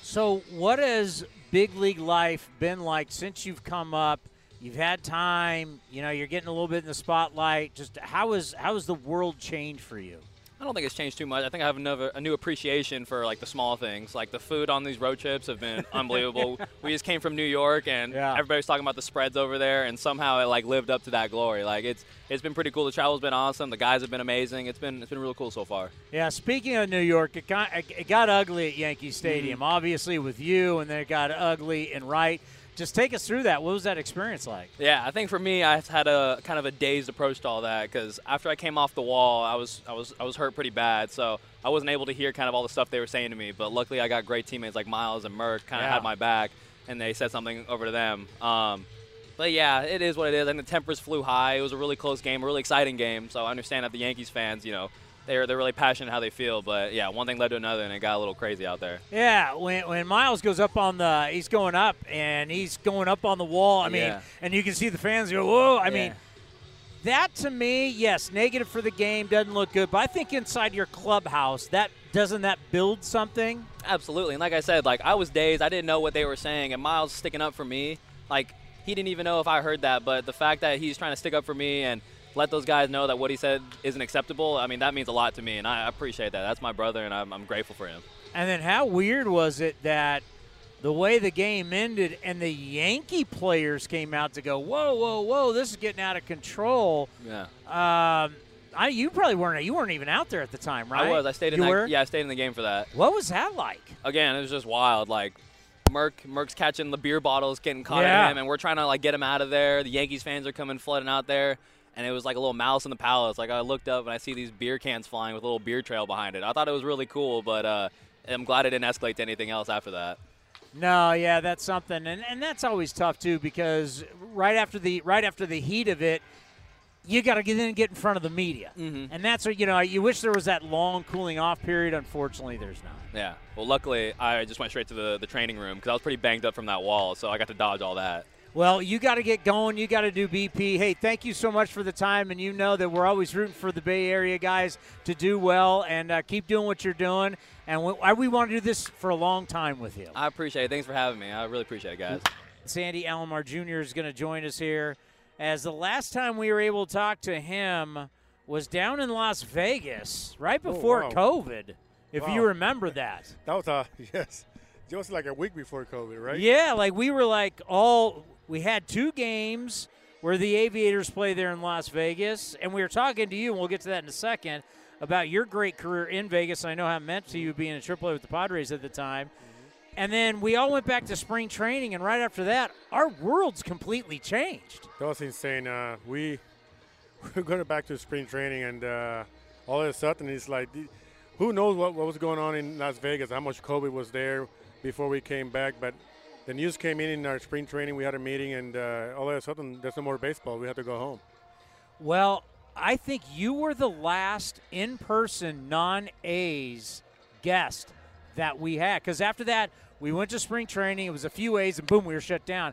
So, what has big league life been like since you've come up? You've had time, you know, you're getting a little bit in the spotlight. Just how is how has the world changed for you? I don't think it's changed too much. I think I have another a new appreciation for like the small things. Like the food on these road trips have been unbelievable. we just came from New York and Yeah. everybody's talking about the spreads over there and somehow it like lived up to that glory. Like it's it's been pretty cool. The travel's been awesome. The guys have been amazing. It's been it's been real cool so far. Yeah, speaking of New York, it got, it got ugly at Yankee Stadium, obviously with you, and then it got ugly and right. Just take us through that. What was that experience like? Yeah, I think for me, I've had a kind of a dazed approach to all that because after I came off the wall, I was I was I was hurt pretty bad, so I wasn't able to hear kind of all the stuff they were saying to me. But luckily, I got great teammates like Myles and Merck, kind of Yeah. had my back, and they said something over to them. Um, but yeah, it is what it is. And the tempers flew high. It was a really close game, a really exciting game. So I understand that the Yankees fans, you know, they're they're really passionate how they feel. But yeah, one thing led to another, and it got a little crazy out there. Yeah, when, when Myles goes up on the, he's going up and he's going up on the wall. I mean, Yeah. and you can see the fans go, whoa. I Yeah. mean, that to me, yes, negative for the game doesn't look good. But I think inside your clubhouse, that doesn't that build something? Absolutely. And like I said, like I was dazed. I didn't know what they were saying. And Myles sticking up for me, like he didn't even know if I heard that. But the fact that he's trying to stick up for me and let those guys know that what he said isn't acceptable, I mean, that means a lot to me, and I appreciate that. That's my brother, and I'm, I'm grateful for him. And then how weird was it that the way the game ended and the Yankee players came out to go, whoa, whoa, whoa, this is getting out of control. Yeah. Um, I, you probably weren't. You weren't even out there at the time, right? I was. I stayed in you that. Were? Yeah, I stayed in the game for that. What was that like? Again, it was just wild. Like Merck, Merck's catching the beer bottles, getting caught Yeah. at him, and we're trying to like get him out of there. The Yankees fans are coming flooding out there, and it was like a little mouse in the palace. Like I looked up and I see these beer cans flying with a little beer trail behind it. I thought it was really cool, but uh, I'm glad it didn't escalate to anything else after that. No, yeah, that's something, and and that's always tough too because right after the right after the heat of it, you got to get in and get in front of the media, Mhm. and that's what you know. You wish there was that long cooling off period. Unfortunately, there's not. Yeah. Well, luckily I just went straight to the the training room because I was pretty banged up from that wall, so I got to dodge all that. Well, you got to get going. You got to do BP. Hey, thank you so much for the time, and you know that we're always rooting for the Bay Area guys to do well and uh, keep doing what you're doing. And we, we want to do this for a long time with you. I appreciate it. Thanks for having me. I really appreciate it, guys. Sandy Alomar Jr. is going to join us here, as the last time we were able to talk to him was down in Las Vegas right Oh, before wow. COVID. If you remember that. That was uh yes, just like a week before COVID, right? Yeah, like we were like all we had two games where the Aviators play there in Las Vegas, and we were talking to you, and we'll get to that in a second about your great career in Vegas. I know how it meant to you being in AAA with the Padres at the time. And then we all went back to spring training, and right after that, our worlds completely changed. That was insane. Uh, we we're going back to spring training, and uh, all of a sudden it's like, who knows what, what was going on in Las Vegas? How much COVID was there before we came back? But the news came in in our spring training. We had a meeting, and uh, all of a sudden there's no more baseball. We had to go home. Well, I think you were the last in person non A's guest that we had. Because after that, we went to spring training. It was a few A's, and boom, we were shut down.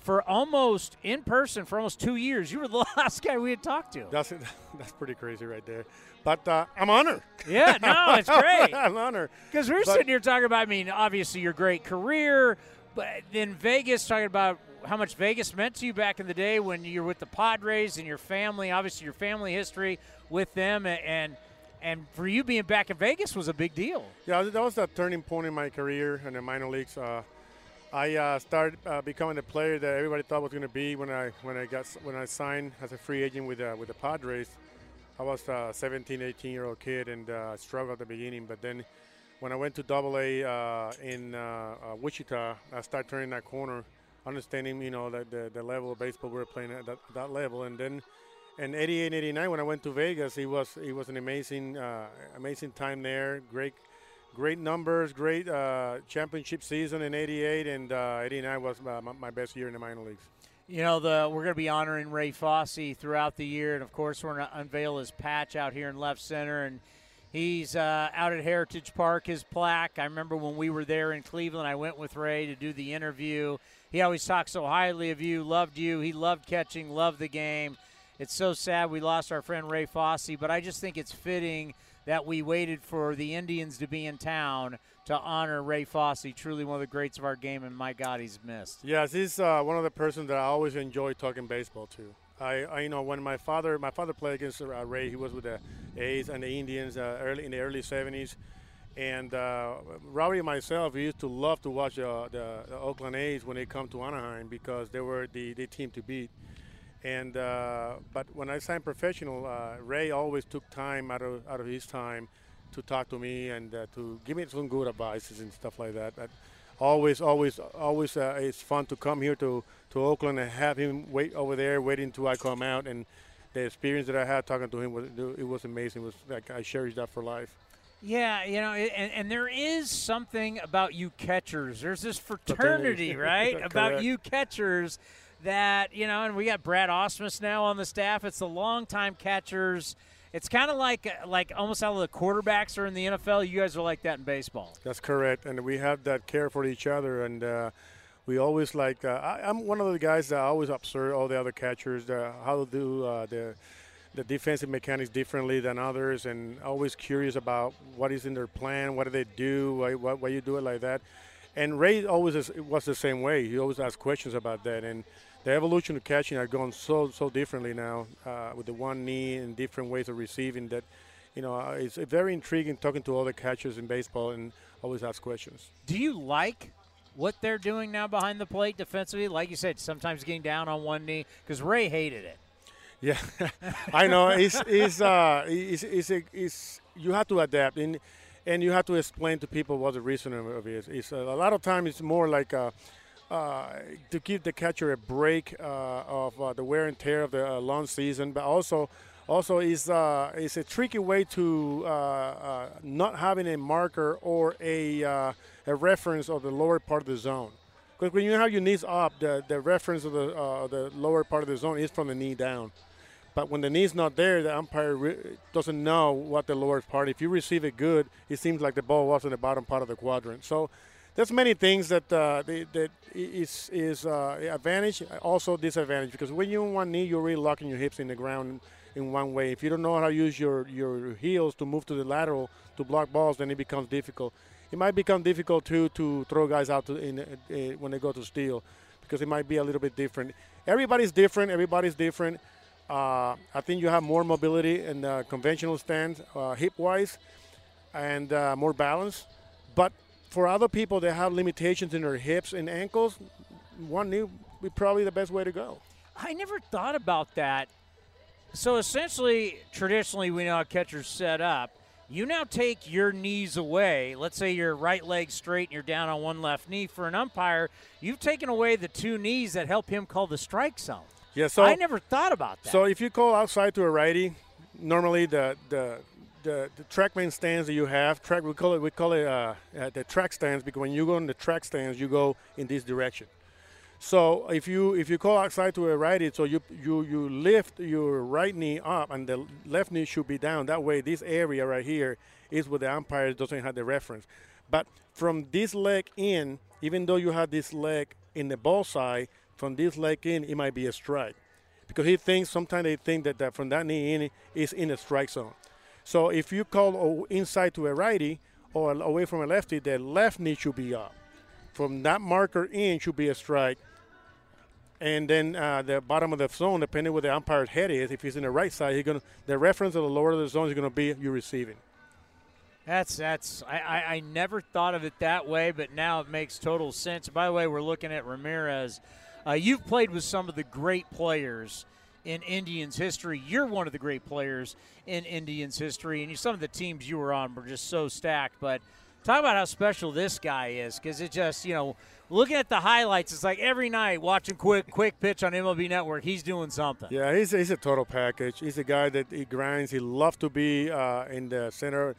For almost in person, for almost two years, you were the last guy we had talked to. That's that's pretty crazy right there. But uh, I'm honored. Yeah, no, it's great. I'm honored. Because we're But- sitting here talking about, I mean, obviously your great career, but then Vegas, talking about how much Vegas meant to you back in the day when you were with the Padres and your family, obviously your family history with them, and and for you being back in Vegas was a big deal. Yeah, that was a turning point in my career in the minor leagues. Uh, I uh, started uh, becoming the player that everybody thought was going to be when I when I got when I signed as a free agent with uh, with the Padres. I was a 17, 18 year old kid and uh, struggled at the beginning, but then when I went to Double A uh, in uh, uh, Wichita, I started turning that corner, understanding you know the, the, the level of baseball we were playing at that, that level, and then in 88 and 89 when I went to Vegas, it was it was an amazing uh, amazing time there. Great great numbers, great uh, championship season in 88 and uh, 89 was my, my best year in the minor leagues. You know, the we're going to be honoring Ray Fosse throughout the year, and of course, we're going to unveil his patch out here in left center, and he's uh, out at Heritage Park. His plaque. I remember when we were there in Cleveland, I went with Ray to do the interview. He always talked so highly of you, loved you. He loved catching, loved the game. It's so sad we lost our friend Ray Fosse, but I just think it's fitting that we waited for the Indians to be in town to honor Ray Fosse, truly one of the greats of our game, and my God, he's missed. Yes, he's uh, one of the persons that I always enjoy talking baseball to. I, I you know when my father my father played against uh, Ray, he was with the A's and the Indians uh, early in the early '70s, and uh, Robbie and myself we used to love to watch uh, the, the Oakland A's when they come to Anaheim because they were the, the team to beat. And uh, but when I signed professional, uh, Ray always took time out of out of his time to talk to me and uh, to give me some good advices and stuff like that. But always, always, always, it's fun to come here to to Oakland and have him wait over there, waiting until I come out. And the experience that I had talking to him was it was amazing. It was like I cherish that for life. Yeah, you know, and, and there is something about you catchers. There's this fraternity, Fraternity. right? about you catchers that, you know, and we got Brad Ausmus now on the staff. It's the longtime catchers. It's kind of like like almost how the quarterbacks are in the NFL. You guys are like that in baseball. That's correct, and we have that care for each other, and uh, we always like. Uh, I, I'm one of the guys that always observe all the other catchers, the, how to do uh, the the defensive mechanics differently than others, and always curious about what is in their plan, what do they do, why, why, why you do it like that. And Ray always is, was the same way. He always asked questions about that, and the evolution of catching are gone so so differently now uh, with the one knee and different ways of receiving that you know uh, it's very intriguing talking to all the catchers in baseball and always ask questions. Do you like what they're doing now behind the plate defensively? Like you said, sometimes getting down on one knee because Ray hated it. Yeah, I know. It's it's uh it's, it's, it's you have to adapt and and you have to explain to people what the reason of it is. It's a lot of times it's more like uh, uh, to give the catcher a break uh, of uh, the wear and tear of the uh, long season, but also also is uh, is a tricky way to uh, uh, not having a marker or a uh, a reference of the lower part of the zone. Because when you have your knees up, the, the reference of the uh, the lower part of the zone is from the knee down. But when the knee's not there, the umpire re- doesn't know what the lower part. If you receive it good, it seems like the ball was in the bottom part of the quadrant. So there's many things that uh, that is is uh, advantage, also disadvantage. Because when you're on one knee, you're really locking your hips in the ground in one way. If you don't know how to use your, your heels to move to the lateral to block balls, then it becomes difficult. It might become difficult too to throw guys out to in, uh, when they go to steal because it might be a little bit different. Everybody's different. Everybody's different. Uh, I think you have more mobility in the conventional stance, uh, hip-wise, and uh, more balance. But for other people that have limitations in their hips and ankles, one knee would be probably the best way to go. I never thought about that so essentially, traditionally, we know how catchers set up. You now take your knees away. Let's say your right leg straight and you're down on one left knee. For an umpire, you've taken away the two knees that help him call the strike zone. Yeah, so I never thought about that. So if you call outside to a righty, normally the the the, the trackman stands that you have, track we call it we call it uh, uh, the track stands because when you go in the track stands, you go in this direction. So if you if you call outside to a righty, so you you you lift your right knee up and the left knee should be down. That way, this area right here is where the umpire doesn't have the reference. But from this leg in, even though you have this leg in the ball side, from this leg in, it might be a strike because he thinks sometimes they think that, that from that knee in is in a strike zone. So if you call inside to a righty or away from a lefty, the left knee should be up. From that marker in should be a strike and then uh, the bottom of the zone, depending where the umpire's head is, if he's in the right side, he's gonna the reference of the lower of the zone is gonna be you receiving. That's that's I, I, I, never thought of it that way, but now it makes total sense. By the way, we're looking at Ramirez. Uh, you've played with some of the great players in Indians history. You're one of the great players in Indians history, and you, some of the teams you were on were just so stacked. But talk about how special this guy is, because it just you know looking at the highlights, it's like every night watching quick quick pitch on MLB Network, he's doing something. Yeah, he's, he's a total package. He's a guy that he grinds. He loves to be uh, in the center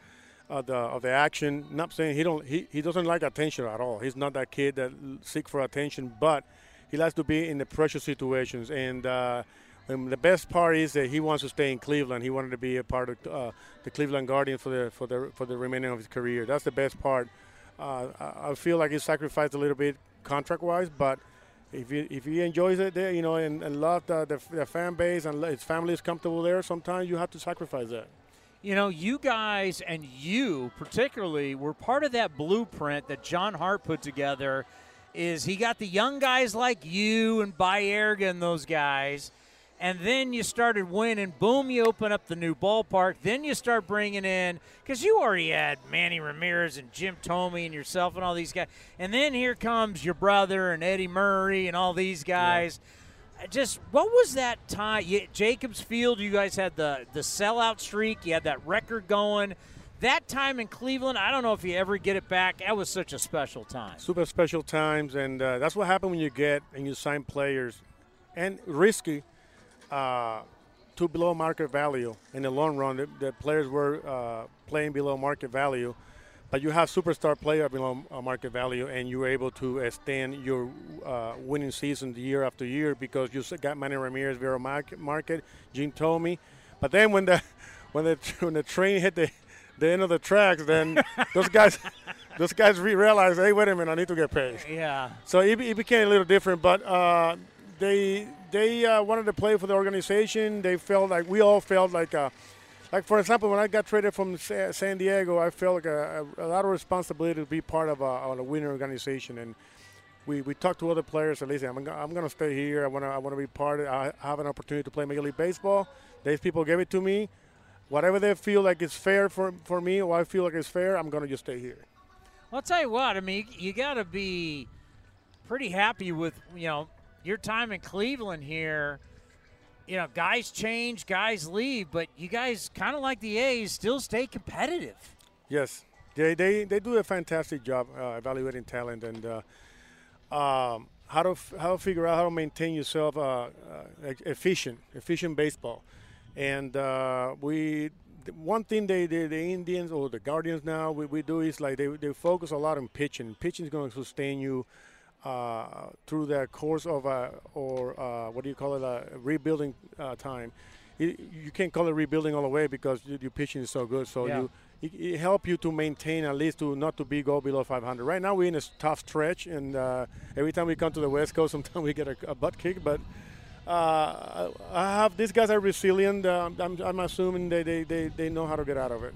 of the of the action. Not saying he don't he, he doesn't like attention at all. He's not that kid that seek for attention, but he likes to be in the pressure situations. And, uh, and the best part is that he wants to stay in Cleveland. He wanted to be a part of uh, the Cleveland Guardians for the for the for the remaining of his career. That's the best part uh, I feel like he sacrificed a little bit contract wise, but if he, if he enjoys it there, you know, and, and love the, the, the fan base and his family is comfortable there, sometimes you have to sacrifice that. You know, you guys and you particularly were part of that blueprint that John Hart put together. Is he got the young guys like you and Baerga and those guys – and then you started winning. Boom, you open up the new ballpark. Then you start bringing in because you already had Manny Ramirez and Jim Thome and yourself and all these guys. And then here comes your brother and Eddie Murray and all these guys. Yeah. Just what was that time? You, Jacobs Field, you guys had the the sellout streak. You had that record going. That time in Cleveland, I don't know if you ever get it back. That was such a special time. Super special times, and uh, that's what happened when you get and you sign players, and risky uh, to below market value in the long run. The, the players were uh, playing below market value, but you have superstar player below uh, market value, and you were able to extend your uh, winning season year after year because you got Manny Ramirez below market, market, Jim Thome. But then when the when the when the train hit the the end of the tracks, then those guys. those guys realized, hey, wait a minute, I need to get paid. Yeah. So it, it became a little different, but uh, they they uh, wanted to play for the organization. They felt like we all felt like, uh, like for example, when I got traded from San Diego, I felt like a, a lot of responsibility to be part of a, a winning organization. And we, we talk to other players. And listen, I'm, I'm going to stay here. I want to I want to be part of. I have an opportunity to play Major League Baseball. These people gave it to me. Whatever they feel like is fair for for me, or I feel like it's fair, I'm going to just stay here. Well, I'll tell you what. I mean, you got to be pretty happy with you know your time in Cleveland here. You know, guys change, guys leave, but you guys kind of like the A's still stay competitive. Yes, they they, they do a fantastic job uh, evaluating talent and uh, um, how to f- how to figure out how to maintain yourself uh, uh, efficient efficient baseball. And uh, we one thing they, they the Indians or the Guardians now we, we do is like they, they focus a lot on pitching. Pitching is going to sustain you. Uh, through the course of a, or uh, what do you call it, a rebuilding uh, time. You, you can't call it rebuilding all the way because your pitching is so good. So Yeah. you it, it help you to maintain at least to not to be go below 500. Right now we're in a tough stretch, and uh, every time we come to the West Coast, sometimes we get a, a butt kick. But uh, I have these guys are resilient. I'm, I'm assuming they, they, they, they know how to get out of it.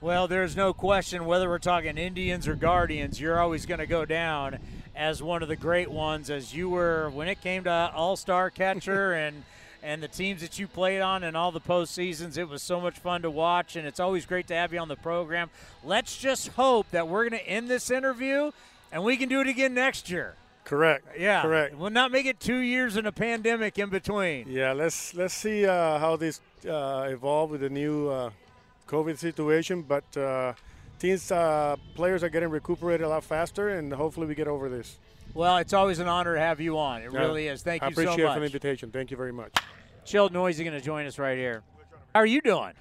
Well, there's no question whether we're talking Indians or Guardians, you're always going to go down as one of the great ones, as you were when it came to All Star catcher and and the teams that you played on and all the postseasons. It was so much fun to watch, and it's always great to have you on the program. Let's just hope that we're going to end this interview and we can do it again next year. Correct. Yeah, Correct. We'll not make it two years in a pandemic in between. Yeah. Let's let's see uh, how this uh, evolve with the new uh, COVID situation. But uh, teams uh, players are getting recuperated a lot faster, and hopefully we get over this. Well, it's always an honor to have you on. It Yeah. really is. Thank I you so appreciate much. for the invitation. Thank you very much. Sheldon Neuse going to join us right here. How are you doing?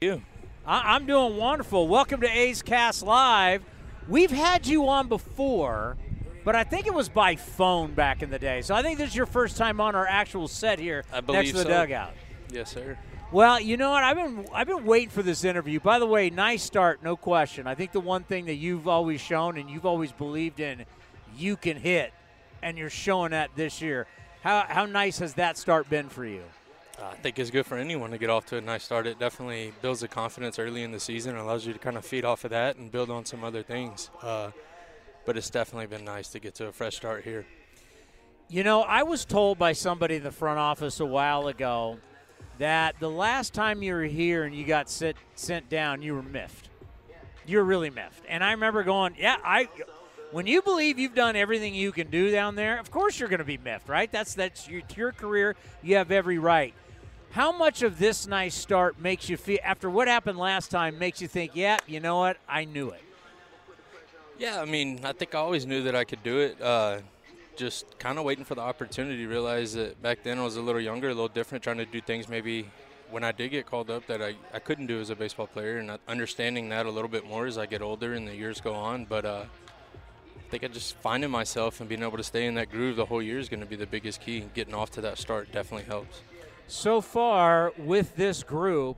You. I- I'm doing wonderful. Welcome to A's Cast Live. We've had you on before, but I think it was by phone back in the day. So I think this is your first time on our actual set here I believe next to the so. dugout. Yes, sir. Well, you know what? I've been I've been waiting for this interview. By the way, nice start, no question. I think the one thing that you've always shown and you've always believed in, you can hit, and you're showing that this year. How how nice has that start been for you? I think it's good for anyone to get off to a nice start. It definitely builds the confidence early in the season and allows you to kind of feed off of that and build on some other things. Uh, but it's definitely been nice to get to a fresh start here. You know, I was told by somebody in the front office a while ago that the last time you were here and you got sit, sent down, you were miffed. You were really miffed. And I remember going, yeah, I. When you believe you've done everything you can do down there, of course you're going to be miffed, right? That's that's your, your career. You have every right. How much of this nice start makes you feel after what happened last time makes you think, yeah, you know what, I knew it. Yeah, I mean, I think I always knew that I could do it. Uh, just kind of waiting for the opportunity. Realize that back then I was a little younger, a little different, trying to do things maybe when I did get called up that I, I couldn't do as a baseball player, and understanding that a little bit more as I get older and the years go on. But uh, I think I just finding myself and being able to stay in that groove the whole year is going to be the biggest key. Getting off to that start definitely helps. So far with this group,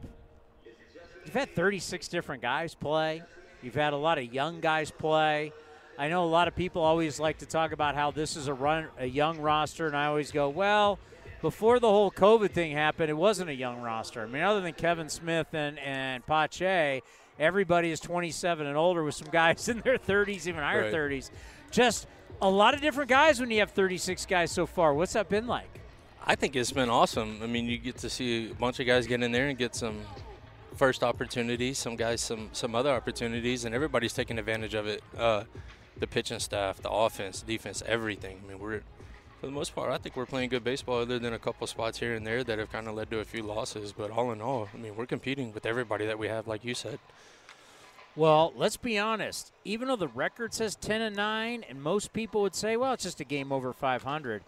you've had 36 different guys play. You've had a lot of young guys play. I know a lot of people always like to talk about how this is a run a young roster, and I always go, well, before the whole COVID thing happened, it wasn't a young roster. I mean, other than Kevin Smith and and Pache, everybody is 27 and older, with some guys in their 30s, even higher Right. 30s. Just a lot of different guys when you have 36 guys so far. What's that been like? I think it's been awesome. I mean, you get to see a bunch of guys get in there and get some first opportunities, some guys some some other opportunities, and everybody's taking advantage of it. Uh, the pitching staff, the offense, defense, everything. I mean, we're for the most part, I think we're playing good baseball, other than a couple spots here and there that have kind of led to a few losses. But all in all, I mean, we're competing with everybody that we have, like you said. Well, let's be honest. Even though the record says 10 and 9, and most people would say, well, it's just a game over 500.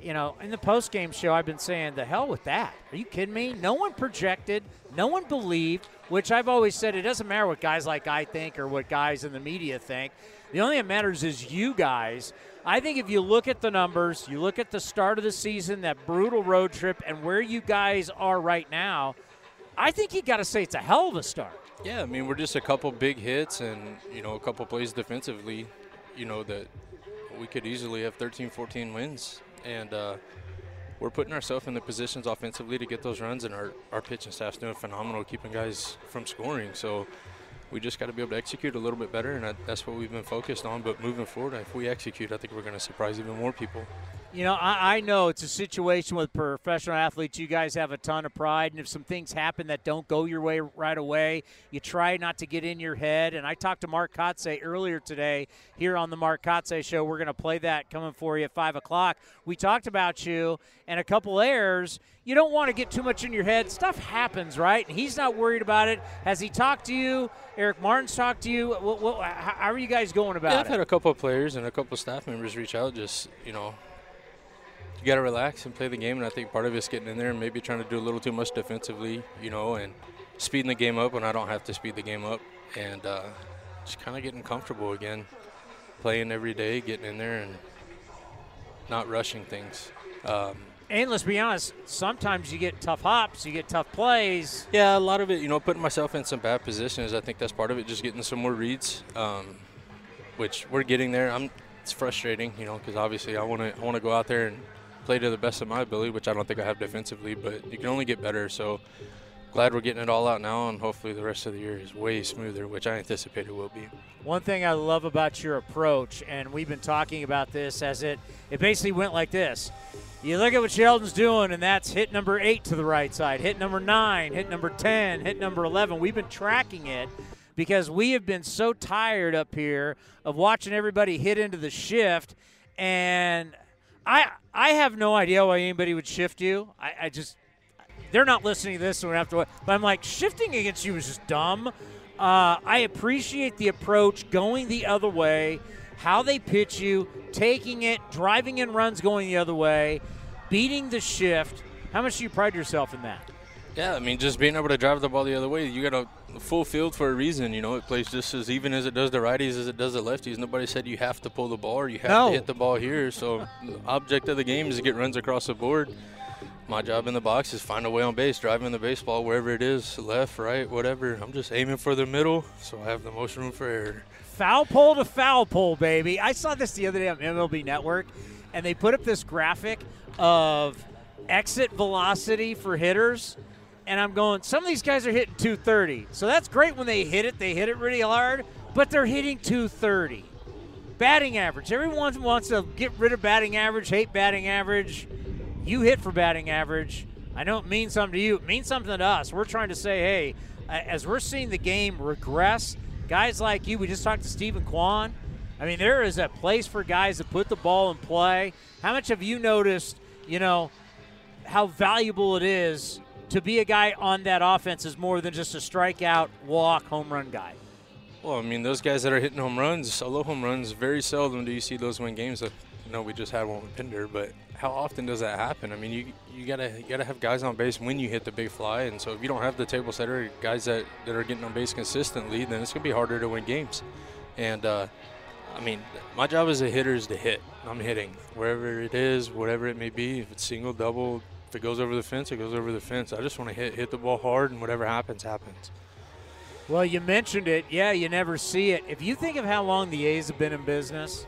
You know, in the post-game show, I've been saying, the hell with that. Are you kidding me? No one projected, no one believed, which I've always said it doesn't matter what guys like I think or what guys in the media think. The only thing that matters is you guys. I think if you look at the numbers, you look at the start of the season, that brutal road trip, and where you guys are right now, I think you got to say it's a hell of a start. Yeah, I mean, we're just a couple big hits and, you know, a couple plays defensively, you know, that we could easily have 13, 14 wins. And uh, we're putting ourselves in the positions offensively to get those runs, and our, our pitching staff's doing phenomenal keeping guys from scoring. So we just got to be able to execute a little bit better, and that's what we've been focused on. But moving forward, if we execute, I think we're going to surprise even more people. You know, I, I, know it's a situation with professional athletes. You guys have a ton of pride, and if some things happen that don't go your way right away, you try not to get in your head. And I talked to Mark Kotsay earlier today here on the Mark Kotsay Show. We're going to play that coming for you at 5 o'clock. We talked about you and a couple airs. You don't want to get too much in your head. Stuff happens, right? And he's not worried about it. Has he talked to you? Eric Martins talked to you. What, what, how are you guys going about yeah, it? I've had a couple of players and a couple of staff members reach out, just, you know, you got to relax and play the game. And I think part of it's getting in there and maybe trying to do a little too much defensively, you know, and speeding the game up when I don't have to speed the game up, and uh, just kind of getting comfortable again, playing every day, getting in there, and not rushing things. Um, and let's be honest, sometimes you get tough hops, you get tough plays. Yeah, a lot of it, you know, putting myself in some bad positions. I think that's part of it. Just getting some more reads, um, which we're getting there. I'm. It's frustrating, you know, because obviously I want to I want to go out there and play to the best of my ability, which I don't think I have defensively, but you can only get better. So glad we're getting it all out now, and hopefully the rest of the year is way smoother, which I anticipate it will be. One thing I love about your approach, and we've been talking about this as it it basically went like this. You look at what Sheldon's doing, and that's hit number eight to the right side, hit number nine, hit number 10, hit number 11. We've been tracking it because we have been so tired up here of watching everybody hit into the shift. And I I have no idea why anybody would shift you. I, I just they're not listening to this, we have to. But I'm like shifting against you is just dumb. Uh, I appreciate the approach, going the other way, how they pitch you, taking it, driving in runs, going the other way, beating the shift. How much do you pride yourself in that? Yeah, I mean, just being able to drive the ball the other way. You got a full field for a reason. You know, it plays just as even as it does the righties as it does the lefties. Nobody said you have to pull the ball or you have no. to hit the ball here. So, the object of the game is to get runs across the board. My job in the box is find a way on base, driving the baseball wherever it is, left, right, whatever. I'm just aiming for the middle, so I have the most room for error. Foul pole to foul pole, baby. I saw this the other day on MLB Network, and they put up this graphic of exit velocity for hitters and I'm going, some of these guys are hitting 230. So that's great when they hit it. They hit it really hard, but they're hitting 230. Batting average. Everyone wants to get rid of batting average, hate batting average. You hit for batting average. I know it means something to you. It means something to us. We're trying to say, hey, as we're seeing the game regress, guys like you, we just talked to Steven Kwan. I mean, there is a place for guys to put the ball in play. How much have you noticed, you know, how valuable it is to be a guy on that offense is more than just a strikeout, walk, home run guy. Well, I mean, those guys that are hitting home runs, solo home runs, very seldom do you see those win games. That, you know, we just had one with Pinder, but how often does that happen? I mean, you you gotta you gotta have guys on base when you hit the big fly, and so if you don't have the table setter, guys that, that are getting on base consistently, then it's gonna be harder to win games. And uh, I mean, my job as a hitter is to hit. I'm hitting wherever it is, whatever it may be. If it's single, double, if it goes over the fence, it goes over the fence. I just want to hit hit the ball hard, and whatever happens, happens. Well, you mentioned it. Yeah, you never see it. If you think of how long the A's have been in business,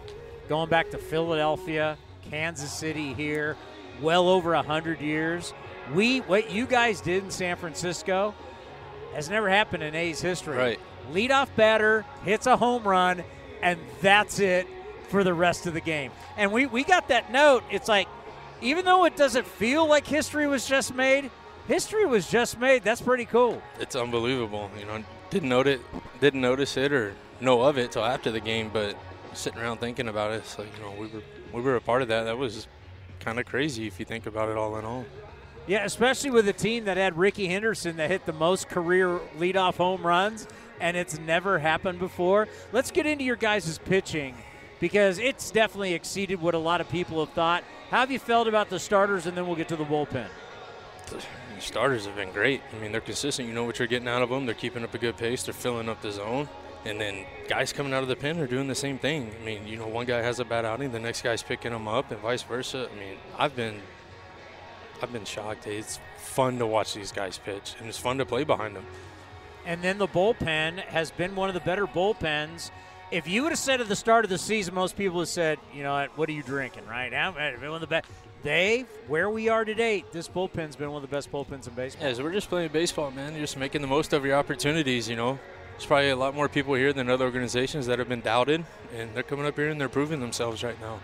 going back to Philadelphia, Kansas City here, well over a hundred years. We what you guys did in San Francisco has never happened in A's history. Right. Leadoff batter hits a home run, and that's it for the rest of the game. And we, we got that note. It's like even though it doesn't feel like history was just made, history was just made. That's pretty cool. It's unbelievable. You know, didn't notice it, didn't notice it or know of it till after the game, but sitting around thinking about it, it's like you know we were we were a part of that. That was kind of crazy if you think about it all in all. Yeah, especially with a team that had Rickey Henderson that hit the most career leadoff home runs, and it's never happened before. Let's get into your guys' pitching because it's definitely exceeded what a lot of people have thought. How have you felt about the starters, and then we'll get to the bullpen? The starters have been great. I mean, they're consistent. You know what you're getting out of them. They're keeping up a good pace. They're filling up the zone. And then guys coming out of the pen are doing the same thing. I mean, you know, one guy has a bad outing, the next guy's picking them up, and vice versa. I mean, I've been, I've been shocked. It's fun to watch these guys pitch, and it's fun to play behind them. And then the bullpen has been one of the better bullpens if you would have said at the start of the season, most people would have said, you know, what are you drinking, right? Uh, one of the best. They, where we are today, this bullpen's been one of the best bullpens in baseball. Yeah, so we're just playing baseball, man. You're just making the most of your opportunities, you know. There's probably a lot more people here than other organizations that have been doubted, and they're coming up here and they're proving themselves right now.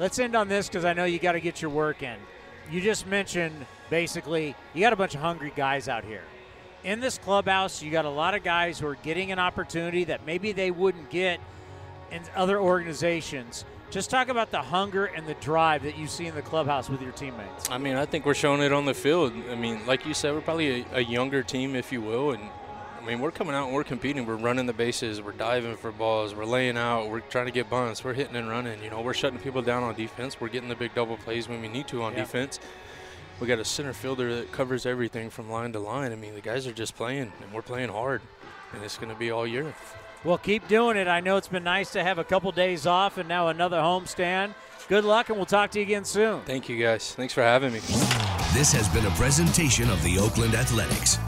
Let's end on this because I know you got to get your work in. You just mentioned basically you got a bunch of hungry guys out here. In this clubhouse, you got a lot of guys who are getting an opportunity that maybe they wouldn't get in other organizations. Just talk about the hunger and the drive that you see in the clubhouse with your teammates. I mean, I think we're showing it on the field. I mean, like you said, we're probably a, a younger team, if you will, and I mean, we're coming out and we're competing. We're running the bases. We're diving for balls. We're laying out. We're trying to get bunts. We're hitting and running. You know, we're shutting people down on defense. We're getting the big double plays when we need to on Yeah. defense. We got a center fielder that covers everything from line to line. I mean, the guys are just playing, and we're playing hard, and it's going to be all year. Well, keep doing it. I know it's been nice to have a couple days off and now another homestand. Good luck, and we'll talk to you again soon. Thank you, guys. Thanks for having me. This has been a presentation of the Oakland Athletics.